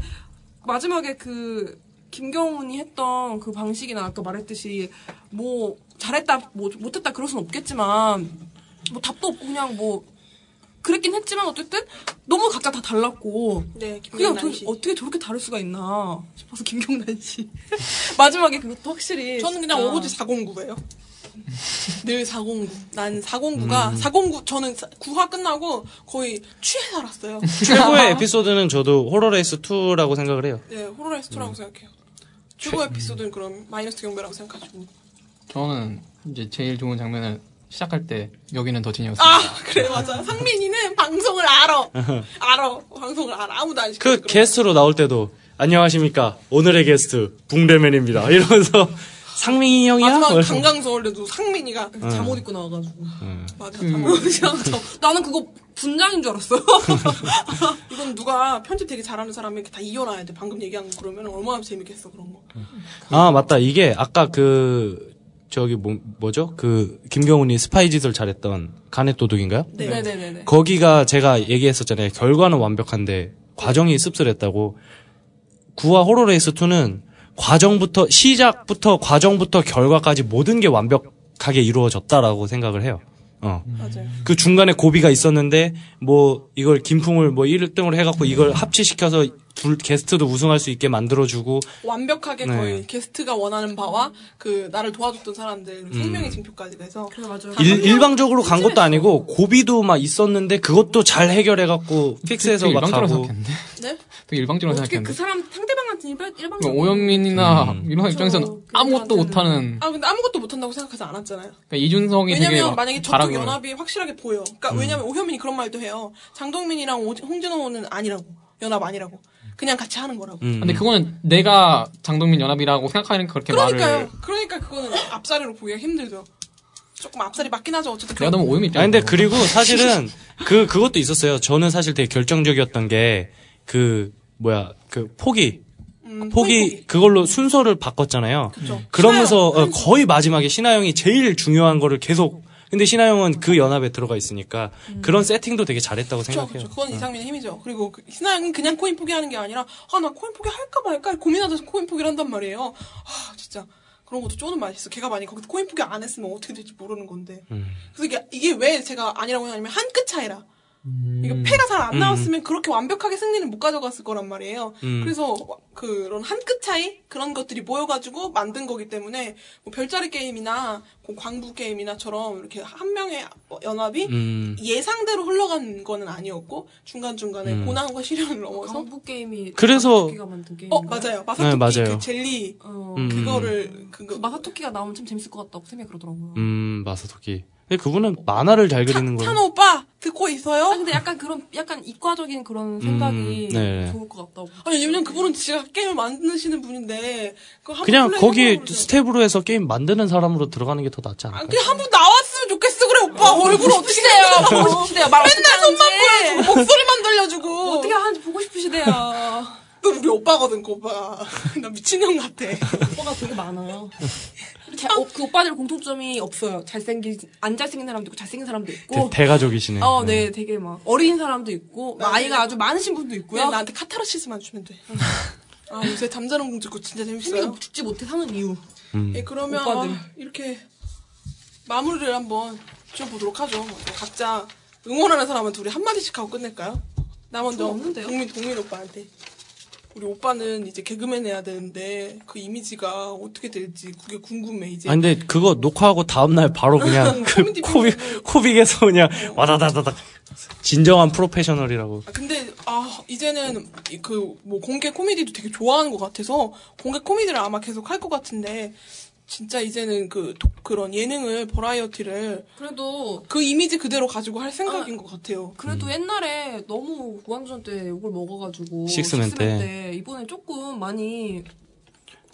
마지막에 그 김경훈이 했던 그 방식이나 아까 말했듯이 뭐 잘했다 뭐 못했다 그럴 순 없겠지만 뭐 답도 없고 그냥 뭐 그랬긴 했지만 어쨌든 너무 각자 다 달랐고 네, 그냥. 도- 어떻게 저렇게 다를 수가 있나 싶어서 *laughs* 김경란 씨 마지막에 그것도 확실히 저는 그냥 오로지 409예요. 늘 409. 난 409가 409 저는 9화 끝나고 거의 취해 살았어요. *laughs* 최고의 에피소드는 저도 호러레이스 2라고 생각을 해요. 네, 호러레스토라고 생각해요. 최고 에피소드는 그럼 마이너스 경배라고 생각하시고. 저는 이제 제일 좋은 장면을 시작할 때 여기는 더 진이었어요. 아, 그래 맞아. 상민이는 방송을 알아. 알아. 방송을 알아. 아무도 안 시켜. 그 게스트로 나올 때도 안녕하십니까 오늘의 게스트 붕대맨입니다 이러면서 상민이 형이야? 마지막 뭐 강강서울에도 상민이가 잠옷 입고 나와가지고. 맞아. 그- 잠옷. *laughs* 나는 그거 분장인 줄 알았어요. *laughs* 이건 누가 편집 되게 잘하는 사람이 이렇게 다 이어놔야 돼. 방금 얘기한 거 그러면 얼마나 재밌겠어 그런 거. 아 맞다 이게 아까 그 저기 뭐, 뭐죠 그 김경훈이 스파이 짓을 잘했던 가넷 도둑인가요? 네. 네네네 네. 거기가 제가 얘기했었잖아요 결과는 완벽한데 과정이 씁쓸했다고 구화 호로레이스 2는 과정부터 시작부터 과정부터 결과까지 모든 게 완벽하게 이루어졌다라고 생각을 해요. 어. 맞아요. 그 중간에 고비가 있었는데 뭐 이걸 김풍을 뭐 1등으로 해갖고 이걸 합치시켜서 둘 게스트도 우승할 수 있게 만들어주고 완벽하게 네. 거의 게스트가 원하는 바와 그 나를 도와줬던 사람들 생명의 징표까지 돼서 그래 맞아요. 일, 일방적으로 간 것도 아니고 고비도 막 있었는데 그것도 잘 해결해갖고 픽스해서 되게 막 가고. 네? 되게 일방적으로 어떻게 생각했는데. 그 사람 상대방한테 일반 일방적으로 그러니까 오현민이나 음. 이런 사람 입장에서는 그쵸. 아무것도. 못하는. 아 근데 아무것도 못한다고 생각하지 않았잖아요. 그러니까 이준성이 왜냐면 막 만약에 저쪽 연합이 확실하게 보여. 그러니까 왜냐면 오현민이 그런 말도 해요. 장동민이랑 오- 홍진호는 아니라고. 연합 아니라고. 그냥 같이 하는 거라고. 음. 근데 그거는 내가 장동민 연합이라고 생각하니까 그렇게 그러니까요. 말을. 그러니까 그거는 앞사리로 보기가 힘들죠. 조금 앞살이 맞긴 하죠. 어쨌든 내가 너무 오염이 아 근데 그리고 사실은 그 그것도 있었어요. 저는 사실 되게 결정적이었던 게 그 뭐야 그 포기 음, 포기. 그걸로 순서를 바꿨잖아요. 그쵸. 그러면서 어, 거의 마지막에 신하영이 제일 중요한 거를 계속 근데 신하영은 그 연합에 들어가 있으니까 그런 세팅도 되게 잘했다고 그렇죠, 생각해요. 그렇죠. 그건 이상민의 힘이죠. 그리고 그 신하영은 그냥 코인 포기하는 게 아니라 아 나 코인 포기 할까 말까 고민하다가 코인 포기를 한단 말이에요. 아 진짜 그런 것도 쪼는 맛이 있어. 걔가 만약 거기서 코인 포기 안 했으면 어떻게 될지 모르는 건데. 음. 그래서 이게, 이게 왜 제가 아니라고 하냐면 한 끗 차이라. 이거 패가 잘 안 나왔으면 그렇게 완벽하게 승리는 못 가져갔을 거란 말이에요. 음. 그래서 그런 한 끗 차이 그런 것들이 모여가지고 만든 거기 때문에 뭐 별자리 게임이나 그 광부 게임이나처럼 이렇게 한 명의 연합이 음. 예상대로 흘러간 거는 아니었고 중간 중간에 음. 고난과 시련을 넘어서 광부 게임이 그래서- 마사토끼가 만든 게임. 어 맞아요 마사토끼 네, 맞아요. 그 젤리 어, 음. 그거를 그 그거 마사토끼가 나오면 참 재밌을 것 같다고 생각이 그러더라고요. 음 마사토끼. 근데 그분은 만화를 잘 그리는 거예요. 찬호 오빠 듣고 있어요? 아 근데 약간 그런 약간 이과적인 그런 생각이 네. 좋을 것 같다고. 아니 왜냐면 그분은 진짜 게임을 만드시는 분인데 그냥 거기. 스텝으로 해서 게임 만드는 사람으로 들어가는 게 더 낫지 아, 않을까요? 그냥 한 번 나왔으면 좋겠어 그래 오빠 얼굴 어떻게 싶대요. 생겼어? 보고 싶대요. 어떻게 맨날 손만. 보여주고 목소리만 들려주고 어떻게 하는지 보고 싶으시대요. *laughs* 또 우리 오빠거든 그 오빠가 *laughs* 나 미친년 같아 오빠가 되게 많아요. 자, 어, 그 오빠들 공통점이 없어요. 잘생긴 안 잘생긴 사람도 있고 잘생긴 사람도 있고. 대, 대가족이시네. 어, 네, 되게 막 어린 사람도 있고 막 아이가 아주 많으신 분도 있고요. 그냥 나한테 카타르시스만 주면 돼 아, 요새 잠자는 공주 거 진짜 재밌어요 죽지 못해 사는 이유. 음. 예, 그러면 오빠들. 아, 이렇게 마무리를 한번 지어보도록 하죠. 각자 응원하는 사람한테 우리 한마디씩 하고 끝낼까요? 나 먼저 저 없는데요? 동민, 동민 오빠한테. 우리 오빠는 이제 개그맨 해야 되는데 그 이미지가 어떻게 될지 그게 궁금해 이제. 아 근데 그거 녹화하고 다음 날 바로 그냥 *laughs* 그 코빅. 코빅에서 그냥 와다다다닥 진정한 프로페셔널이라고. 아, 근데 아 이제는 그 뭐 공개 코미디도 되게 좋아하는 것 같아서 공개 코미디를 아마 계속 할 것 같은데 진짜 이제는 그 도- 그런 예능을 버라이어티를 그래도 그 이미지 그대로 가지고 할 생각인 것 같아요. 그래도 옛날에 너무 무한도전 때 욕을 먹어가지고 식스맨 때. 이번에 조금 많이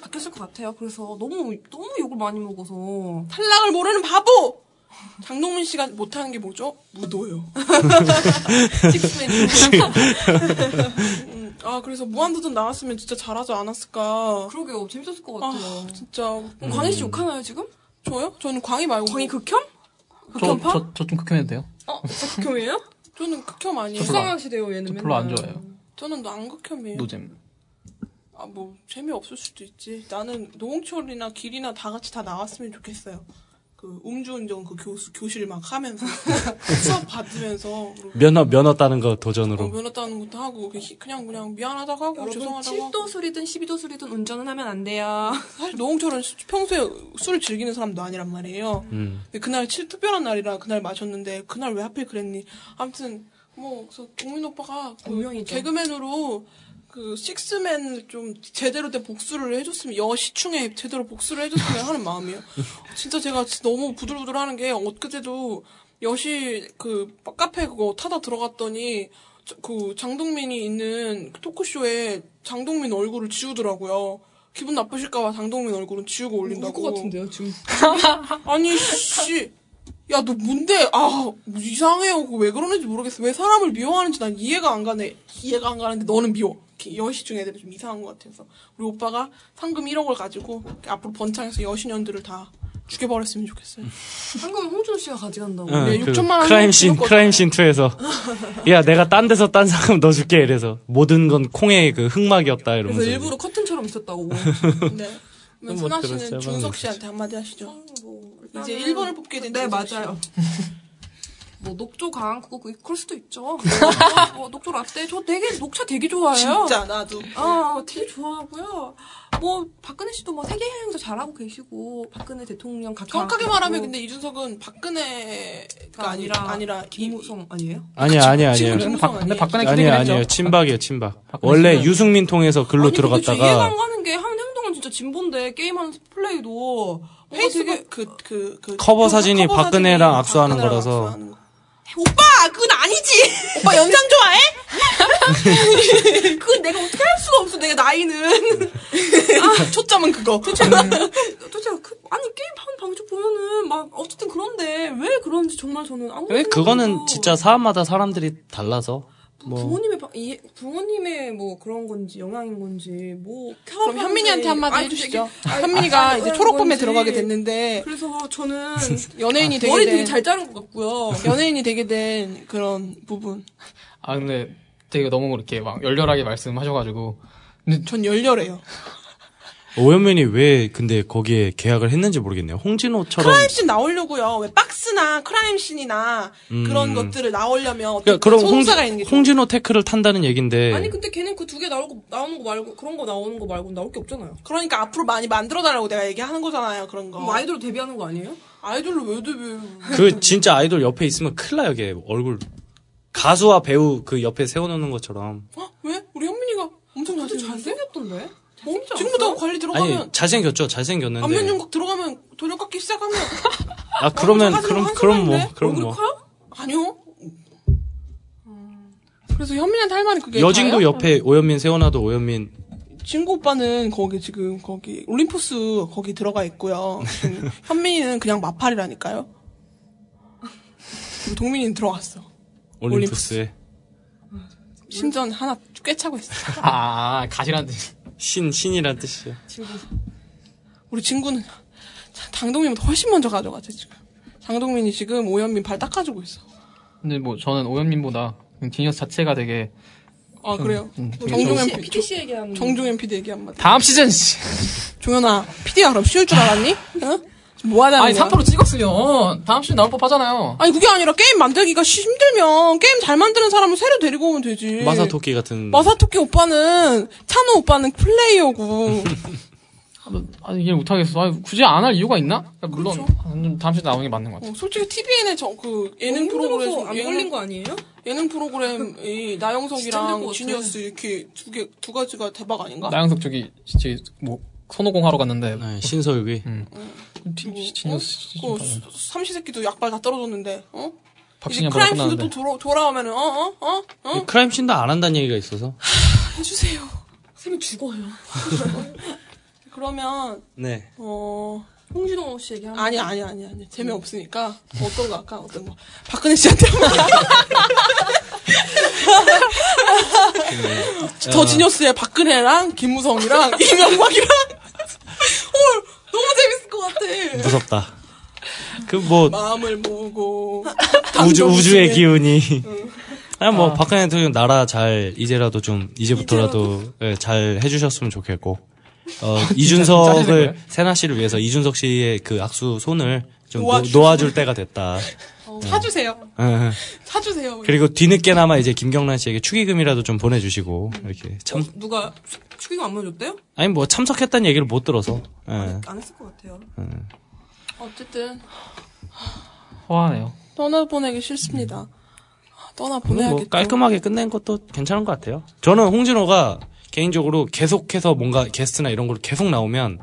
바뀌었을 것 같아요. 그래서 너무 너무 욕을 많이 먹어서 탈락을 모르는 바보! 장동민 씨가 못하는 게 뭐죠? 무도요. 식스맨 *laughs* 음, 아, 그래서 무한도전 나왔으면 진짜 잘하지 않았을까. 그러게요 재밌었을 것 같아요. 아, 진짜. 그럼 광희 씨 욕하나요 지금? 저요? 저는 광희 말고. 광희 극혐? 저, 극혐파? 저, 저 좀 극혐해도 돼요? 어 진짜 극혐이에요? *laughs* 저는 극혐 아니에요. 저 불쌍하시대요 얘는 저 맨날. 별로 안 좋아해요. 저는 안 극혐이에요. 노잼. 아, 뭐, 재미없을 수도 있지. 나는 노홍철이나 길이나 다 같이 다 나왔으면 좋겠어요. 그, 음주운전 그 교수, 교실 막 하면서. *laughs* 수업 받으면서. 면허 면허 따는 거 어, 도전으로. 면허 따는 것도 하고, 그 그냥, 그냥 미안하다고 하고, 죄송하다고 하고. 7도 술이든 12도 술이든 운전은 하면 안 돼요. *laughs* 사실 노홍철은 평소에 술을 즐기는 사람도 아니란 말이에요. 음. 근데 그날 칠 특별한 날이라 그날 마셨는데 그날 왜 하필 그랬니? 아무튼 뭐 그래서 동민 오빠가 그. 개그맨으로 그 식스맨을 좀 제대로 된 복수를 해줬으면 여시충에 제대로 복수를 해줬으면 하는 마음이에요. 진짜 제가 너무 부들부들하는 게 엊그제도 여시 그 카페 그거 타다 들어갔더니 저- 그 장동민이 있는 토크쇼에 장동민 얼굴을 지우더라고요. 기분 나쁘실까봐 장동민 얼굴은 지우고 올린다고. 울것 같은데요 지금. *laughs* 아니 씨. 야 너 뭔데? 아 이상해요. 왜 그러는지 모르겠어. 왜 사람을 미워하는지 난 이해가 안 가네. 이해가 안 가는데 너는 미워. 이렇게 여시 중 애들이 좀 이상한 것 같아서 우리 오빠가 상금 1억을 가지고 앞으로 번창해서 여신년들을 다 죽여버렸으면 좋겠어요. *laughs* 한국은 홍준호 씨가 가져간다고. 응, 네, 그 6천만 원 크라임씬 들었거든요. 크라임 씬 2에서 야 내가 딴 데서 딴 상금 넣어줄게 이래서 모든 건 콩의 그 흑막이었다 이러면서 그래서 일부러 커튼처럼 있었다고. *laughs* 네. 그러면 뭐 선아 들었어요, 씨는. 준석 씨한테 한마디 하시죠. 뭐, 이제 1번을 뽑게 된 네. 맞아요. *laughs* 뭐 녹조 강 그거 그- 그럴 수도 있죠. 뭐 녹조 라떼 저 되게 녹차 되게 좋아해요. 진짜 나도. 아 되게 좋아하고요. 뭐 박근혜 씨도 뭐 세계 여행도 잘하고 계시고 박근혜 대통령 각하 정확하게 말하면 근데 이준석은 박근혜가 아니라 아니라 김무성 아니에요? 아니야 아니야 지금 아니야 김무성 박, 근데 아니에요? 박근혜 아니에요 했죠. 친박이에요 친박 원래 유승민 통해서 글로 아니, 근데 저 이해가 들어갔다가 안 가는 게 하는 행동은 진짜 진본데 게임하는 플레이도 페이스북 그그 그 커버 사진이 커버 박근혜랑 사진이 악수하는 박근혜랑 거라서. 악수하는 거. 오빠 그건 아니지. 오빠 연상 좋아해? 그건 내가 어떻게 할 수가 없어 내가 나이는 아, 초점은 그거. *laughs* 도대체 그, 아니 게임 방 방송 보면은 막 어쨌든 그런데 왜 그런지 정말 저는 아무 왜 그거는. 진짜 사람마다 사람들이 달라서 뭐 부모님의 바- 이, 부모님의 뭐 그런 건지 영향인 건지 뭐 그럼 현민이한테 한마디 해주시죠. 아니, 현민이가 아니, 이제 초록범에. 들어가게 됐는데 그래서 저는 *laughs* 연예인이 되게 머리 된 되게 잘 자른 것 같고요. 연예인이 되게 된 그런 부분. 아 근데 되게 너무 그렇게 막 열렬하게 말씀하셔가지고 근데 전 열렬해요. 오현민이 왜 근데 거기에 계약을 했는지 모르겠네요 홍진호처럼 크라임씬 나오려고요. 왜 박스나 크라임씬이나 그런 음. 것들을 나오려면 어떤 그러니까 그럼 홍, 소속사가 있는 게 좋아요. 홍진호 태클을 탄다는 얘긴데 아니 근데 걔는 그 두 개 나오고 나오는 거 말고 그런 거 나오는 거 말고 나올 게 없잖아요. 그러니까 앞으로 많이 만들어 달라고 내가 얘기하는 거잖아요. 그런 거. 그럼 아이돌 데뷔하는 거 아니에요? 아이돌로 왜 데뷔? 그 진짜 아이돌 옆에 있으면 큰일 나요 걔 얼굴 가수와 배우 그 옆에 세워놓는 것처럼 어? 왜? 우리 현민이가 엄청? 잘생겼던데? 어? 지금부터 관리 들어가면 아니 잘생겼죠 잘생겼는데 안면 윤곽 들어가면 돌려깎기 시작하면 *laughs* 아 그러면 사진 그럼 그럼 뭐? 그럼 뭐 커요? 아니요. 그래서 현민이한테 할 말이 그게 여진구 다예요? 옆에 오현민 세워놔도 오현민 진구 오빠는 거기 지금 거기 올림포스 거기 들어가 있고요. *laughs* 현민이는 그냥 마팔이라니까요. 그리고 동민이는 들어갔어. 올림푸스에 신전 하나 꿰차고 있어. 아 가시란 뜻. 신 신이란 뜻이죠. 우리 친구는 장동민보다 훨씬 먼저 가져가죠 지금. 장동민이 지금 오현민 발 닦아주고 있어. 근데 뭐 저는 오현민보다 지니어스 자체가 되게 아 그래요? 음, 정종현 PC, 피- PTC 얘기하는 정종현 PD 얘기 한마디. 다음 시즌 씨. 종현아, PD가 그럼 쉬울 줄 알았니? 어? 뭐 하자는 아니 거야? 3%로 찍었으면 다음 시즌 나올 법하잖아요. 아니 그게 아니라 게임 만들기가 쉬- 힘들면 게임 잘 만드는 사람을 새로 데리고 오면 되지. 마사토끼 같은 마사토끼 오빠는 찬호 오빠는 플레이어고. *laughs* 아 이해를 못하겠어. 아, 굳이 안 할 이유가 있나? 물론 그렇죠. 아, 좀 다음 시즌 나오는 게 맞는 것 같아. 어, 솔직히 TVN의 저, 그 예능 프로그램 어, 안 걸린 거 아니에요? 예능 프로그램이 진짜 힘들 나영석이랑 것. 지니어스 이렇게 두 개 두 가지가 대박 아닌가? 나영석 저기 진짜 뭐 손오공 하러 갔는데 네, 신서유 기팀 지니어스 그 수- 삼시세끼도 약발 다 떨어졌는데, 어? 이제 크라임씬도. 또 돌아, 돌아오면은, 어, 어, 어, 어? 크라임 신도 안 한다는 얘기가 있어서 해주세요. 쌤이 죽어요. *laughs* 그러면, 네 어, 홍진호 씨 얘기하는 아니, 아니, 아니, 아니. 재미 없으니까. 뭐 어떤 거 할까? 어떤 거. 박근혜 씨한테 한 번. 더 지니어스의 박근혜랑 김무성이랑 이명박이랑. 헐, 너무 재밌을 것 같아. 무섭다. 그 뭐 마음을 모으고. *laughs* 우주 우주의. 기운이. 아니 뭐 박근혜 대통령 나라 잘 이제라도 좀 이제부터라도 예, 잘 해주셨으면 좋겠고 어, *laughs* 이준석을? 세나 씨를 위해서 이준석 씨의 그 악수 손을 좀 놓-. 놓아줄 때가 됐다. 어, 사주세요. 예, 예. 사주세요. 그리고 뒤늦게나마 이제 김경란 씨에게 축의금이라도 좀 보내주시고 이렇게 참 누가 축의금 안 보내줬대요? 아니 뭐 참석했다는 얘기를 못 들어서 예. 안 했을 것 같아요. 어쨌든, 화하네요. 떠나보내기 싫습니다. 뭐 떠나보내야겠죠. 깔끔하게 끝낸 것도 괜찮은 것 같아요. 저는 홍진호가 개인적으로 계속해서 뭔가 게스트나 이런 걸 계속 나오면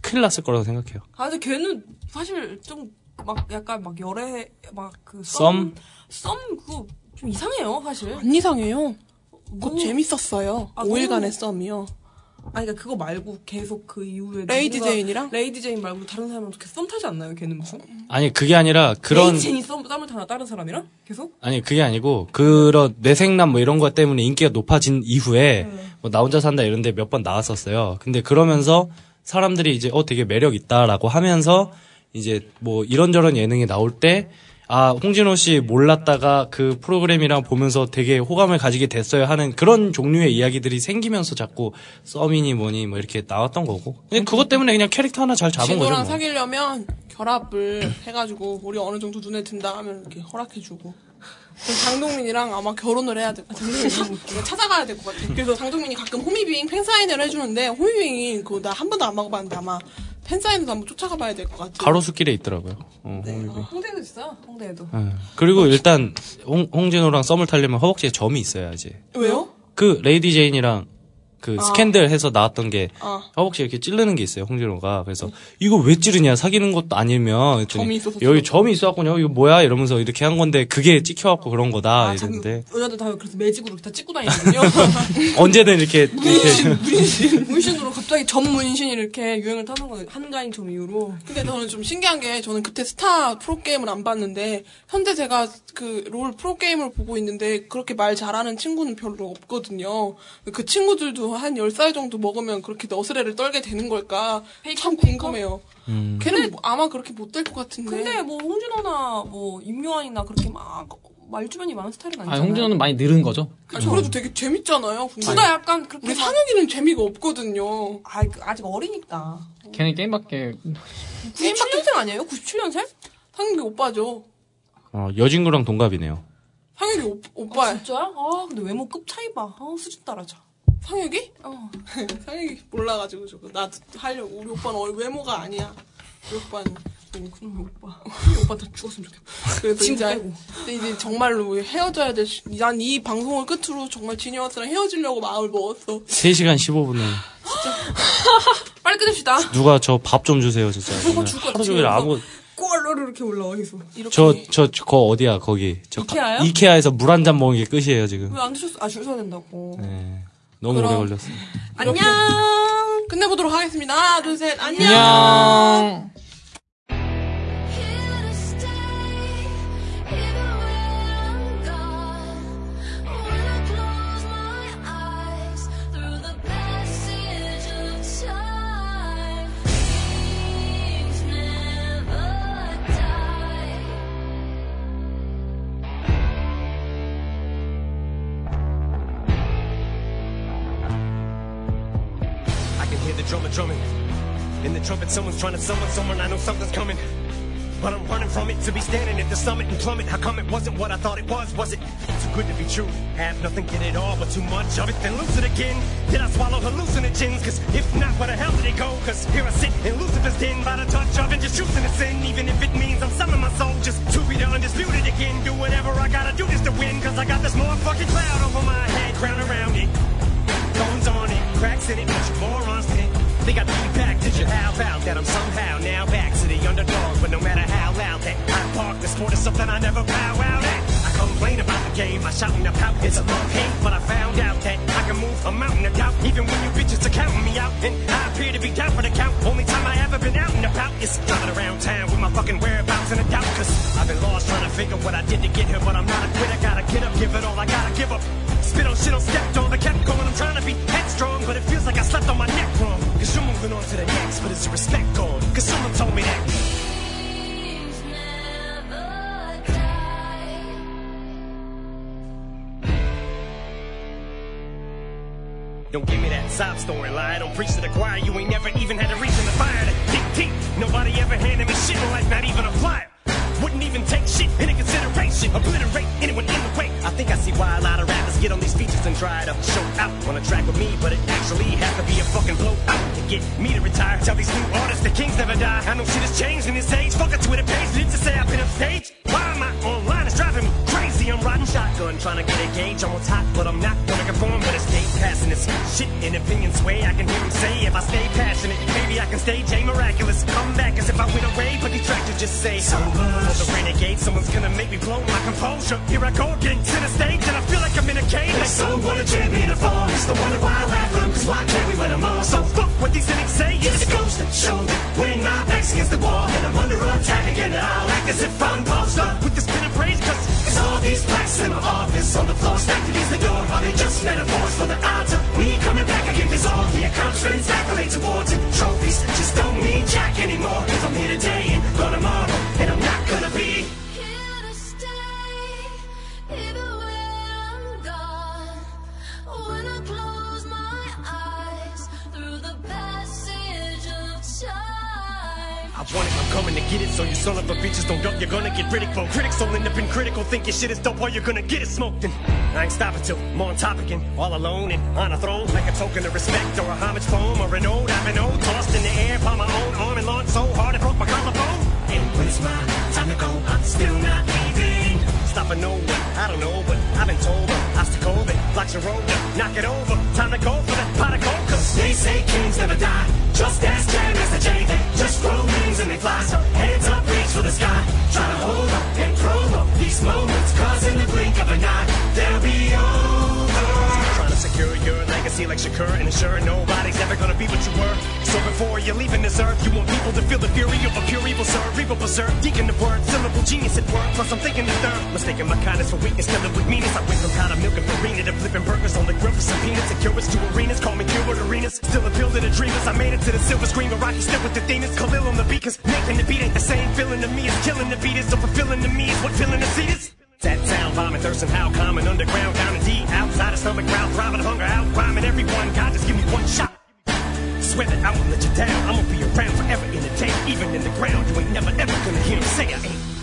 큰일 났을 거라고 생각해요. 아, 근데 걔는 사실 좀 막 약간 막 열애 막그 썸? 썸 그거 좀 이상해요, 사실. 안 이상해요. 곧 너무- 재밌었어요. 아, 5일간의 너무- 썸이요. 아니 그러니까 그거 말고 계속 그 이후에 레이디 제인이랑? 레이디 제인 말고 다른 사람이랑 계속 썸 타지 않나요? 걔는 무슨? 아니 그게 아니라 그런 레이디 제인이 썸 썸을 타나 다른 사람이랑 계속? 아니 그게 아니고 그런 뇌섹남 뭐 이런 것 때문에 인기가 높아진 이후에 뭐 나 혼자 산다 이런데 몇 번 나왔었어요. 근데 그러면서 사람들이 이제 어 되게 매력 있다라고 하면서 이제 뭐 이런저런 예능에 나올 때 아, 홍진호 씨 몰랐다가 그 프로그램이랑 보면서 되게 호감을 가지게 됐어요 하는 그런 종류의 이야기들이 생기면서 자꾸 썸이니 뭐니 뭐 이렇게 나왔던 거고. 그냥 그것 때문에 그냥 캐릭터 하나 잘 잡은 거죠. 진호랑 뭐. 사귀려면 결합을 해가지고 우리 어느 정도 눈에 든다 하면 이렇게 허락해주고. 장동민이랑 아마 결혼을 해야 될 것 같아. 장동민 찾아가야 될 것 같아. 그래서 장동민이 가끔 호미빙 팬사인회를 해주는데 호미빙이 그거 나 한 번도 안 먹어봤는데 아마 팬사인회도 한번 쫓아가 봐야 될 것 같아. 가로수길에 있더라고요. 어, 네. 홍일비. 홍대에도 있어요. 홍대에도. 예. 그리고 일단 홍, 홍진호랑 썸을 타려면 허벅지에 점이 있어야지. 왜요? 그 레이디 제인이랑 그 스캔들 해서 나왔던 게 아. 허벅지 이렇게 찌르는 게 있어요 홍진호가 그래서 이거 왜 찌르냐 사귀는 것도 아니면 점이 있어서 여기. 점이 있어갖고 이거 뭐야 이러면서 이렇게 한 건데 그게 찍혀갖고 그런 거다 아, 이랬는데 여자들 다 그래서 매직으로 다 찍고 다니거든요. *laughs* 언제든 이렇게 *laughs* 이렇게 문신, 문신으로 갑자기 전 문신이 이렇게 유행을 타는 거예요. 한가인 점 이후로. 근데 저는 좀 신기한 게 저는 그때 스타 프로게임을 안 봤는데 현재 제가 그 롤 프로게임을 보고 있는데 그렇게 말 잘하는 친구는 별로 없거든요. 그 친구들도 한 10살 정도 먹으면 그렇게 너스레를 떨게 되는 걸까 참 궁금해요. 음. 걔는 뭐 아마 그렇게 못 될 것 같은데. 근데 뭐 홍진호나 뭐 임요한이나 그렇게 막 말주변이 많은 스타일은 아, 아니잖아요. 홍진호는 많이 늘은 거죠. 아니, 그래도 되게 재밌잖아요. 둘다 약간 그렇게 우리 막- 상혁이는 재미가 없거든요. 아, 그 아직 어리니까. 걔는 게임밖에 97년생 아니에요? 97년생? 상혁이 오빠죠. 어, 여진구랑 동갑이네요 상혁이 오, 오빠. 진짜야? 아, 근데 외모 급 차이 봐. 아, 수준 따라자. 상혁이? 어. *laughs* 상혁이 몰라가지고 저거 나 하려고 우리 오빠는 얼- 외모가 아니야. 우리 오빠는 어, 그럼 오빠. *laughs* 우리 오빠 다 죽었으면 좋겠다. 그래서 지금 이제, 빼고. 근데 이제 정말로 헤어져야 될. 난 이 방송을 끝으로 정말 지니어스랑 헤어지려고 마음을 먹었어. 3시간 15분에 빨리 끊읍시다. 누가 저 밥 좀 주세요 진짜 저거 줄것 하루. 종일 아무 꼴로로 이렇게 올라와 계속. 이렇게. 저저 거 어디야 거기 저 가- 이케아요? 이케아에서 물 한 잔 먹은 게 끝이에요 지금 왜안 드셨어? 아, 줄 서야 된다고. 네. 너무 오래 걸렸어 안녕! 끝내보도록 하겠습니다. 하나, 둘, 셋. 안녕! 안녕. Trying to summon someone. I know something's coming. But I'm running from it to be standing at the summit and plummet. How come it wasn't what I thought it was? Was it too good to be true? Have nothing, get it all, but too much of it, then lose it again. Did I swallow hallucinogens? Cause if not, where the hell did it go? Cause here I sit in Lucifer's den by the touch of it, just choosing to sin. Even if it means I'm selling my soul just to be the undisputed again. Do whatever I gotta do just to win. Cause I got this motherfucking cloud over my head, crown around it. Thorns on it, cracks in it, but you morons did Think got me back, did you? How about that? I'm somehow now back to the underdog, but no matter how loud that I park, this sport is something I never bow out at. Complain about the game, I shout and I pout, it's a love hate, but I found out that I can move a mountain of doubt, even when you bitches are counting me out, and I appear to be down for the count. Only time I ever been out and about is driving around town with my fucking whereabouts in a doubt, cause I've been lost trying to figure what I did to get here, but I'm not a quitter, gotta get up, give it all, I gotta give up. Spit on shit on stepped on, I kept going, I'm trying to be headstrong, but it feels like I slept on my neck wrong. Cause you're moving on to the next, but it's your respect gone? Cause someone told me that. Don't give me that sob story lie. Don't preach to the choir. You ain't never even had a reason to fire to deep. Nobody ever handed me shit in life, not even a flyer. Wouldn't even take shit into consideration. Obliterate anyone in the way. I think I see why a lot of rappers get on these features and try to show out on a track with me, but it actually has to be a fucking blowout to get me to retire. Tell these new artists the kings never die. I know shit has changed in this age. Fuck a Twitter page. Did to say I've been upstage? Why am I online? It's driving me I'm riding shotgun, trying to get a gauge. Almost hot, but I'm not gonna conform. But escape, passing this. Shit in opinion sway, I can hear him say, if I stay passionate, maybe I can stay J Miraculous. Come back as if I win a raid, but detractors just say, so much. For the renegade, someone's gonna make me blow my composure. Here I go again to the stage, and I feel like I'm in a cage. Like So what a champion of all is the wonder why I laugh from Cause why can't we them all? So fuck what these cynics say. It's a ghost that showed that when my back's against the wall And I'm under attack again and I'll act as if I'm paused up with this pin and praise, cause It's these plaques in my office. On the floor stacked against the door Are they just metaphors for the odds of me coming back again? Cause all the accomplishments, accolades, awards and trophies Just don't mean jack anymore. If I'm here today and gone tomorrow And I'm not gonna be want it, I'm coming to get it. So you son of a bitches don't duck, you're gonna get ridicule. Critics all end up in critical, think your shit is dope, all you're gonna get it smoked. And I ain't stopping till I'm on top again, all alone and on a throne, like a token of respect or a homage poem or an ode. I've been old, tossed in the air by my own arm and launched so hard it broke my collarbone. And when it's my time to go, I'm still not leaving Stopping no I don't know, but I've been told uh, obstacle that blocks your road, knock it over. Time to go for that pot of gold, cause They say kings never die. Just ask Jam as the J. Just grow wings and they fly. So hands up, reach for the sky. Try to hold up and promo these moments. Cause in the blink of an eye, they'll be over. Secure your legacy like Shakur and ensure nobody's ever gonna be what you were. So before you're leaving this earth, you want people to feel the fury of a pure evil, sir. Evil berserk, deacon of word, syllable genius at work. Plus I'm thinking the third, mistaking my kindness for weakness, killing with meanness. I went from powder milk and farina to flipping burgers on the grill for some peanuts and cures to arenas. Call me Gilbert Arenas, still appeal to the dreamers. I made it to the silver screen, but Rocky still with the demons. Khalil on the beat, cause making the beat ain't the same. Feeling to me is killing the beat is so fulfilling to me is what filling the seat is. That town, vomit, thirst, and how common underground, down deep, outside of stomach, ground, throbbing, hunger, out, rhyming everyone. God, just give me one shot. Swear that I won't let you down. I'm gonna be around forever in the day, even in the ground. You ain't never ever gonna hear me say I ain't.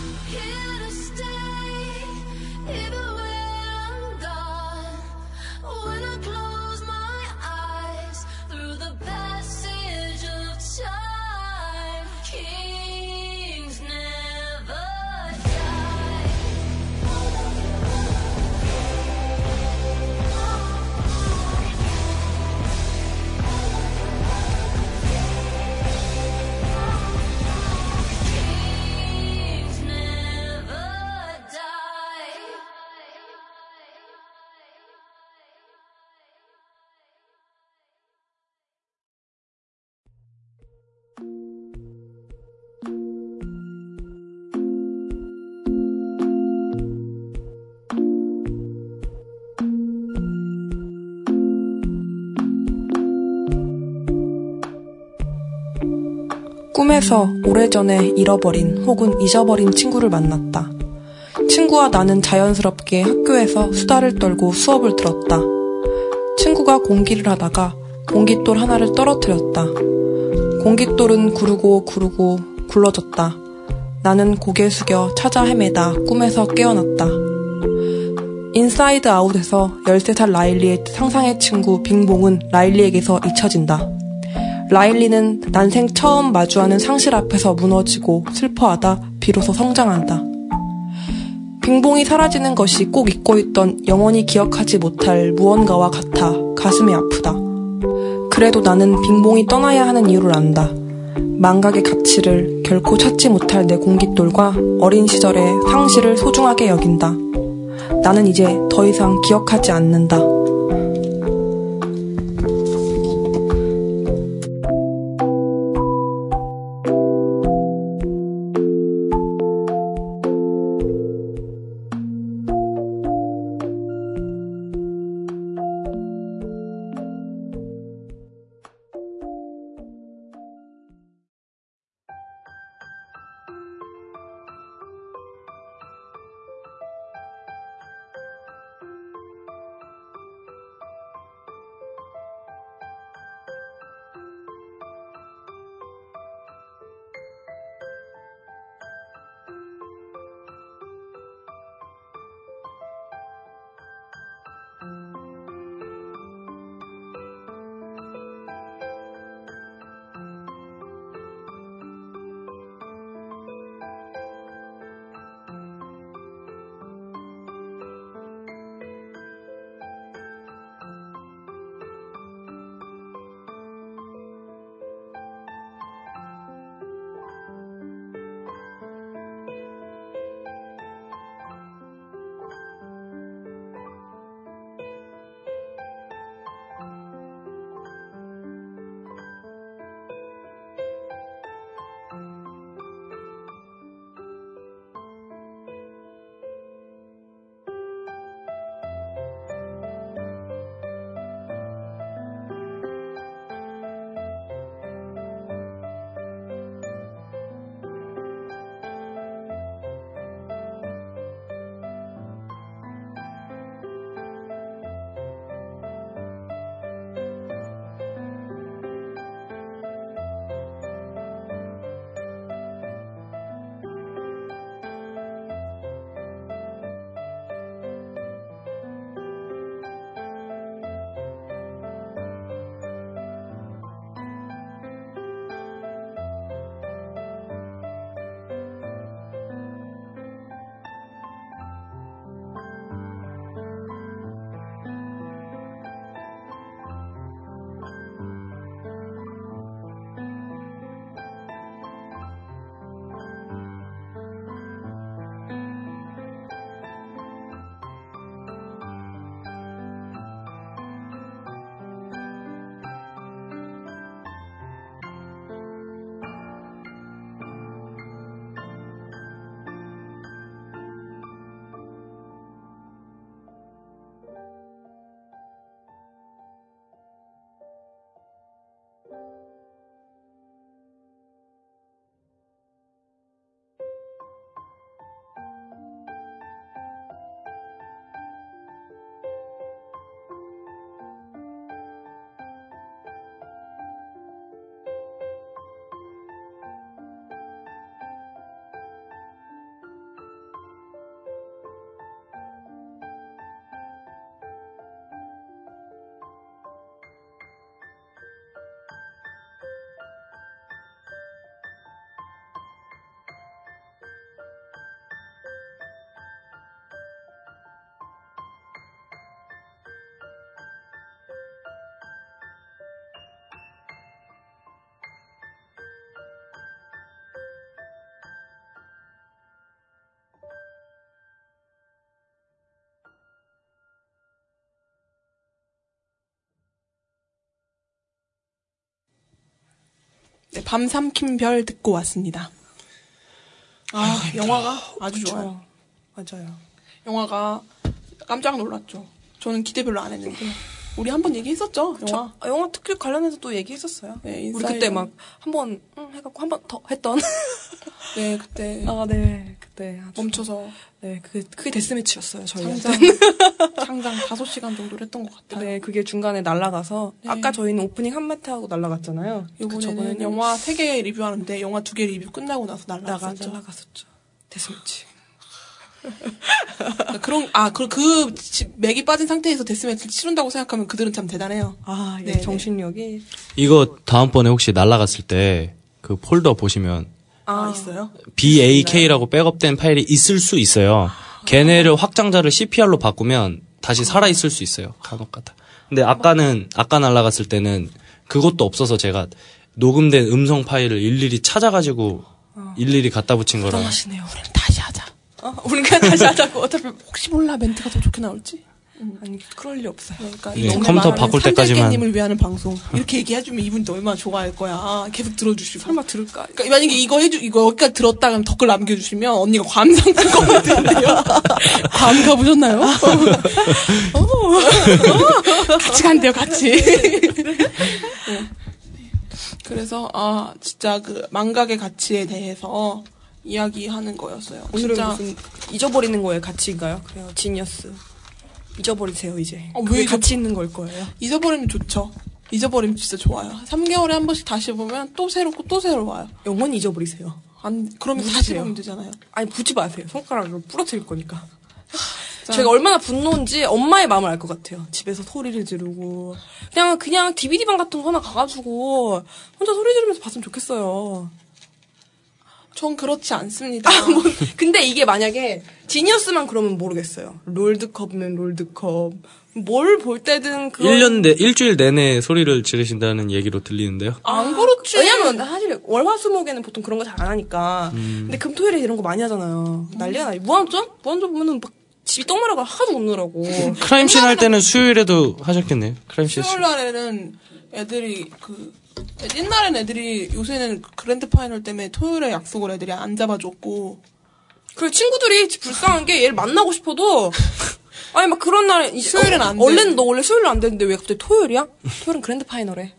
꿈에서 오래전에 잃어버린 혹은 잊어버린 친구를 만났다. 친구와 나는 자연스럽게 학교에서 수다를 떨고 수업을 들었다. 친구가 공기를 하다가 공깃돌 하나를 떨어뜨렸다. 공깃돌은 구르고 구르고 굴러졌다. 나는 고개 숙여 찾아 헤매다 꿈에서 깨어났다. 인사이드 아웃에서 13살 라일리의 상상의 친구 빙봉은 라일리에게서 잊혀진다. 라일리는 난생 처음 마주하는 상실 앞에서 무너지고 슬퍼하다 비로소 성장한다. 빙봉이 사라지는 것이 꼭 잊고 있던 영원히 기억하지 못할 무언가와 같아 가슴이 아프다. 그래도 나는 빙봉이 떠나야 하는 이유를 안다. 망각의 가치를 결코 찾지 못할 내 공깃돌과 어린 시절의 상실을 소중하게 여긴다. 나는 이제 더 이상 기억하지 않는다. 네, 밤 삼킨 별 듣고 왔습니다. 아, 영화가 아주 좋아요. 맞아요. 영화가 깜짝 놀랐죠. 저는 기대 별로 안 했는데. 우리 한 번 얘기했었죠, 영화. 아, 영화 특집 관련해서 또 얘기했었어요. 네, 우리. 그때 막 한 번 해갖고 한 번 더 했던. *laughs* 네, 그때 아, 네. 그때 아주- 멈춰서 네, 그게 그게 데스매치였어요. 저희한테. 장장, *laughs* 장장 5시간 정도를 했던 것 같아요. 네, 그게 중간에 날아가서 네. 아까 저희는 오프닝 한 매트 하고 날아갔잖아요. 그 저번에는 영화 3개 리뷰하는데 영화 2개 리뷰 끝나고 나서 나가 날라갔었죠. 날아갔었죠. 데스매치. 그러니까 그런 아, 그, 그 지- 맥이 빠진 상태에서 데스매치를 치른다고 생각하면 그들은 참 대단해요. 아, 예, 네, 정신력이. 이거 다음번에 혹시 날라갔을 때 그 폴더 보시면 아, 있어요? BAK라고 백업된 파일이 있을 수 있어요. 걔네를 확장자를 CPR로 바꾸면 다시 살아 있을 수 있어요. 간혹가다. 근데 아까는 아까 날라갔을 때는 그것도 없어서 제가 녹음된 음성 파일을 일일이 찾아가지고 일일이 갖다 붙인 거라. 하시네요. 우리는 다시 하자. 어, 우리 그냥 다시 하자고. 어차피 혹시 몰라 멘트가 더 좋게 나올지? 아니 그럴 리 없어요. 그러니까 네, 이 컴퓨터 바꿀 때까지만. 삼재깨님을 위하는 방송 이렇게 얘기해주면 이분도 얼마나 좋아할 거야. 아, 계속 들어주시고. 설마 들을까? 그러니까 만약에 이거 해주 이거 여기까지 들었다 그러면 댓글 남겨주시면 언니가 괌 상품 거든요 괌 가보셨나요? *laughs* 어. 어. 같이 간대요, 같이. 네. 그래서 아 진짜 그 망각의 가치에 대해서 이야기하는 거였어요. 오늘은 진짜 무슨 잊어버리는 거에 가치인가요? 그래요. 지니어스. 잊어버리세요 이제. 어, 왜 가치 있는 걸 거예요. 잊어버리면 좋죠. 잊어버리면 진짜 좋아요. 3개월에 한 번씩 다시 보면 또 새롭고 또 새로워요. 영원히 잊어버리세요. 안 그러면 다시? 보면 되잖아요. 아니 보지 마세요. 손가락으로 부러뜨릴 거니까. 자. 제가 얼마나 분노인지 엄마의 마음을 알 것 같아요. 집에서 소리를 지르고 그냥 그냥 DVD방 같은 거 하나 가가지고 혼자 소리 지르면서 봤으면 좋겠어요. 전 그렇지 않습니다. 아, 뭐, 근데 이게 만약에 지니어스만 그러면 모르겠어요. 롤드컵이면 롤드컵. 뭘 볼 때든 그 1년 내 일주일 내내 소리를 지르신다는 얘기로 들리는데요. 안 그렇지. 왜냐면 사실 월화수목에는 보통 그런 거 잘 안 하니까. 음. 근데 금토일에 이런 거 많이 하잖아요. 난리가 나. 무한도전? 무한도전 보면은 막 집이 똥 마려가 하도 웃느라고. 크라임씬 할 때는 수요일에도 하셨겠네요. 크라임씬. 수요일 날에는 애들이 그 옛날엔 애들이 요새는 그랜드 파이널 때문에 토요일에 약속을 애들이 안 잡아줬고 그리고 친구들이 불쌍한 게 얘를 만나고 싶어도 아니 막 그런 날 수요일은 어, 안 돼. 원래는 너 원래 수요일은 안 되는데 왜 갑자기 토요일이야? 토요일은 그랜드 파이널에.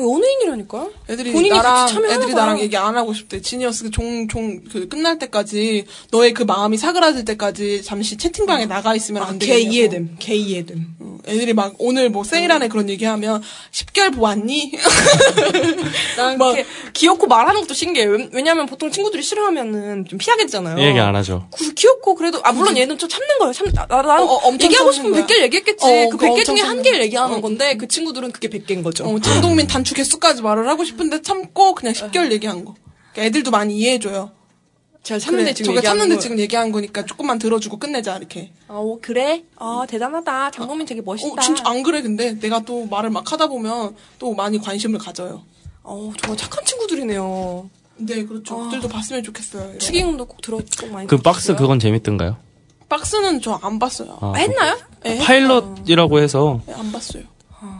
어, 연예인이라니까. 애들이 본인이 나랑 애들이. 나랑 얘기 안 하고 싶대. 지니어스 종종 그 끝날 때까지 너의 그 마음이 사그라들 때까지 잠시 채팅방에 나가 있으면 안 아, 걔 되겠냐고. 이해됨. 걔 이해됨. 어, 애들이 막 오늘 뭐 세일하네 그런 얘기하면 10개월 보았니? *laughs* 난 막- 이렇게 귀엽고 말하는 것도 신기해. 왜- 왜냐면 보통 친구들이 싫어하면은 좀 피하겠잖아요. 얘기 안 하죠. 그 귀엽고 그래도 아 물론 얘는 좀 참는 거예요. 참 나, 나, 나는 어, 어, 엄청 얘기하고 싶으면 거야. 100개를 얘기했겠지. 어, 그 그거 100개 엄청 중에 한 개를. 얘기하는 어. 건데 그 친구들은 그게 100개인 거죠. 어, 장동민 단축 *laughs* 개수까지 말을 하고 싶은데 참고 그냥 10개월 얘기한 거. 그러니까 애들도 많이 이해해줘요. 제가 참는데 그래, 지금 얘기하는 참는데 거- 지금 얘기한 거니까 조금만 들어주고 끝내자 이렇게. 어 그래? 어 대단하다. 장동민 되게 멋있다. 어, 진짜 안 그래 근데 내가 또 말을 막 하다 보면 또 많이 관심을 가져요. 어 정말 착한 친구들이네요. 네 그렇죠. 그들도 봤으면 좋겠어요. 추기금도 꼭 들어 꼭 많이. 그 박스. 그건 재밌던가요? 박스는 저 안 봤어요. 아, 아, 했나요? 예, 파일럿이라고 해서 네, 안 봤어요.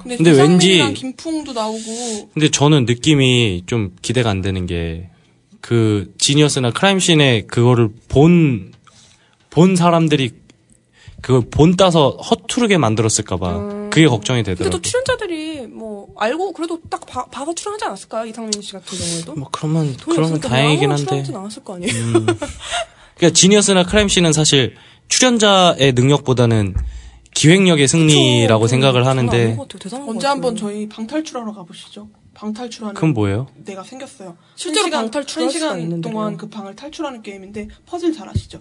근데, 근데 조상민이랑 왠지- 김풍도 나오고 근데 저는 느낌이 좀 기대가 안 되는 게 그 지니어스나 크라임씬의 그거를 본본 사람들이 그걸 본 따서 허투르게 만들었을까봐 그게 걱정이 근데 되더라고요. 또 출연자들이 뭐 알고 그래도 딱 봐, 봐서 출연하지 않았을까요? 이상민 씨 같은 경우에도. 뭐 그러면 그러면 다행이긴 뭐 아무나 한데. 않았을 거 아니에요. 그러니까 지니어스나 크라임씬은 사실 출연자의 능력보다는 기획력의 승리라고. 생각을 하는데 언제. 한번 저희 방탈출하러 가보시죠. 방탈출하는 그건 뭐예요? 내가 생겼어요. 실제로 한 시간- 방탈출할 한 시간 있는데요. 동안 그 방을 탈출하는 게임인데 퍼즐 잘하시죠?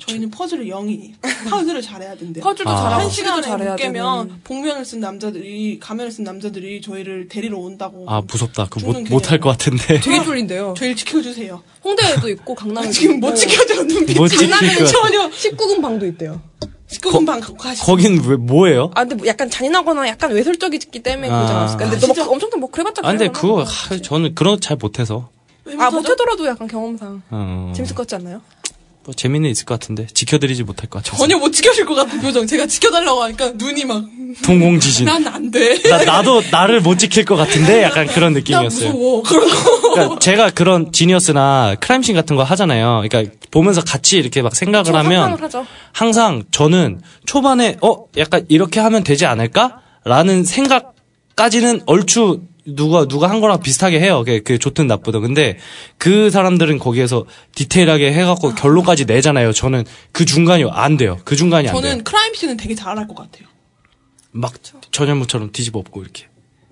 저희는 퍼즐을 0이 *laughs* 퍼즐을 잘해야 된대요. 퍼즐도 아. 잘하고 한 시간에 잘해야 못 깨면 되는. 복면을 쓴 남자들이 가면을 쓴 남자들이 저희를 데리러 온다고. 아 무섭다. 그 죽는 못못할 것 같은데. *laughs* 되게 쫄린데요. 저희를 지켜주세요. 홍대에도 있고 강남에도 지금. 못 지켜줘 눈빛. 같아. 전혀 19금 방도 있대요. 19금 방 가시. 거긴 왜 뭐예요? 아 근데 뭐 약간 잔인하거나 약간 외설적이기 때문에 아. 그러지 않았을까. 근데 너무 엄청 뭐 그래봤자 아 근데. 그거 하, 저는 그런 거 잘 못해서 아 못하더라도 약간 경험상 어, 재밌을 것 같지 않나요? 뭐 재미는 있을 것 같은데 지켜드리지 못할 것 같아서. 전혀 못 지켜줄 것 같은 표정. 제가 지켜달라고 하니까 눈이 막 동공 지진. 난 안 돼. 나, 나도 나를 못 지킬 것 같은데 약간 그런 나 느낌이었어요. 무서워. 그런 거. 그러니까 제가 그런 지니어스나 크라임씬 같은 거 하잖아요. 그러니까 보면서 같이 이렇게 막 생각을 하면. 항상 저는 초반에 어 약간 이렇게 하면 되지 않을까라는 생각까지는 얼추 누가 누가 한 거랑 비슷하게 해요. 그게 그 좋든 나쁘든. 근데 그 사람들은 거기에서 디테일하게 해갖고 결론까지 내잖아요. 저는 그 중간이 안 돼요. 그 중간이 안 돼요. 저는 크라임 씬은 되게 잘할 것 같아요. 막 전현무처럼 뒤집어 엎고 이렇게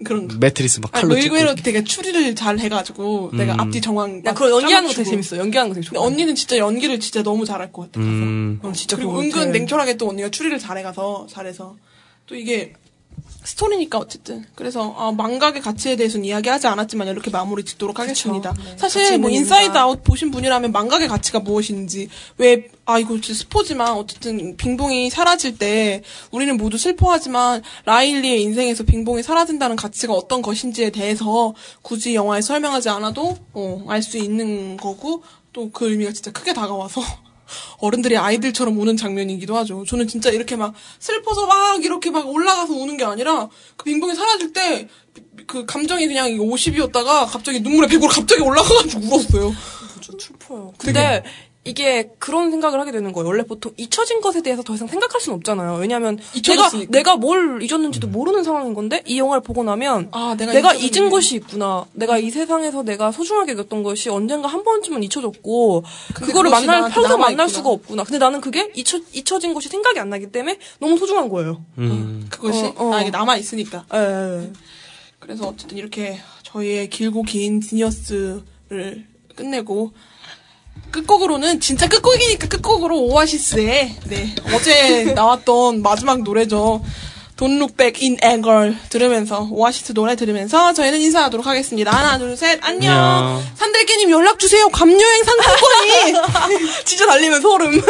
그런 거. 매트리스 막 아니, 칼로 뭐 찍고. 의외로 되게 추리를 잘 해가지고 내가 앞뒤 정황. 나막 그런 연기하는 거 되게. 재밌어. 연기하는 거 되게 근데 좋아. 언니는 진짜 연기를 진짜 너무 잘할 것 같아. 음. 어, 진짜 그리고 그거 은근 같아. 냉철하게 또 언니가 추리를 잘해가서 잘해서 또 이게 스토리니까 어쨌든 그래서 아, 망각의 가치에 대해서는 이야기하지 않았지만 이렇게 마무리 짓도록 하겠습니다. 네, 사실 뭐 인사이드 아웃 보신 분이라면 망각의 가치가 무엇인지 왜 아 이거 진짜 스포지만 어쨌든 빙봉이 사라질 때 우리는 모두 슬퍼하지만 라일리의 인생에서 빙봉이 사라진다는 가치가 어떤 것인지에 대해서 굳이 영화에 설명하지 않아도 어, 알 수 있는 거고 또 그 의미가 진짜 크게 다가와서 *laughs* 어른들이 아이들처럼 우는 장면이기도 하죠. 저는 진짜 이렇게 막 슬퍼서 막 이렇게 막 올라가서 우는 게 아니라 그 빙봉이 사라질 때 그 감정이 그냥 50이었다가 갑자기 눈물의 100으로 갑자기 올라가가지고 울었어요. 슬퍼요. 근데 이게 그런 생각을 하게 되는 거예요. 원래 보통 잊혀진 것에 대해서 더 이상 생각할 수는 없잖아요. 왜냐하면 내가 잊혀졌으니까. 내가 뭘 잊었는지도 모르는 상황인 건데 이 영화를 보고 나면 아, 내가 내가, 잊은 게. 것이 있구나. 내가 이 세상에서 내가 소중하게 여겼던 것이 언젠가 한 번쯤은 잊혀졌고 그거를 만날 평생 만날. 수가 없구나. 근데 나는 그게 잊혀, 잊혀진 것이 생각이 안 나기 때문에 너무 소중한 거예요. 음. 그것이 어, 어. 아 이게 남아 있으니까. 예, 예. 그래서 어쨌든 이렇게 저희의 길고 긴 디니어스를 끝내고 끝곡으로는 진짜 끝곡이니까 끝곡으로 오아시스의 네 어제 나왔던 마지막 노래죠. Don't Look Back in Anger 들으면서 오아시스 노래 들으면서 저희는 인사하도록 하겠습니다. 하나 둘 셋 안녕. 안녕. 산들깨님 연락 주세요. 감여행 상품권이 *laughs* 진짜 달리면 소름.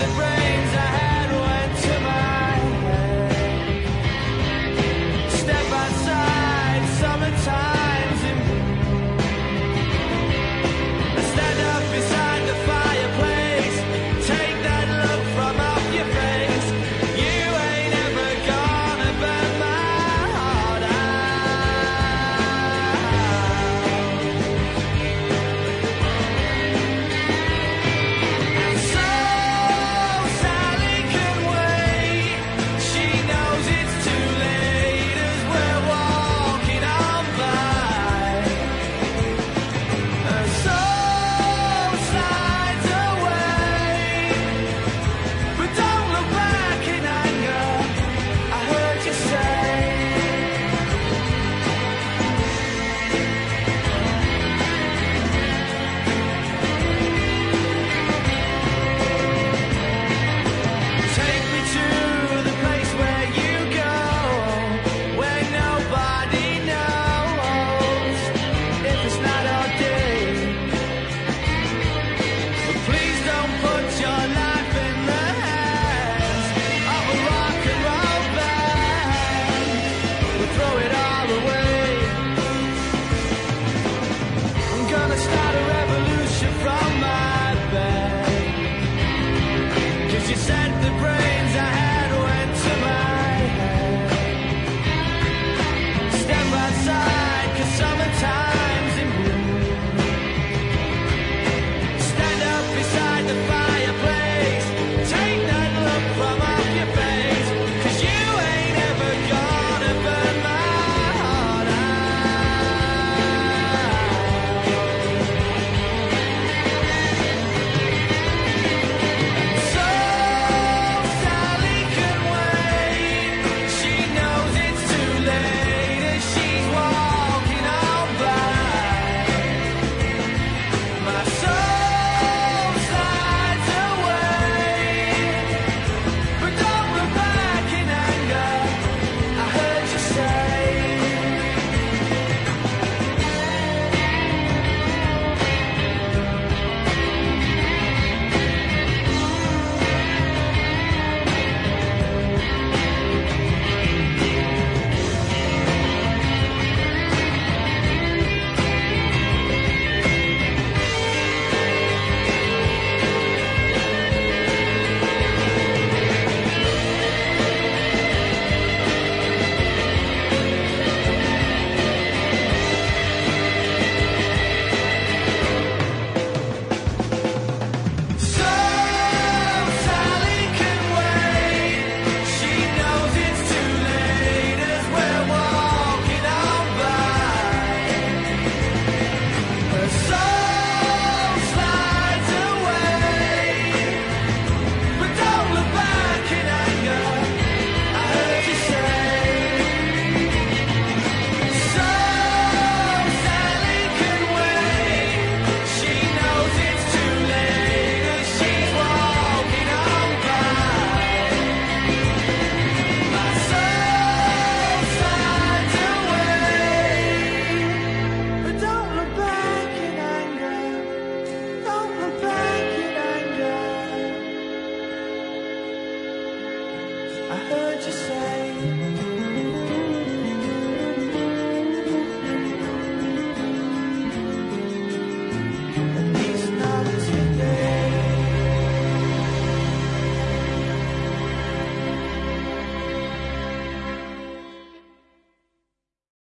the brand